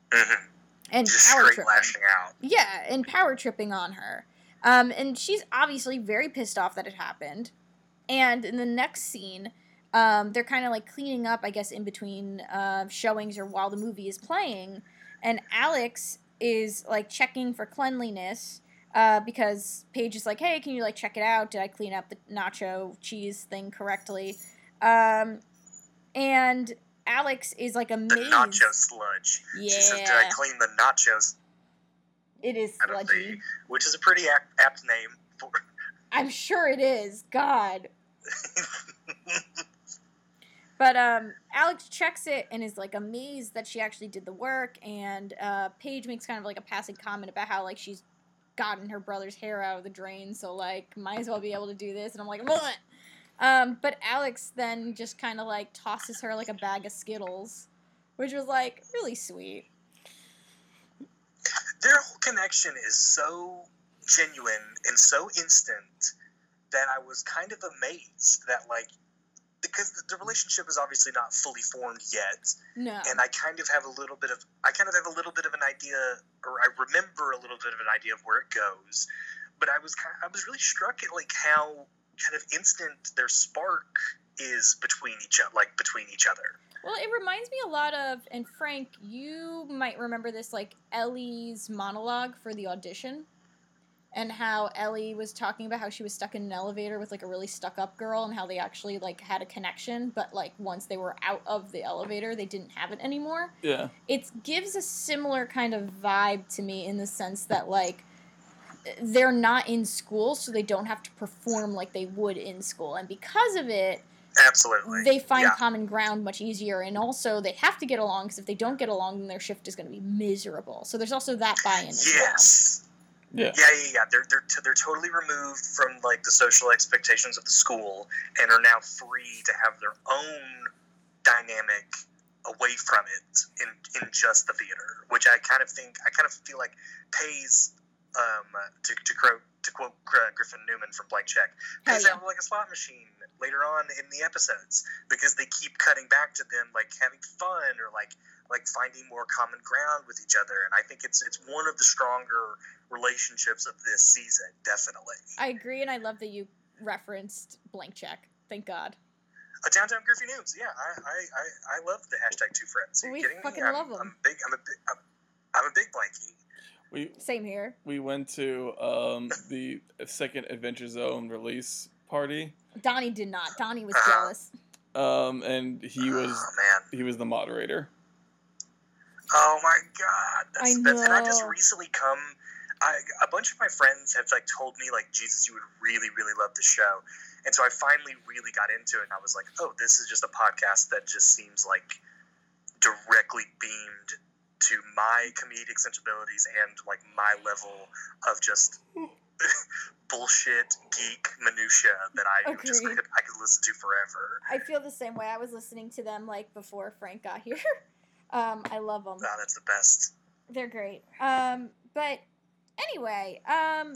Mhm. and Just power tripping. lashing out. Yeah, and power tripping on her. Um, and she's obviously very pissed off that it happened. And in the next scene, um, they're kind of like cleaning up, I guess, in between uh, showings or while the movie is playing. And Alex is like checking for cleanliness uh, because Paige is like, hey, can you like check it out? Did I clean up the nacho cheese thing correctly? Um, and Alex is like The nacho sludge. Yeah, She says, "Did I clean the nachos?" it is sludgy. the, which is a pretty apt, apt name for. I'm sure it is. God. But um, Alex checks it and is like amazed that she actually did the work. And uh, Paige makes kind of like a passing comment about how like she's gotten her brother's hair out of the drain, so like might as well be able to do this. And I'm like, what? Um, but Alex then just kind of like tosses her like a bag of Skittles, which was like really sweet. Their whole connection is so genuine and so instant that I was kind of amazed that like because the, the relationship is obviously not fully formed yet, No. and I kind of have a little bit of I kind of have a little bit of an idea, or I remember a little bit of an idea of where it goes. But I was kind of, I was really struck at like how kind of instant their spark is between each other, like between each other. Well, it reminds me a lot of, and Frank, you might remember this, like Ellie's monologue for the audition, and how Ellie was talking about how she was stuck in an elevator with like a really stuck-up girl, and how they actually like had a connection, but like once they were out of the elevator, they didn't have it anymore. Yeah. It gives a similar kind of vibe to me in the sense that like they're not in school, so they don't have to perform like they would in school, and because of it Absolutely, they find Yeah. common ground much easier and also they have to get along because if they don't get along then their shift is going to be miserable so there's also that buy-in as Yes. Yeah. Yeah, yeah, yeah. They're they're t- they're totally removed from like the social expectations of the school and are now free to have their own dynamic away from it in in just the theater, which I kind of think I kind of feel like pays um to to quote to quote Griffin Newman from Blank Check pays yeah. out like a slot machine later on in the episodes because they keep cutting back to them like having fun or like like finding more common ground with each other and I think it's it's one of the stronger relationships of this season definitely. i agree and i love that you referenced blank check thank god A downtown Griffey News, yeah, I I, I, I love the hashtag two friends. Are you We kidding fucking me? I'm, love 'em. I'm big. I'm a big. I'm, I'm a big blankie. We same here we went to um, the second Adventure Zone release party, donnie did not donnie was Uh-huh. jealous um, and he was Oh man. he was the moderator. Oh my god, that's I the best. And I just recently come. I, a bunch of my friends have like told me like Jesus, you would really really love the show, and so I finally really got into it, and I was like, oh, this is just a podcast that just seems like directly beamed to my comedic sensibilities and like my level of just bullshit geek minutia that I just could, I could listen to forever. I feel the same way. I was listening to them like before Frank got here. Um, I love them. Wow, that's the best. They're great. Um, but anyway, um,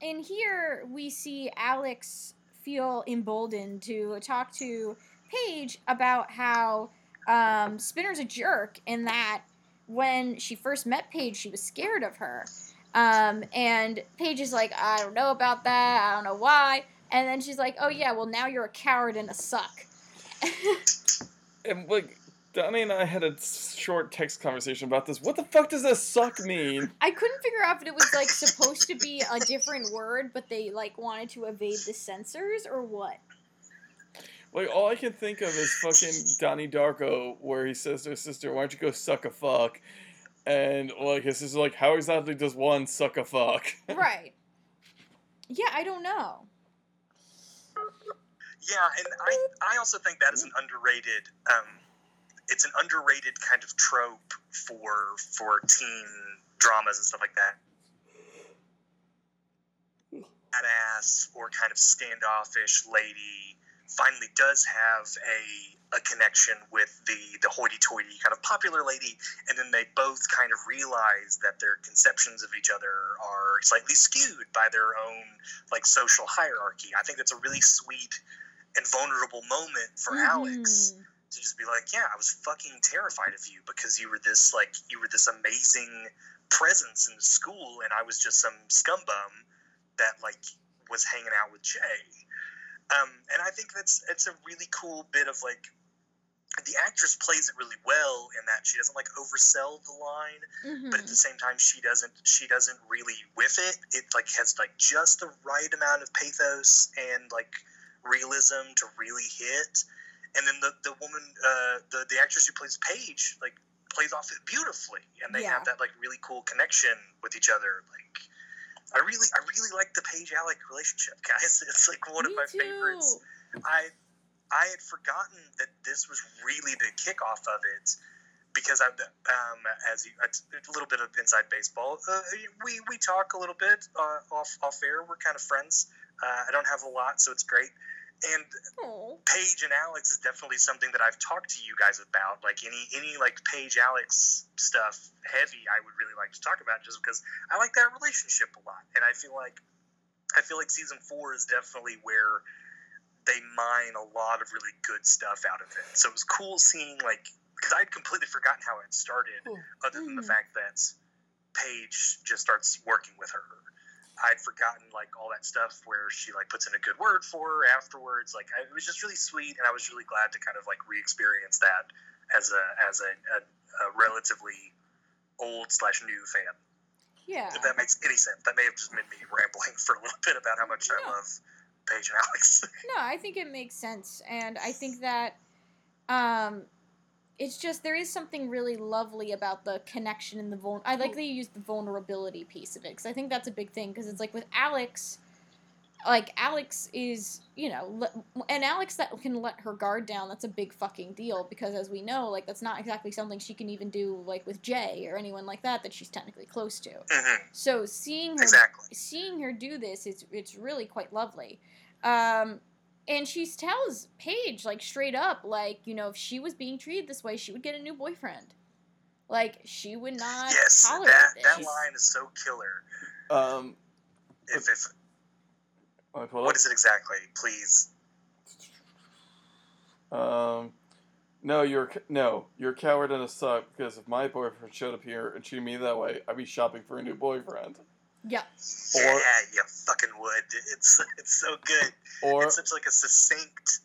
in here we see Alex feel emboldened to talk to Paige about how um, Spinner's a jerk in that when she first met Paige, she was scared of her. Um, and Paige is like, I don't know about that. I don't know why. And then she's like, Oh yeah, well now you're a coward and a suck. And like Donnie and I had a short text conversation about this. What the fuck does this suck mean? I couldn't figure out if it was like supposed to be a different word, but they like wanted to evade the censors or what. Like all I can think of is fucking Donnie Darko, where he says to his sister, "Why don't you go suck a fuck?" And like his sister's like, "How exactly does one suck a fuck?" Right. Yeah, I don't know. Yeah, and I, I also think that is an underrated um, it's an underrated kind of trope for for teen dramas and stuff like that. Badass or kind of standoffish lady finally does have a a connection with the the hoity-toity kind of popular lady, and then they both kind of realize that their conceptions of each other are slightly skewed by their own like social hierarchy. I think that's a really sweet and vulnerable moment for Alex Mhm. To just be like, yeah, I was fucking terrified of you because you were this like you were this amazing presence in school, and I was just some scumbum that like was hanging out with Jay. Um, and I think that's it's a really cool bit of like the actress plays it really well in that she doesn't like oversell the line, Mhm. but at the same time she doesn't she doesn't really whiff it. It like has like just the right amount of pathos and like realism to really hit. And then the the woman uh, the the actress who plays Paige like plays off it beautifully, and they Yeah. have that like really cool connection with each other. Like I really I really like the Paige Alex relationship, guys. It's like one Me of my too. favorites. I I had forgotten that this was really the kickoff of it because I, um, as you, it's a little bit of inside baseball. Uh, we we talk a little bit uh, off off air. We're kind of friends. Uh, I don't have a lot, so it's great. And Aw. Paige and Alex is definitely something that I've talked to you guys about. Like any any like Paige Alex stuff, heavy, I would really like to talk about just because I like that relationship a lot, and I feel like I feel like season four is definitely where they mine a lot of really good stuff out of it. So it was cool seeing like because I'd completely forgotten how it started, other than the Mhm. fact that Paige just starts working with her. I'd forgotten like all that stuff where she like puts in a good word for her afterwards. Like I, it was just really sweet, and I was really glad to kind of like re-experience that as a as a, a, a relatively old slash new fan. Yeah. If that makes any sense, that may have just made me rambling for a little bit about how much I love Paige and Alex. No, I think it makes sense, and I think that um, it's just there is something really lovely about the connection and the vul. I like that you use the vulnerability piece of it because I think that's a big thing because it's like with Alex, like Alex is you know, le- and Alex that can let her guard down. That's a big fucking deal because as we know, like that's not exactly something she can even do like with Jay or anyone like that that she's technically close to. Mhm, So seeing her Exactly. seeing her do this, it's it's really quite lovely. Um, and she tells Paige like straight up, like you know, if she was being treated this way, she would get a new boyfriend. Like she would not Yes, tolerate that, this. that line is so killer. Um, If, if like, hold what up. is it exactly? Please. Um, no, you're no, you're a coward and a suck. Because if my boyfriend showed up here and treated me that way, I'd be shopping for a new boyfriend. Yeah, Or- yeah, you fucking would. It's it's so good. Or it's such like a succinct.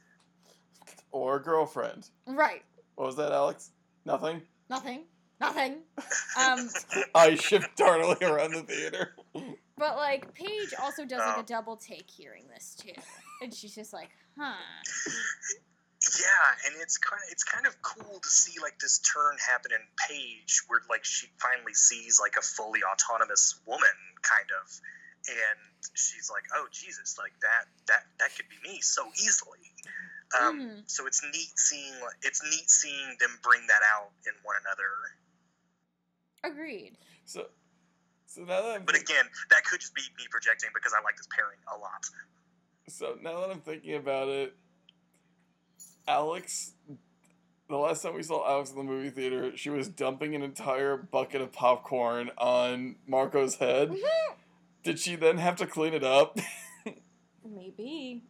or girlfriend. right. What was that, Alex? Nothing. Nothing. Nothing. Um, I shift totally around the theater. but like Paige also does like Oh. a double take hearing this too, and she's just like, huh. Yeah, and it's kind of, it's kind of cool to see like this turn happen in Paige, where like she finally sees like a fully autonomous woman kind of. And she's like, "Oh Jesus, like that that that could be me so easily." Um, Mhm. So it's neat seeing it's neat seeing them bring that out in one another. Agreed. So, so now that I'm But again, that could just be me projecting because I like this pairing a lot. So now that I'm thinking about it, Alex, the last time we saw Alex in the movie theater, she was dumping an entire bucket of popcorn on Marco's head. Mm-hmm. Did she then have to clean it up? Maybe.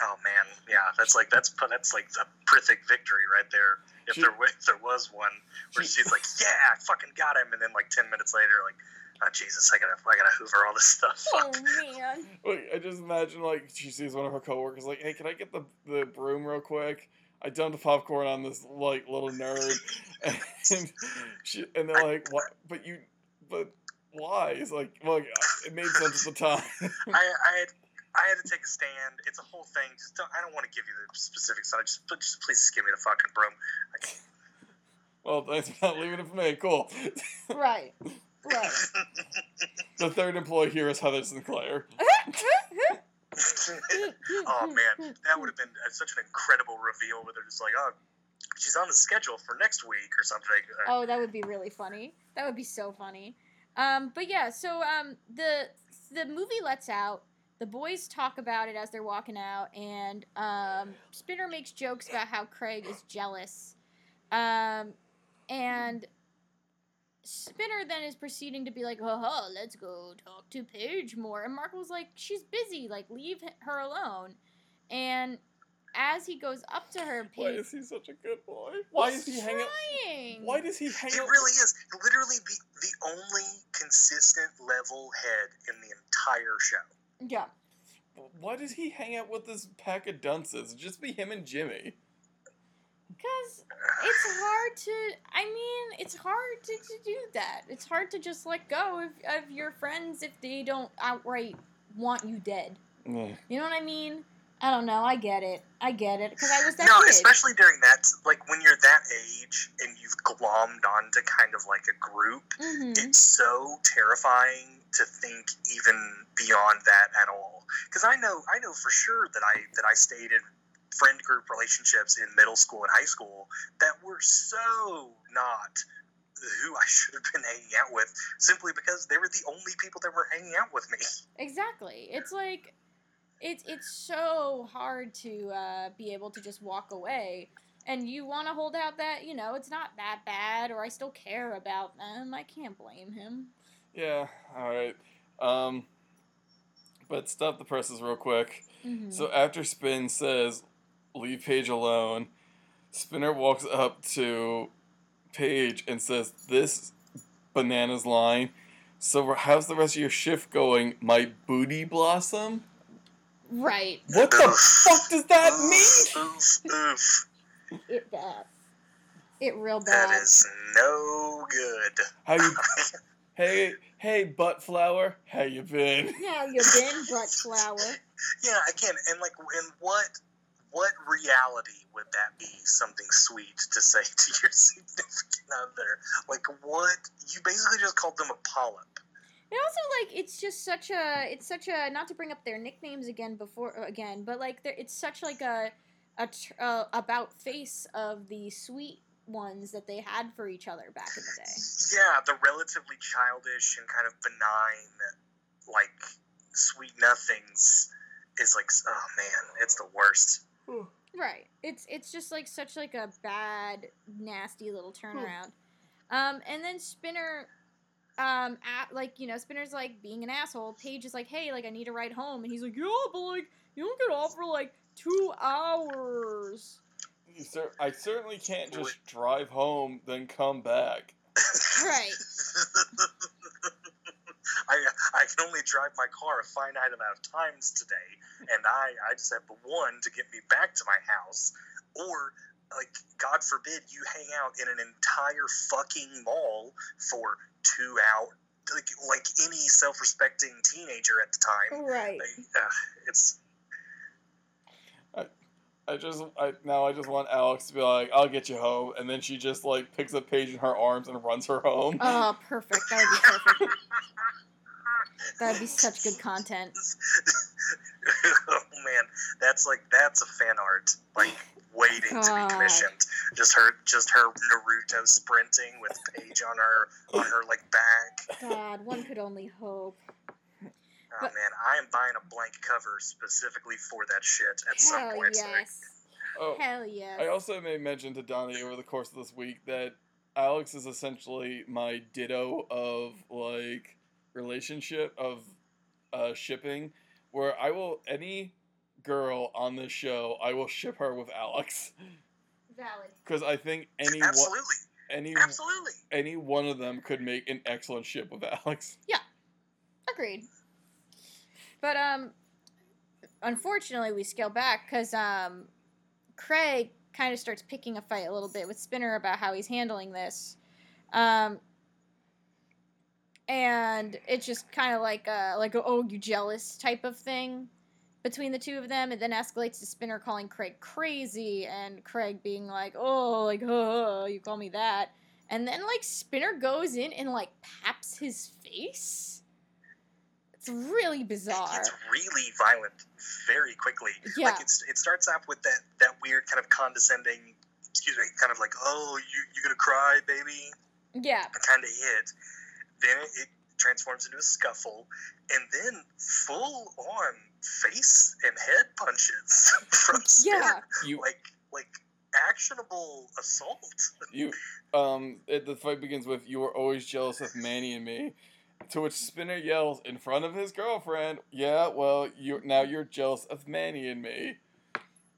Oh man, yeah, that's like that's that's like a perfect victory right there. If She- there if there was one where She- she's like, "Yeah, I fucking got him," and then like ten minutes later, like, "Oh Jesus, I gotta I gotta hoover all this stuff." Oh Fuck. man. Like, I just imagine like she sees one of her coworkers like, "Hey, can I get the the broom real quick?" I dumped the popcorn on this like little nerd, and she and they're like, "What? But you, but why?" It's like, well, it made sense at the time. I I had I had to take a stand. It's a whole thing. Just don't, I don't want to give you the specifics on it. Just, but just please just give me the fucking broom. well, thanks for not leaving it for me. Cool. Right. Right. The third employee here is Heather Sinclair. oh man, that would have been uh, such an incredible reveal. Where they're just like, "Oh, she's on the schedule for next week or something." Oh, that would be really funny. That would be so funny. Um, but yeah, so um, the the movie lets out. The boys talk about it as they're walking out, and um, Spinner makes jokes about how Craig is jealous. Um, and Spinner then is proceeding to be like, "Oh, let's go talk to Paige more." And Mark was like, "She's busy. Like, leave her alone." And as he goes up to her, Why is he such a good boy? Why is he hanging? Why does he hang He out? really is. Literally the, the only consistent level head in the entire show. Yeah. Why does he hang out with this pack of dunces? Just be him and Jimmy. Because it's hard to, I mean, it's hard to, to do that. It's hard to just let go of, of your friends if they don't outright want you dead. Yeah. You know what I mean? I don't know. I get it. I get it. Because I was that no, kid. especially during that, like when you're that age and you've glommed onto kind of like a group, hmm it's so terrifying to think even beyond that at all. Because I know, I know for sure that I that I stayed in friend group relationships in middle school and high school that were so not who I should have been hanging out with, simply because they were the only people that were hanging out with me. Exactly. It's like, it's it's so hard to uh, be able to just walk away. And you want to hold out that, you know, it's not that bad or I still care about them. I can't blame him. Yeah. All right. Um. But stop the presses real quick. Mhm. So after Spin says, "Leave Paige alone," Spinner walks up to Paige and says, "This bananas line." So how's the rest of your shift going, my booty blossom? Right. What the fuck does that mean? Oof, oof. It bad. It real bad. is no good. How you? Hey, hey, butt flower, how you been? How you been, butt flower? Yeah, again, and like, in what what reality would that be something sweet to say to your significant other? Like, what you basically just called them a polyp. And also, like, it's just such a, it's such a, not to bring up their nicknames again before uh, again, but like, it's such like a, a tr- uh, about face of the sweet ones that they had for each other back in the day. Yeah, the relatively childish and kind of benign, like sweet nothings, is like, oh man, it's the worst. Right. It's it's just like such like a bad, nasty little turnaround. Um, and then Spinner, um, at, like you know, Spinner's like being an asshole. Paige is like, hey, like I need to ride home, and he's like, yeah, but like you don't get off for like two hours. Sir, I certainly can't just drive home then come back. Right. I, I can only drive my car a finite amount of times today, and I, I just have the one to get me back to my house. Or, like, God forbid you hang out in an entire fucking mall for two hours. Like, like any self respecting teenager at the time. Right. Like, uh, it's. I just, I now I just want Alex to be like, "I'll get you home," and then she just like picks up Paige in her arms and runs her home. Oh, perfect. That would be perfect. That'd be such good content. oh man, that's like that's a fan art like waiting to be commissioned. Just her, just her Naruto sprinting with Paige on her on her like back. God, one could only hope. Oh But- man, I am buying a blank cover specifically for that shit at some Hell point. Like, yes. Oh, Hell yes. I also made mention to Donnie over the course of this week that Alex is essentially my ditto of like relationship of uh, shipping, where I will any girl on this show I will ship her with Alex Valid. because I think any one, absolutely, any absolutely. any one of them could make an excellent ship with Alex. Yeah, agreed. But um, unfortunately, we scale back because um, Craig kind of starts picking a fight a little bit with Spinner about how he's handling this. Um, and it's just kind of like a like a oh you jealous type of thing between the two of them. It then escalates to Spinner calling Craig crazy and Craig being like oh like oh you call me that. And then like Spinner goes in and like paps his face. It's really bizarre. it's really violent very quickly. Yeah. Like it's, it starts off with that that weird kind of condescending, excuse me, kind of like oh you you gonna cry baby Yeah. kind of hit. Then it, it transforms into a scuffle, and then full on face and head punches from Spinner. Yeah. You Like like actionable assault. you um it, the fight begins with you were always jealous of Manny and me. To which Spinner yells in front of his girlfriend, "Yeah, well, you now you're jealous of Manny and me."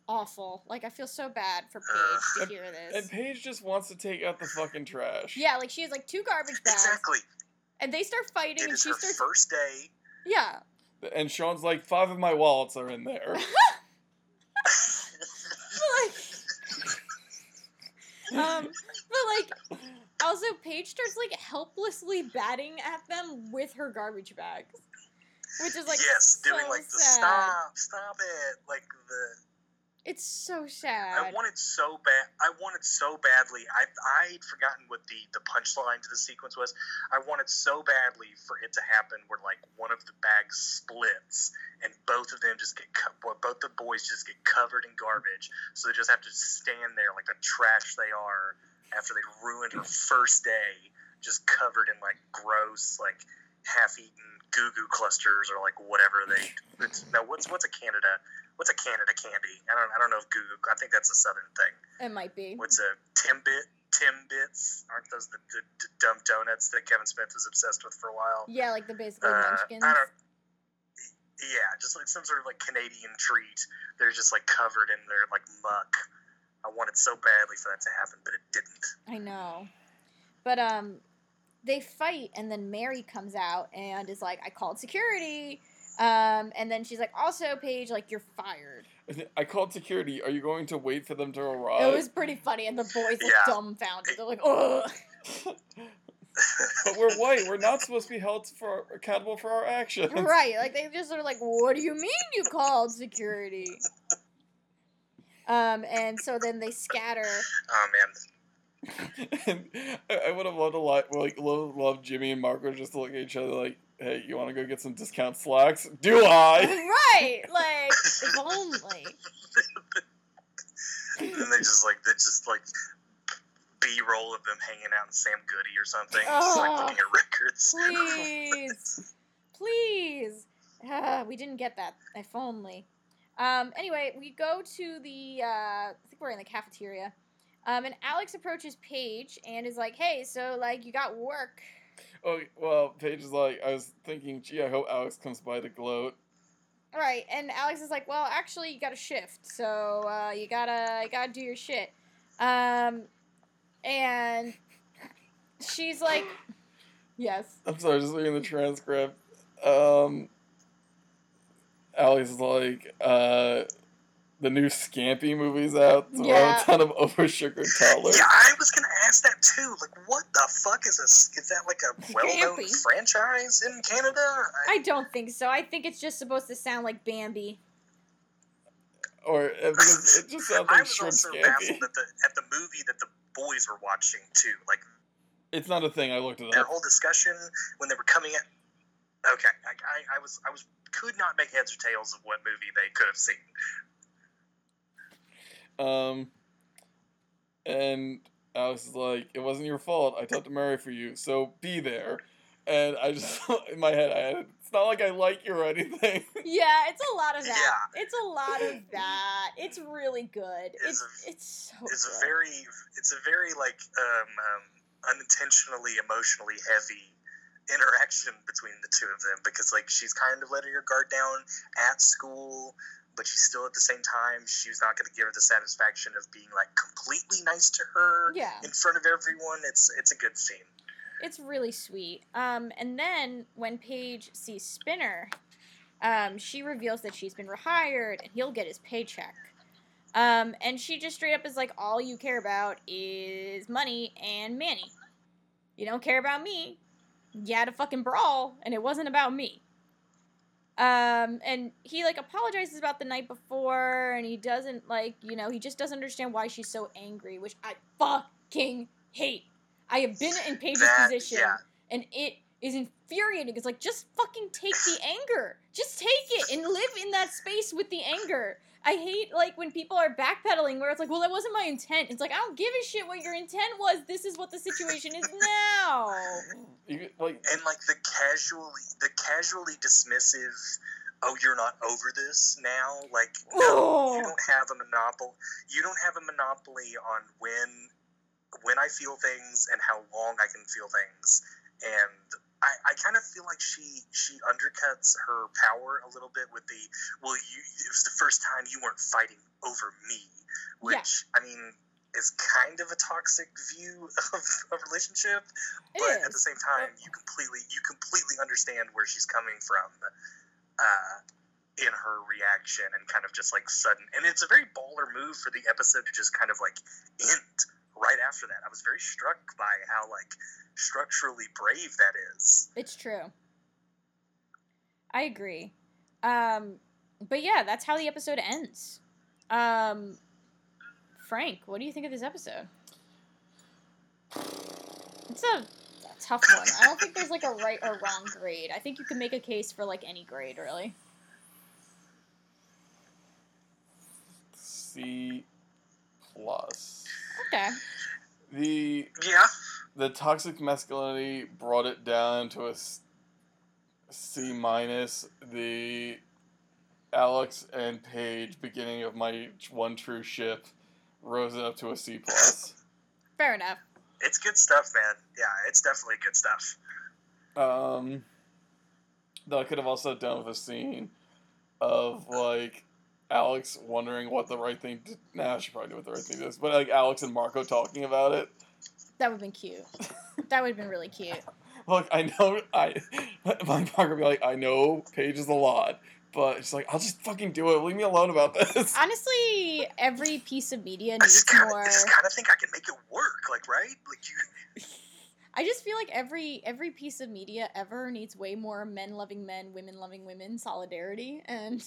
Awful. Like I feel so bad for Paige to hear this. And. Paige just wants to take out the fucking trash. Yeah, like she has like two garbage bags, Exactly. And they start fighting, It and is she her starts. first day. Yeah. And Sean's like, five of my wallets are in there. like, um, but like, also Paige starts like helplessly batting at them with her garbage bags, which is like yes, so doing like the sad. stop, stop it, like the It's so sad. I wanted so bad. I wanted so badly. I I'd forgotten what the the punchline to the sequence was. I wanted so badly for it to happen where like one of the bags splits and both of them just get co- well, both the boys just get covered in garbage. So they just have to stand there like the trash they are after they ruined her first day, just covered in like gross like half-eaten goo goo clusters or like whatever they. It's, no, what's what's a Canada? What's a Canada candy? I don't I don't know if goo goo. I think that's a southern thing. It might be. What's a Timbit? Timbits? Aren't those the dumb donuts that Kevin Smith was obsessed with for a while? Yeah, like the basically Uh, munchkins. I don't. Yeah, just like some sort of like Canadian treat. They're just like covered in their like muck. I wanted so badly for that to happen, but it didn't. I know. But um they fight and then Mary comes out and is like, I called security. Um, and then she's like, also, Paige, like you're fired. I called security. Are you going to wait for them to arrive? It was pretty funny, and the boys look Yeah. dumbfounded. They're like, "Ugh." but we're white. We're not supposed to be held for accountable for our actions. right? Like they just are like, "What do you mean you called security?" Um, and so then they scatter. Oh man, and I, I would have loved a lot, like, love, love Jimmy and Marco just to look at each other like, "Hey, you want to go get some discount slacks? Do I?" right? Like, if only. and they just like they just like B roll of them hanging out in Sam Goody or something, just like Oh. looking at records. Please, please. Ah, we didn't get that. If only. Um, anyway, we go to the. Uh, I think we're in the cafeteria. Um, and Alex approaches Paige and is like, "Hey, so like you got work?" Oh well, Paige is like, I was thinking, gee, I hope Alex comes by to gloat. Right, and Alex is like, "Well, actually, you got a shift, so uh, you gotta you gotta do your shit." Um, and she's like, "Yes." I'm sorry, just reading the transcript. Um, Alex is like, uh, the new Scampy movie's out. So Yeah. a ton of over sugar toddlers. Yeah, I was gonna ask that too. Like, what the fuck is this? Is that like a well-known Scampi. franchise in Canada? I, I don't think so. I think it's just supposed to sound like Bambi. Or uh, it just sounds I was also Scampy. baffled at the at the movie that the boys were watching too. Like It's not a thing. I looked at their up. whole discussion when they were coming at. Okay, I, I, I was I was could not make heads or tails of what movie they could have seen. Um, and Alex is like, "It wasn't your fault. I talked to Mary for you, so be there." And I just in my head, I had, it's not like I like you or anything. Yeah, it's a lot of that. Yeah. It's a lot of that. It's really good. It's It's a- it's so It's a very it's a very like um, um, unintentionally emotionally heavy interaction between the two of them because like she's kind of letting her guard down at school but she's still at the same time she's not going to give her the satisfaction of being like completely nice to her yeah. in front of everyone it's it's a good scene It's really sweet. Um, and then when Paige sees Spinner, um, she reveals that she's been rehired and he'll get his paycheck. Um, and she just straight up is like, all you care about is money and Manny. You don't care about me. You had a fucking brawl, and it wasn't about me. Um, and he like apologizes about the night before, and he doesn't like, you know, he just doesn't understand why she's so angry, which I fucking hate. I have been in Paige's That- position, yeah. and it is infuriating. It's like just fucking take the anger, just take it and live in that space with the anger. I hate like when people are backpedaling where it's like, well, that wasn't my intent. It's like I don't give a shit what your intent was. This is what the situation is now. You like, and like the casually the casually dismissive oh you're not over this now like no you don't have a monopoly you don't have a monopoly on when when i feel things and how long i can feel things and I, I kind of feel like she she undercuts her power a little bit with the well you it was the first time you weren't fighting over me Yeah. which i mean is kind of a toxic view of a relationship It but at the same time you completely you completely understand where she's coming from uh, in her reaction and kind of just like sudden and it's a very baller move for the episode to just kind of like end right after that i was very struck by how like structurally brave that is It's true. I agree. Um, but yeah, that's how the episode ends. Um, Frank, what do you think of this episode? It's a, a tough one. I don't think there's like a right or wrong grade. I think you can make a case for like any grade, really. C plus. Okay. The yeah the toxic masculinity brought it down to a C minus. The Alex and Paige beginning of my one true ship rose it up to a C plus. Fair enough. it's good stuff man yeah it's definitely good stuff Um, though I could have also done with a scene of like Alex wondering what the right thing. To, nah, I should probably do what the right thing is. But like Alex and Marco talking about it. That would have been cute. That would have been really cute. Look, I know I my Marco would be like, I know Paige is a lot, but it's like I'll just fucking do it. Leave me alone about this. Honestly, every piece of media i needs just kind more. of just kind of think i can make it work like right like you I just feel like every every piece of media ever needs way more men loving men, women loving women solidarity, and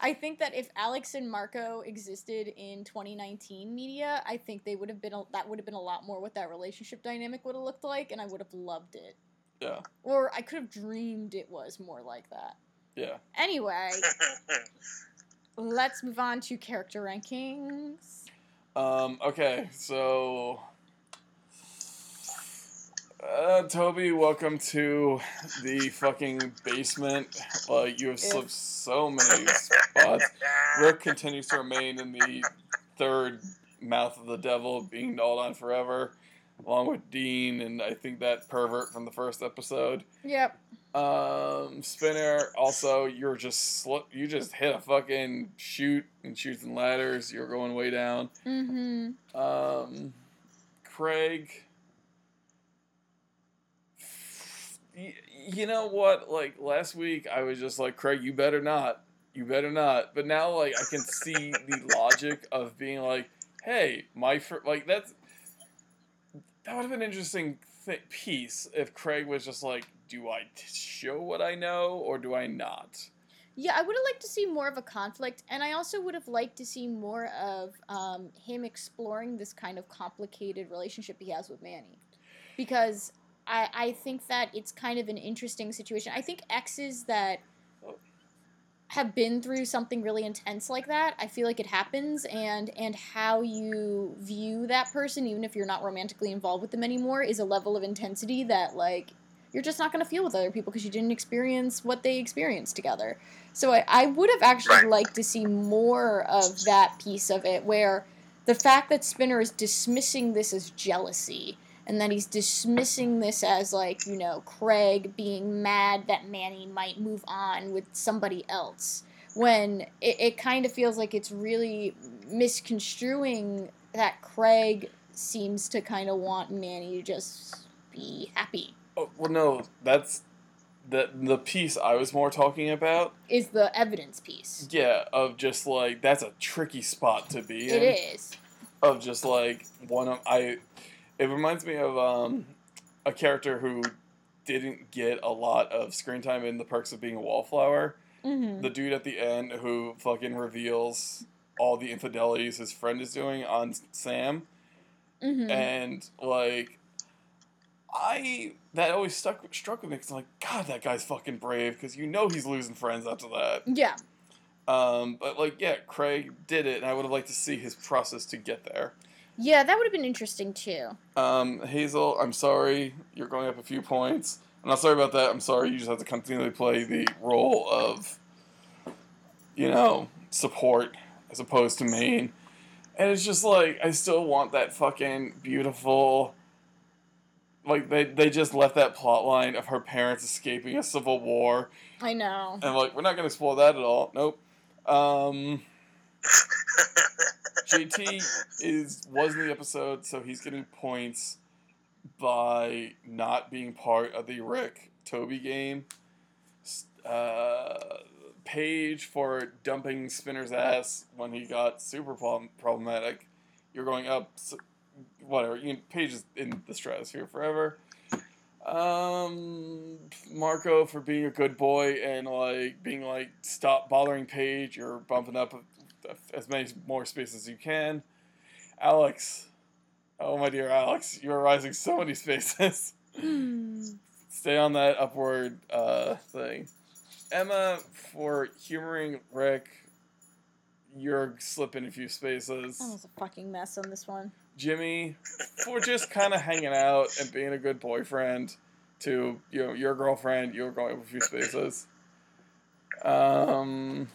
I think that if Alex and Marco existed in 2019 media, I think they would have been a, that would have been a lot more what that relationship dynamic would have looked like, and I would have loved it, Yeah, or I could have dreamed it was more like that. yeah. Anyway, let's move on to character rankings. Um. Okay. So. Uh, Toby, welcome to the fucking basement. Like you have slipped so many spots. Rick continues to remain in the third mouth of the devil, being gnawed on forever, along with Dean and I think that pervert from the first episode. Yep. Um, Spinner. Also, you're just slip. You just hit a fucking shoot and chutes and ladders. You're going way down. Mm-hmm. Um, Craig. You know what? Like last week, I was just like, Craig, you better not. You better not. But now, like, I can see the logic of being like, hey, my fr-, like that's that would have been an interesting th- piece if Craig was just like, do I t- show what I know or do I not? Yeah, I would have liked to see more of a conflict, and I also would have liked to see more of um, him exploring this kind of complicated relationship he has with Manny. Because I, I think that it's kind of an interesting situation. I think exes that have been through something really intense like that, I feel like it happens and and how you view that person, even if you're not romantically involved with them anymore, is a level of intensity that like you're just not going to feel with other people because you didn't experience what they experienced together. So I, I would have actually liked to see more of that piece of it where the fact that Spinner is dismissing this as jealousy and that he's dismissing this as like, you know, Craig being mad that Manny might move on with somebody else. When it, it kind of feels like it's really misconstruing that Craig seems to kind of want Manny to just be happy. Oh, well, no, that's the the piece I was more talking about. Is the evidence piece. Yeah, of just like that's a tricky spot to be in. It is. Of just like one of I, it reminds me of um, a character who didn't get a lot of screen time in the perks of being a wallflower. Mm-hmm. The dude at the end who fucking reveals all the infidelities his friend is doing on Sam. mm-hmm. and like I that always stuck struck with me because I'm like God, that guy's fucking brave because you know he's losing friends after that. yeah. Um, but like yeah, Craig did it, and I would have liked to see his process to get there. Yeah, that would have been interesting too. Um, Hazel, I'm sorry, you're going up a few points. I'm not sorry about that. I'm sorry you just have to continually play the role of, you know, support as opposed to main. And it's just like I still want that fucking beautiful. Like they they just left that plot line of her parents escaping a civil war, I know. and like we're not gonna explore that at all. Nope. Um, JT is was in the episode, so he's getting points by not being part of the Rick Toby game. Uh, Paige for dumping Spinner's ass when he got super problem- problematic. You're going up, s whatever. You Paige is in the stratosphere forever. Um, Marco for being a good boy and like being like stop bothering Paige. You're bumping up as many more spaces as you can. Alex, oh my dear Alex, you are rising so many spaces. Hmm. Stay on that upward uh, thing. Emma for humoring Rick. You're slipping a few spaces. That was a fucking mess on this one. Jimmy for just kind of hanging out and being a good boyfriend to you know your girlfriend. You're going up a few spaces. Um.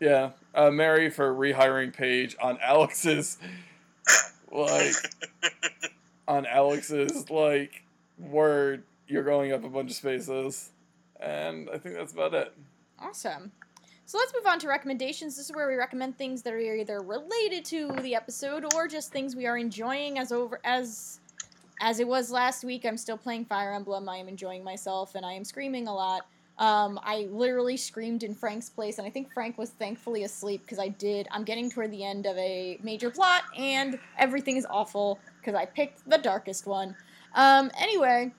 Yeah, uh, Mary for rehiring Paige on Alex's like on Alex's like word. You're going up a bunch of spaces, and I think that's about it. Awesome. So let's move on to recommendations. This is where we recommend things that are either related to the episode or just things we are enjoying as over as as it was last week. I'm still playing Fire Emblem. I am enjoying myself and I am screaming a lot. Um, I literally screamed in Frank's place, and I think Frank was thankfully asleep because I did. I'm getting toward the end of a major plot, and everything is awful because I picked the darkest one. Um, anyway,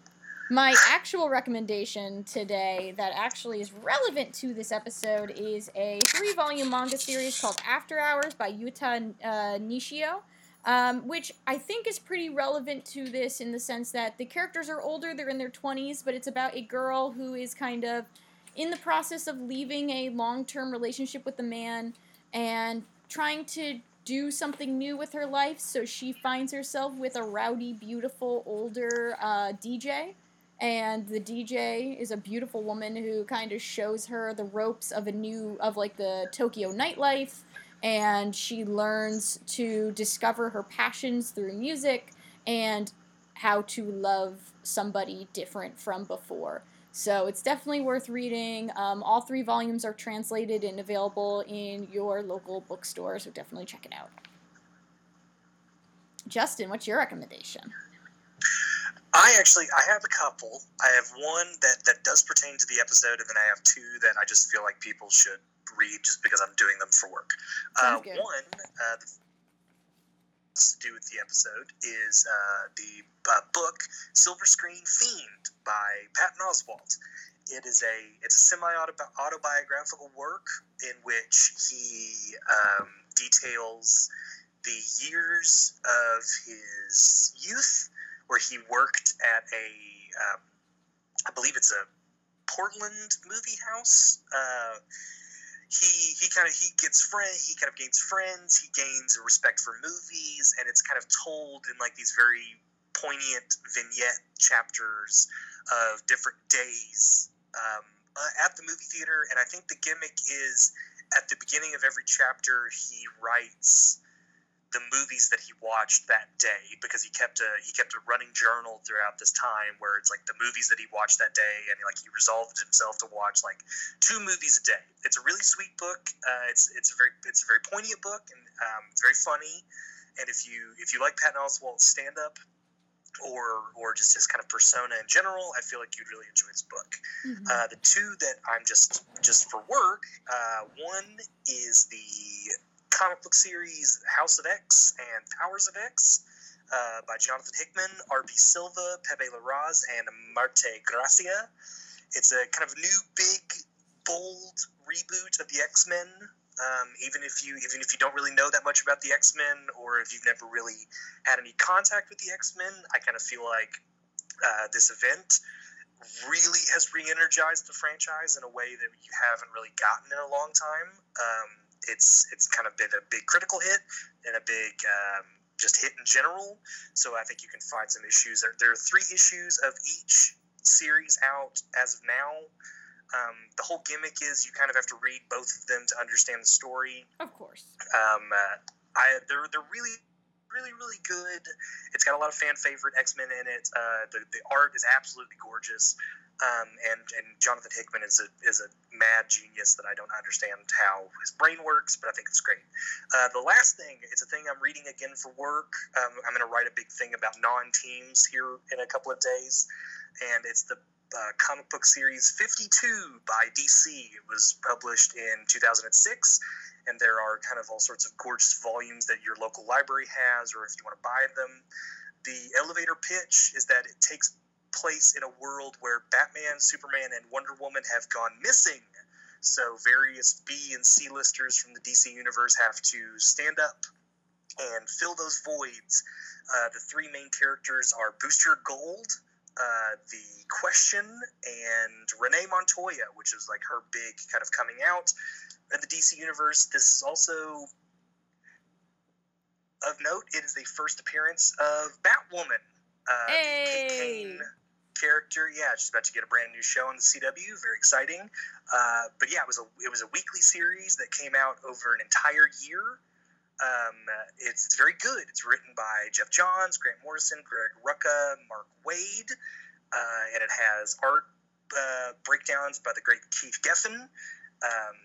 my actual recommendation today that actually is relevant to this episode is a three volume manga series called After Hours by Yuta uh, Nishio. Um, which I think is pretty relevant to this in the sense that the characters are older, they're in their 20s, but it's about a girl who is kind of in the process of leaving a long term relationship with a man and trying to do something new with her life. So she finds herself with a rowdy, beautiful, older uh, DJ. And the DJ is a beautiful woman who kind of shows her the ropes of a new, of like the Tokyo nightlife. And she learns to discover her passions through music and how to love somebody different from before. So it's definitely worth reading. Um, all three volumes are translated and available in your local bookstore, so definitely check it out. Justin, what's your recommendation? I actually I have a couple. I have one that that does pertain to the episode, and then I have two that I just feel like people should read just because I'm doing them for work. Uh, one uh, to do with the episode is uh, the uh, book Silver Screen Fiend by Patton Oswalt. It is a it's a semi autobiographical work in which he um, details the years of his youth, where he worked at a, um, I believe it's a Portland movie house. Uh, he he kind of he gets friend he kind of gains friends he gains a respect for movies and it's kind of told in like these very poignant vignette chapters of different days um, uh, at the movie theater and i think the gimmick is at the beginning of every chapter he writes the movies that he watched that day because he kept a he kept a running journal throughout this time where it's like the movies that he watched that day and like he resolved himself to watch like two movies a day. It's a really sweet book. Uh, it's it's a very it's a very poignant book and um, it's very funny. And if you if you like Patton Oswalt's stand up or or just his kind of persona in general, I feel like you'd really enjoy his book. Mhm. Uh, the two that I'm just just for work. Uh, one is the comic book series House of X and Powers of X uh, by Jonathan Hickman, R.B. Silva, Pepe Larraz, and Marte Gracia. It's a kind of new, big, bold reboot of the X Men. Um, even if you even if you don't really know that much about the X Men, or if you've never really had any contact with the X Men, I kind of feel like uh, this event really has re-energized the franchise in a way that you haven't really gotten in a long time. Um, it's it's kind of been a big critical hit and a big um, just hit in general. So I think you can find some issues. There, there are three issues of each series out as of now. Um, the whole gimmick is you kind of have to read both of them to understand the story. Of course. Um, uh, I they're they're really really really good. It's got a lot of fan favorite X Men in it. Uh, the the art is absolutely gorgeous. Um, and and Jonathan Hickman is a is a mad genius that I don't understand how his brain works, but I think it's great. Uh, the last thing, it's a thing I'm reading again for work. Um, I'm going to write a big thing about non-teams here in a couple of days, and it's the uh, comic book series 52 by DC. It was published in 2006, and there are kind of all sorts of gorgeous volumes that your local library has, or if you want to buy them. The elevator pitch is that it takes place in a world where Batman, Superman, and Wonder Woman have gone missing. So various B and C listers from the DC universe have to stand up and fill those voids. Uh, the three main characters are Booster Gold, uh, the Question, and Renee Montoya, which is like her big kind of coming out in the DC universe. This is also of note. It is the first appearance of Batwoman. Uh, the Kate Hey. Kane character. Yeah, she's about to get a brand new show on the CW. Very exciting. Uh, but yeah, it was a it was a weekly series that came out over an entire year. Um, it's, it's very good. It's written by Geoff Johns, Grant Morrison, Greg Rucka, Mark Waid, uh, and it has art uh, breakdowns by the great Keith Giffen. Um,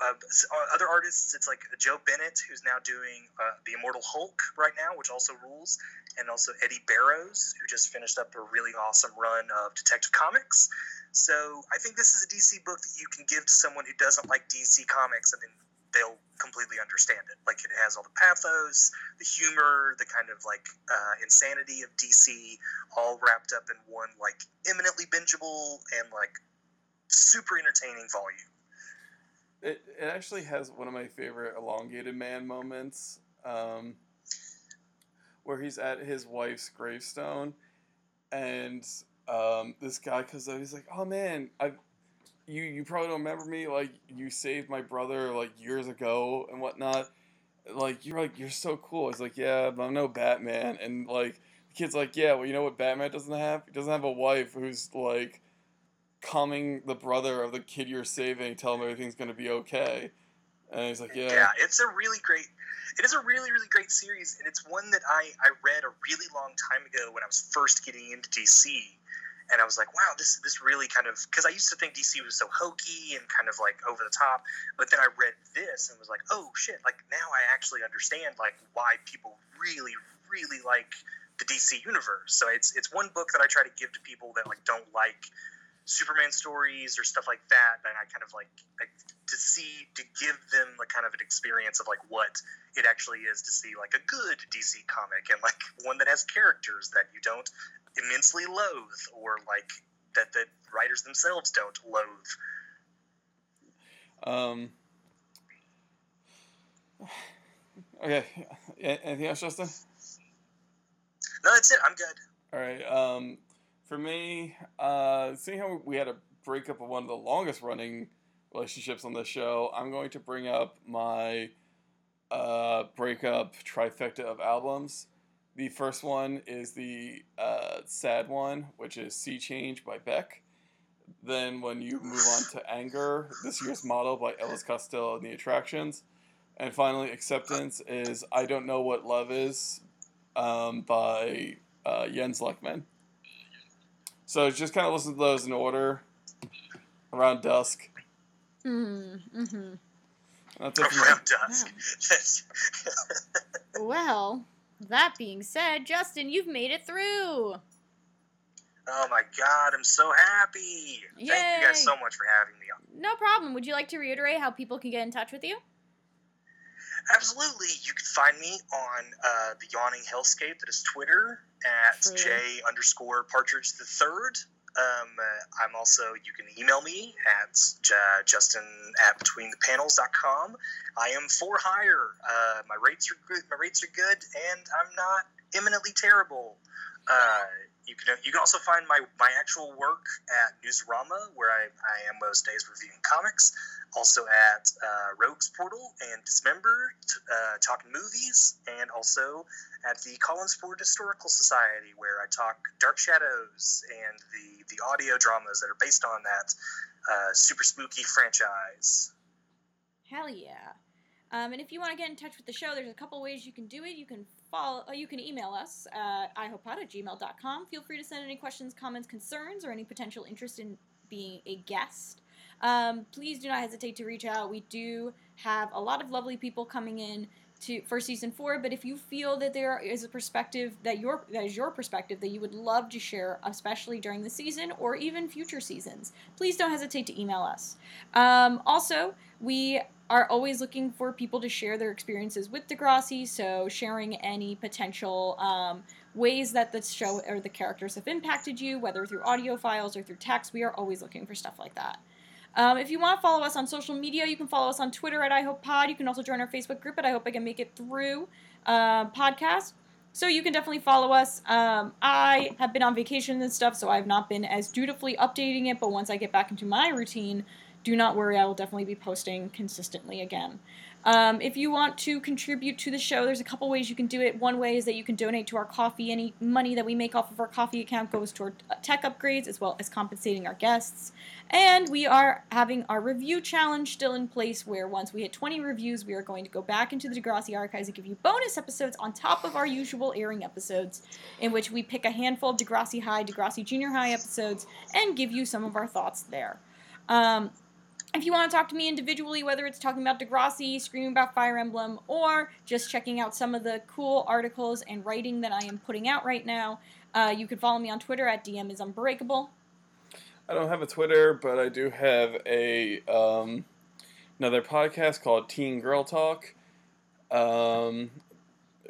uh, uh, other artists, it's like Joe Bennett, who's now doing uh, the Immortal Hulk right now, which also rules, and also Eddy Barrows, who just finished up a really awesome run of Detective Comics. So I think this is a DC book that you can give to someone who doesn't like DC Comics, and then they'll completely understand it. Like it has all the pathos, the humor, the kind of like uh, insanity of DC, all wrapped up in one like eminently bingeable and like super entertaining volume. It, it actually has one of my favorite elongated man moments um, where he's at his wife's gravestone and um, this guy comes up he's like oh man i you you probably don't remember me like you saved my brother like years ago and whatnot. Like you're like you're so cool. It's like yeah but i'm no batman. And like the kid's like yeah well you know what batman doesn't have? He doesn't have a wife who's like calming the brother of the kid you're saving, tell him everything's gonna be okay. And he's like, yeah, Yeah, it's a really great. It is a really, really great series, and it's one that I, I read a really long time ago when I was first getting into DC, and I was like, wow, this this really kind of because I used to think DC was so hokey and kind of like over the top, but then I read this and was like, oh shit, like now I actually understand like why people really, really like the DC universe. So it's it's one book that I try to give to people that like don't like Superman stories or stuff like that, and I kind of like, like to see to give them like kind of an experience of like what it actually is to see like a good DC comic and like one that has characters that you don't immensely loathe or like that the writers themselves don't loathe. Um, Okay. Anything else, Justin? No, that's it. I'm good. All right. Um, for me, uh, seeing how we had a breakup of one of the longest running relationships on this show, I'm going to bring up my uh, breakup trifecta of albums. The first one is the uh, sad one, which is Sea Change by Beck. Then, when you move on to Anger, this year's model by Elvis Costello and the Attractions. And finally, Acceptance is I Don't Know What Love Is um, by uh, Jens Lekman. So just kind of listen to those in order around dusk. Mm-hmm. mm-hmm. That's it. Around dusk. That's- Well, that being said, Justin, you've made it through. oh my god, I'm so happy. Thank you guys so much for having me on. No problem. Would you like to reiterate how people can get in touch with you? Absolutely. You can find me on uh, the Yawning Hellscape. That is Twitter at True. J underscore Partridge the Third. Um, uh, I'm also, you can email me at justin at betweenthepanels.com. I am for hire. Uh, my rates are good. My rates are good, and I'm not imminently terrible. You can you can also find my, my actual work at Newsarama, where I, I am most days reviewing comics. Also at uh, Rogues Portal and Dismember, uh, talking movies, and also at the Collinsport Historical Society, where I talk Dark Shadows and the the audio dramas that are based on that uh, super spooky franchise. Hell yeah. Um, and if you want to get in touch with the show, there's a couple ways you can do it. You can follow, uh, you can email us at ihopod at gmail.com. Feel free to send any questions, comments, concerns, or any potential interest in being a guest. Um, please do not hesitate to reach out. We do have a lot of lovely people coming in to for season four. But if you feel that there is a perspective that your that is your perspective that you would love to share, especially during the season or even future seasons, please don't hesitate to email us. Um, also, we are always looking for people to share their experiences with Degrassi, so sharing any potential um, ways that the show or the characters have impacted you, whether through audio files or through text. We are always looking for stuff like that. Um, if you want to follow us on social media, you can follow us on Twitter at iHopePod. You can also join our Facebook group at I Hope I Can Make It Through uh, podcast. So you can definitely follow us. Um, I have been on vacation and stuff, so I've not been as dutifully updating it. But once I get back into my routine, do not worry, I will definitely be posting consistently again. Um, if you want to contribute to the show, there's a couple ways you can do it. One way is that you can donate to our Ko-fi. Any money that we make off of our Ko-fi account goes toward uh, tech upgrades as well as compensating our guests. And we are having our review challenge still in place where once we hit 20 reviews, we are going to go back into the Degrassi archives and give you bonus episodes on top of our usual airing episodes, in which we pick a handful of Degrassi High, Degrassi Junior High episodes and give you some of our thoughts there. Um, if you want to talk to me individually, whether it's talking about Degrassi, screaming about Fire Emblem, or just checking out some of the cool articles and writing that I am putting out right now, uh, you can follow me on Twitter at DM is Unbreakable. I don't have a Twitter, but I do have a um, another podcast called Teen Girl Talk. Um,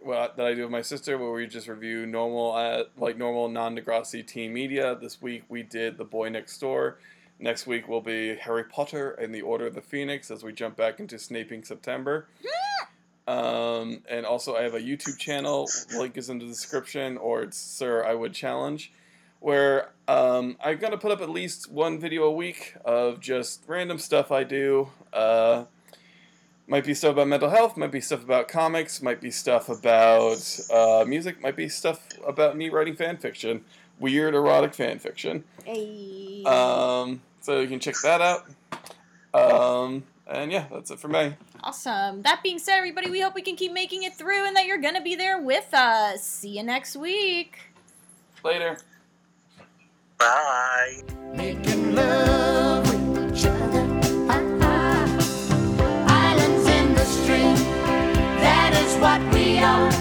well, that I do with my sister, where we just review normal at like normal non Degrassi teen media. This week we did The Boy Next Door. Next week will be Harry Potter and the Order of the Phoenix as we jump back into Snaping September. Um, and also, I have a YouTube channel. Link is in the description, or it's Sir I Would Challenge, where um, I'm gonna put up at least one video a week of just random stuff I do. Uh, might be stuff about mental health, might be stuff about comics, might be stuff about uh, music, might be stuff about me writing fan fiction, weird erotic fan fiction. Hey. Um, so you can check that out. Um, and yeah, that's it for me. Awesome. That being said, everybody, we hope we can keep making it through and that you're going to be there with us. See you next week. Later. Bye. Making love with each other. What we are.